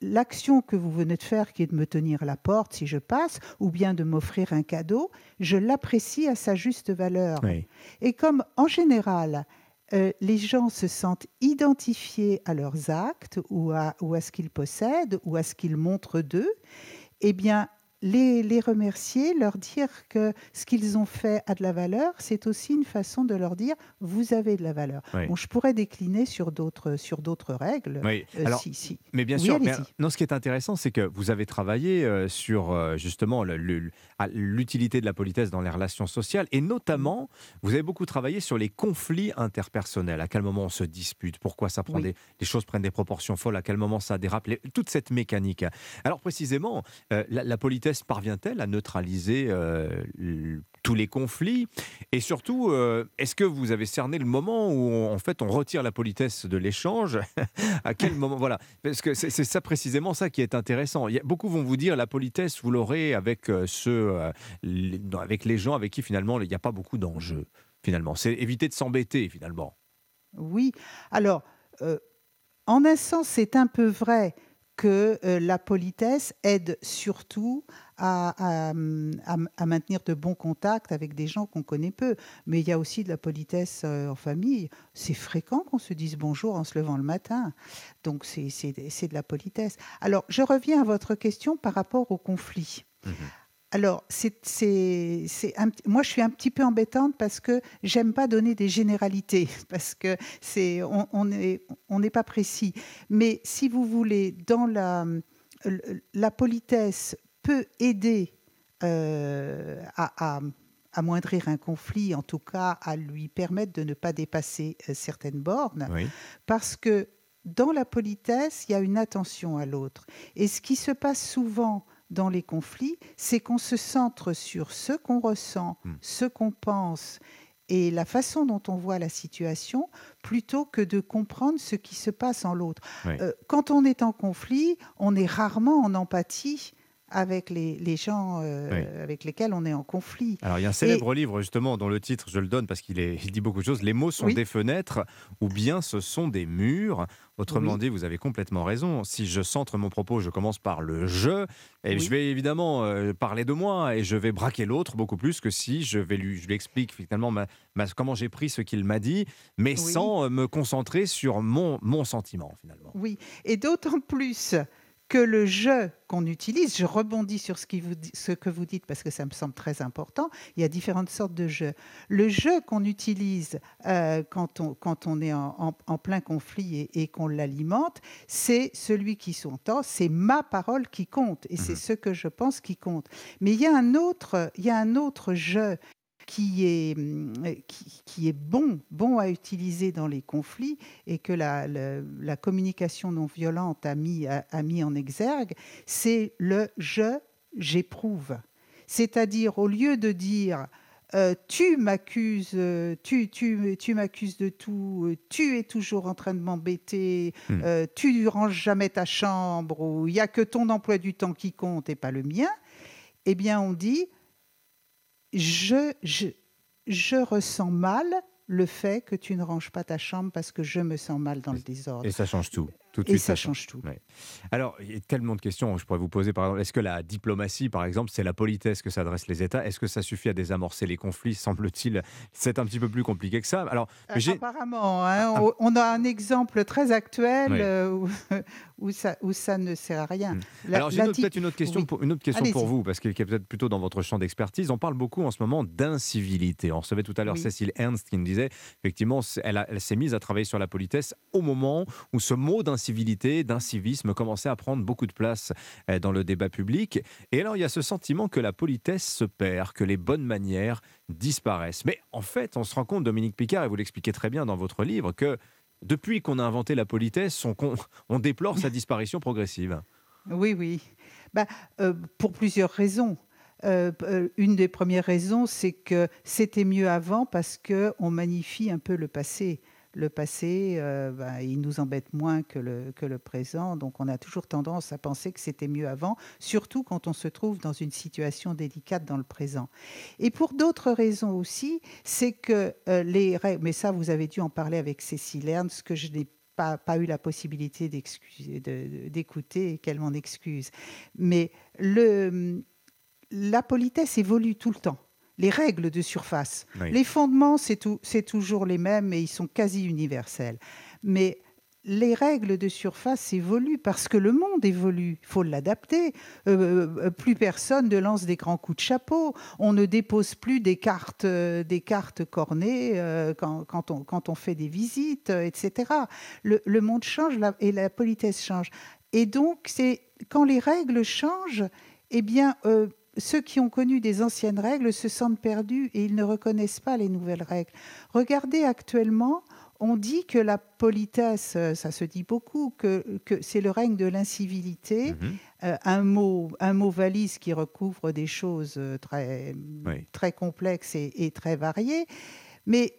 S62: l'action que vous venez de faire, qui est de me tenir la porte si je passe, ou bien de m'offrir un cadeau, je l'apprécie à sa juste valeur. Et comme en général, euh, les gens se sentent identifiés à leurs actes ou à, ou à ce qu'ils possèdent ou à ce qu'ils montrent d'eux, eh bien, les, remercier, leur dire que ce qu'ils ont fait a de la valeur, c'est aussi une façon de leur dire vous avez de la valeur. Bon, je pourrais décliner sur d'autres sur d'autres règles.
S1: Oui. Euh, Alors, si, Mais bien sûr. non, ce qui est intéressant, c'est que vous avez travaillé euh, sur euh, justement l'utilité de la politesse dans les relations sociales et notamment vous avez beaucoup travaillé sur les conflits interpersonnels. À quel moment on se dispute? Pourquoi ça prend des les choses prennent des proportions folles? À quel moment ça dérape? Toute cette mécanique. Alors précisément, la, la politesse parvient-elle à neutraliser euh, tous les conflits? Et surtout, euh, est-ce que vous avez cerné le moment où, en fait, on retire la politesse de l'échange? À quel moment Voilà, parce que c'est ça précisément ça qui est intéressant. Il beaucoup vont vous dire la politesse, vous l'aurez avec euh, ceux, avec les gens avec qui finalement il n'y a pas beaucoup d'enjeux. Finalement, c'est éviter de s'embêter finalement.
S62: Oui. Alors, en un sens, c'est un peu vrai que euh, la politesse aide surtout à, maintenir de bons contacts avec des gens qu'on connaît peu. Mais il y a aussi de la politesse euh, en famille. C'est fréquent qu'on se dise bonjour en se levant le matin. Donc c'est de la politesse. Alors je reviens à votre question par rapport au conflit. Mmh alors, c'est, moi, je suis un petit peu embêtante parce que j'aime pas donner des généralités, parce que c'est, on n'est on pas précis. Mais si vous voulez, dans la, la politesse peut aider euh, à, amoindrir un conflit, en tout cas à lui permettre de ne pas dépasser certaines bornes, parce que dans la politesse, il y a une attention à l'autre. Et ce qui se passe souvent dans les conflits, c'est qu'on se centre sur ce qu'on ressent, hmm. ce qu'on pense et la façon dont on voit la situation plutôt que de comprendre ce qui se passe en l'autre. Euh, quand on est en conflit, on est rarement en empathie avec les, gens euh, avec lesquels on est en conflit.
S1: Alors il y a un célèbre livre justement dont le titre, je le donne parce qu'il dit beaucoup de choses, Les mots sont des fenêtres ou bien ce sont des murs. Autrement dit, vous avez complètement raison. Si je centre mon propos, je commence par le je, et je vais évidemment euh, parler de moi, et je vais braquer l'autre beaucoup plus que si je, vais lui, je lui explique finalement comment j'ai pris ce qu'il m'a dit, mais sans euh, me concentrer sur mon, mon sentiment finalement.
S62: Oui, et d'autant plus que le je qu'on utilise, je rebondis sur ce, que vous dites parce que ça me semble très important, il y a différentes sortes de je. Le je qu'on utilise euh, quand, on, est en, plein conflit et, qu'on l'alimente, c'est celui qui s'entend, c'est ma parole qui compte et c'est mmh ce que je pense qui compte. Mais il y a un autre, il y a un autre je qui est, hum, qui, est bon, bon à utiliser dans les conflits et que la, la, communication non violente a mis, a, mis en exergue, c'est le je, j'éprouve. C'est-à-dire, au lieu de dire euh, tu m'accuses, tu, tu, tu m'accuses de tout, tu es toujours en train de m'embêter, hmm. euh, tu ranges jamais ta chambre, ou il n'y a que ton emploi du temps qui compte et pas le mien, eh bien on dit je, je, je ressens mal le fait que tu ne ranges pas ta chambre parce que je me sens mal dans le désordre.
S1: Et ça change tout. Tout
S62: et ça, change tout.
S1: Alors, il y a tellement de questions. Je pourrais vous poser, par exemple, est-ce que la diplomatie, par exemple, c'est la politesse que s'adressent les États? Est-ce que ça suffit à désamorcer les conflits? Semble-t-il, c'est un petit peu plus compliqué que ça. Alors,
S62: euh, apparemment, hein, ah. on a un exemple très actuel euh, où, ça, où ça ne sert à rien.
S1: Hmm. Alors, j'ai peut-être une autre question, pour, une autre question pour vous, parce qu'elle est peut-être plutôt dans votre champ d'expertise. On parle beaucoup en ce moment d'incivilité. On recevait tout à l'heure Cécile Ernst qui nous disait, effectivement, elle, elle s'est mise à travailler sur la politesse au moment où ce mot d'incivilité, d'incivisme commençait à prendre beaucoup de place euh, dans le débat public. Et alors, il y a ce sentiment que la politesse se perd, que les bonnes manières disparaissent. Mais en fait, on se rend compte, Dominique Picard, et vous l'expliquez très bien dans votre livre, que depuis qu'on a inventé la politesse, on, on déplore sa disparition progressive.
S62: Oui, oui. Bah, euh, pour plusieurs raisons. Euh, une des premières raisons, c'est que c'était mieux avant parce qu'on magnifie un peu le passé le passé, euh, ben, il nous embête moins que le, que le présent. Donc on a toujours tendance à penser que c'était mieux avant, surtout quand on se trouve dans une situation délicate dans le présent. Et pour d'autres raisons aussi, c'est que euh, les mais ça vous avez dû en parler avec Cécile Ernst, que je n'ai pas, pas, eu la possibilité d'écouter et qu'elle m'en excuse. Mais la politesse évolue tout le temps les règles de surface. Les fondements, c'est toujours les mêmes et ils sont quasi universels. Mais les règles de surface évoluent parce que le monde évolue. Il faut l'adapter. Euh, euh, plus personne ne lance des grands coups de chapeau. On ne dépose plus des cartes, euh, des cartes cornées quand, on, quand, on, fait des visites, etc. Le, monde change et la politesse change. Et donc, c'est quand les règles changent, eh bien, ceux qui ont connu des anciennes règles se sentent perdus et ils ne reconnaissent pas les nouvelles règles. Regardez actuellement, on dit que la politesse, ça se dit beaucoup, que, c'est le règne de l'incivilité, mhm. euh, un, mot, un mot valise qui recouvre des choses euh, très, très complexes et, très variées. Mais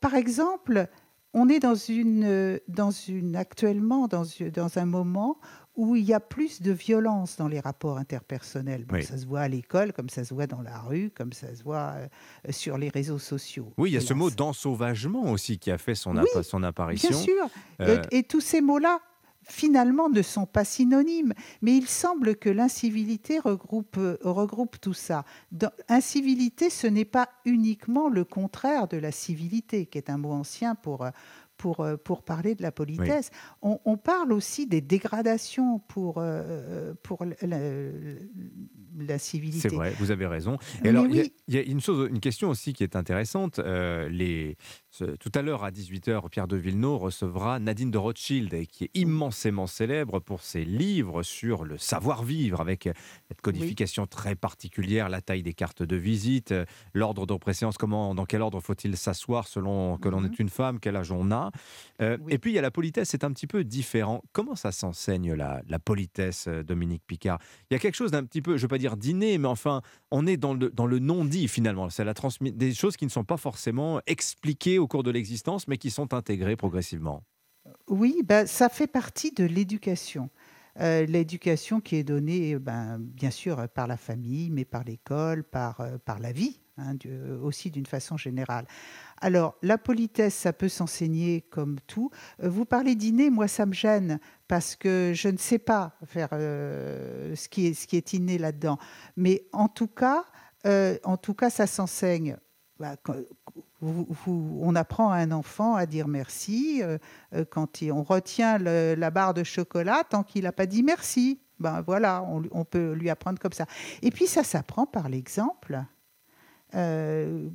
S62: par exemple, on est dans une, dans une, actuellement dans, dans un moment où il y a plus de violence dans les rapports interpersonnels. Ça se voit à l'école, comme ça se voit dans la rue, comme ça se voit euh, sur les réseaux sociaux.
S1: Oui, il y a ce mot d'ensauvagement aussi qui a fait son, son apparition.
S62: Bien sûr. Euh, et, tous ces mots-là, finalement, ne sont pas synonymes. Mais il semble que l'incivilité regroupe, euh, regroupe tout ça. Dans, incivilité, ce n'est pas uniquement le contraire de la civilité, qui est un mot ancien pour pour, euh, pour parler de la politesse. On, parle aussi des dégradations pour, euh, pour la civilité.
S1: C'est vrai, vous avez raison. Et alors, il y, a une chose, une question aussi qui est intéressante. Euh, les, tout à l'heure, à 18h, Pierre de Villeneuve recevra Nadine de Rothschild, qui est immensément célèbre pour ses livres sur le savoir-vivre, avec cette codification très particulière, la taille des cartes de visite, l'ordre de préséance, comment, dans quel ordre faut-il s'asseoir selon que l'on mhm. est une femme, quel âge on a. Euh, et puis, il y a la politesse, c'est un petit peu différent. Comment ça s'enseigne, la, la, politesse, euh, Dominique Picard? Il y a quelque chose d'un petit peu, je ne veux pas dire dîner, mais enfin, on est dans le, dans le non-dit, finalement. C'est la des choses qui ne sont pas forcément expliquées au cours de l'existence, mais qui sont intégrées progressivement.
S62: Oui, ben, ça fait partie de l'éducation. Euh, l'éducation qui est donnée, ben, bien sûr, par la famille, mais par l'école, par, par la vie. Hein, aussi d'une façon générale. Alors, la politesse, ça peut s'enseigner comme tout. Euh, vous parlez dîner, moi, ça me gêne parce que je ne sais pas faire euh, ce, qui est, ce qui est inné là-dedans. Mais en tout cas, euh, en tout cas ça s'enseigne. Bah, on apprend à un enfant à dire merci quand on retient la barre de chocolat tant qu'il n'a pas dit merci. Ben voilà, on, peut lui apprendre comme ça. Et puis ça s'apprend par l'exemple. Euh,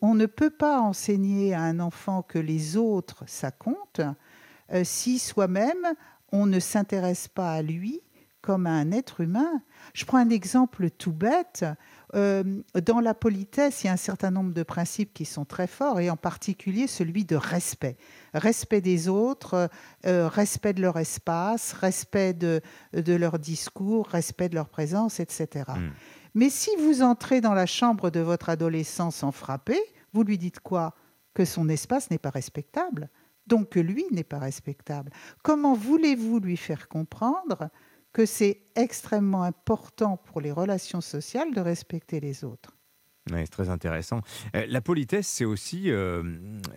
S62: on ne peut pas enseigner à un enfant que les autres, ça compte, euh, si soi-même, on ne s'intéresse pas à lui comme à un être humain. Je prends un exemple tout bête. Euh, dans la politesse, il y a un certain nombre de principes qui sont très forts, et en particulier celui de respect. Respect des autres, respect de leur espace, respect de, de, leur discours, respect de leur présence, etc. Mais si vous entrez dans la chambre de votre adolescent sans frapper, vous lui dites quoi? Que son espace n'est pas respectable, donc que lui n'est pas respectable. Comment voulez-vous lui faire comprendre que c'est extrêmement important pour les relations sociales de respecter les autres
S1: oui, c'est très intéressant. Euh, la politesse, c'est aussi, euh,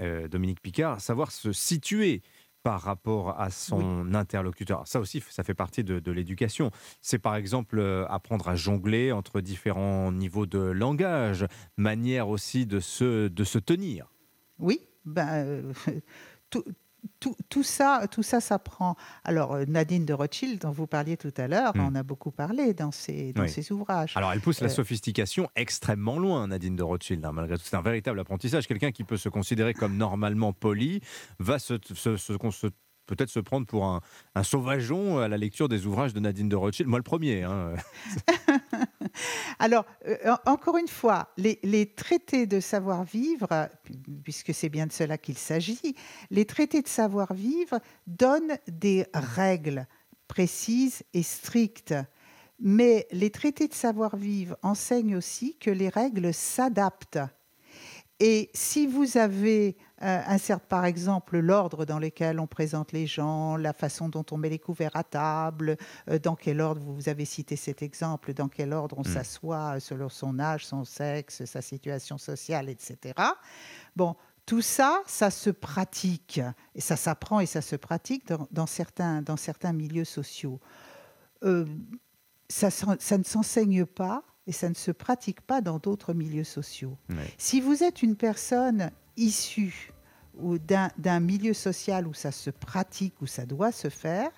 S1: euh, Dominique Picard, savoir se situer par rapport à son interlocuteur. Ça aussi, ça fait partie de, l'éducation. C'est par exemple euh, apprendre à jongler entre différents niveaux de langage, manière aussi de se, de se tenir.
S62: Oui, ben, tout, tout, ça, tout ça s'apprend. Alors, euh, Nadine de Rothschild, dont vous parliez tout à l'heure, hmm. on a beaucoup parlé dans ses, dans ses ouvrages.
S1: Alors, elle pousse la euh, sophistication extrêmement loin, Nadine de Rothschild, hein, malgré tout. C'est un véritable apprentissage. Quelqu'un qui peut se considérer comme normalement poli va se, se, se, se peut-être se prendre pour un, sauvageon à la lecture des ouvrages de Nadine de Rothschild. Moi, le premier. Hein.
S62: Alors, euh, encore une fois, les, traités de savoir-vivre, puisque c'est bien de cela qu'il s'agit, les traités de savoir-vivre donnent des règles précises et strictes. Mais les traités de savoir-vivre enseignent aussi que les règles s'adaptent. Et si vous avez euh, par exemple l'ordre dans lequel on présente les gens, la façon dont on met les couverts à table, euh, dans quel ordre, vous avez cité cet exemple, dans quel ordre on hmm. s'assoit selon son âge, son sexe, sa situation sociale, etc. Bon, tout ça, ça se pratique, et ça s'apprend et ça se pratique dans, certains, dans certains milieux sociaux. Euh, ça, ça ne s'enseigne pas et ça ne se pratique pas dans d'autres milieux sociaux. Si vous êtes une personne issue d'un milieu social où ça se pratique, où ça doit se faire,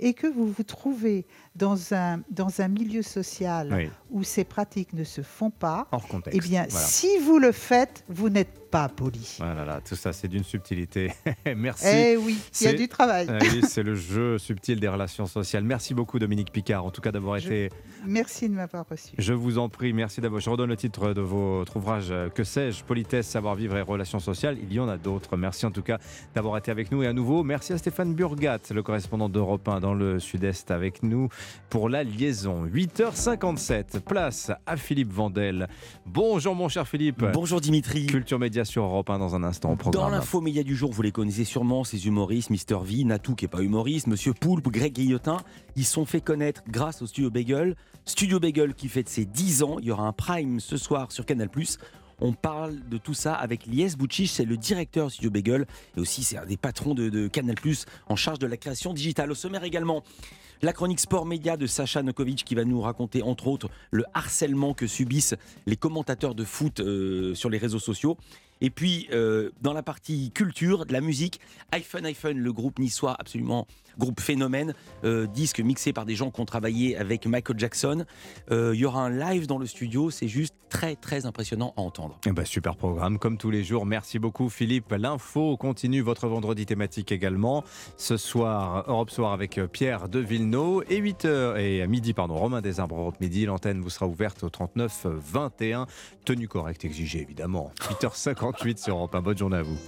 S62: et que vous vous trouvez dans un, dans un milieu social où ces pratiques ne se font pas,
S1: Hors contexte.
S62: eh bien, si vous le faites, vous n'êtes pas poli.
S1: Voilà, tout ça, c'est d'une subtilité. Merci.
S62: Eh oui, il y a du travail.
S1: Eh c'est le jeu subtil des relations sociales. Merci beaucoup, Dominique Picard, en tout cas d'avoir été.
S62: Merci de m'avoir reçu.
S1: Je vous en prie, merci d'avoir. Je redonne le titre de votre ouvrage euh, Que sais-je Politesse, savoir-vivre et relations sociales. Il y en a d'autres. Merci en tout cas d'avoir été avec nous. Et à nouveau, merci à Stéphane Burgat, le correspondant d'Europe 1 dans le Sud-Est, avec nous pour la liaison. 8h57, place à Philippe Vandel. Bonjour, mon cher Philippe.
S51: Bonjour, Dimitri.
S1: Culture Média sur Europe 1 dans un instant.
S51: Dans l'info média du jour, vous les connaissez sûrement, ces humoristes, Mister V, Natou qui n'est pas humoriste, Monsieur Poulpe, Greg Guillotin. Ils sont fait connaître grâce au Studio Bagel. Studio Bagel qui fête ses 10 ans. Il y aura un prime ce soir sur Canal+. On parle de tout ça avec Lies Bouchich, c'est le directeur du Studio Bagel et aussi c'est un des patrons de, Canal Plus en charge de la création digitale. Au sommaire également, la chronique sport média de Sacha Nokovic qui va nous raconter entre autres le harcèlement que subissent les commentateurs de foot euh, sur les réseaux sociaux. Et puis, euh, dans la partie culture, de la musique, iPhone iPhone, le groupe niçois absolument groupe phénomène, euh, disque mixé par des gens qui ont travaillé avec Michael Jackson. Euh, Il y aura un live dans le studio, c'est juste très très impressionnant à entendre.
S1: Eh ben, super programme, comme tous les jours. Merci beaucoup Philippe. L'info continue votre vendredi thématique également. Ce soir, Europe Soir avec Pierre de Villeneuve. Et 8h et à midi, pardon, Romain Desarbres, Europe Midi. L'antenne vous sera ouverte au 39 21. Tenue correcte exigée évidemment. 8h58 sur Europe 1. Bonne journée à vous.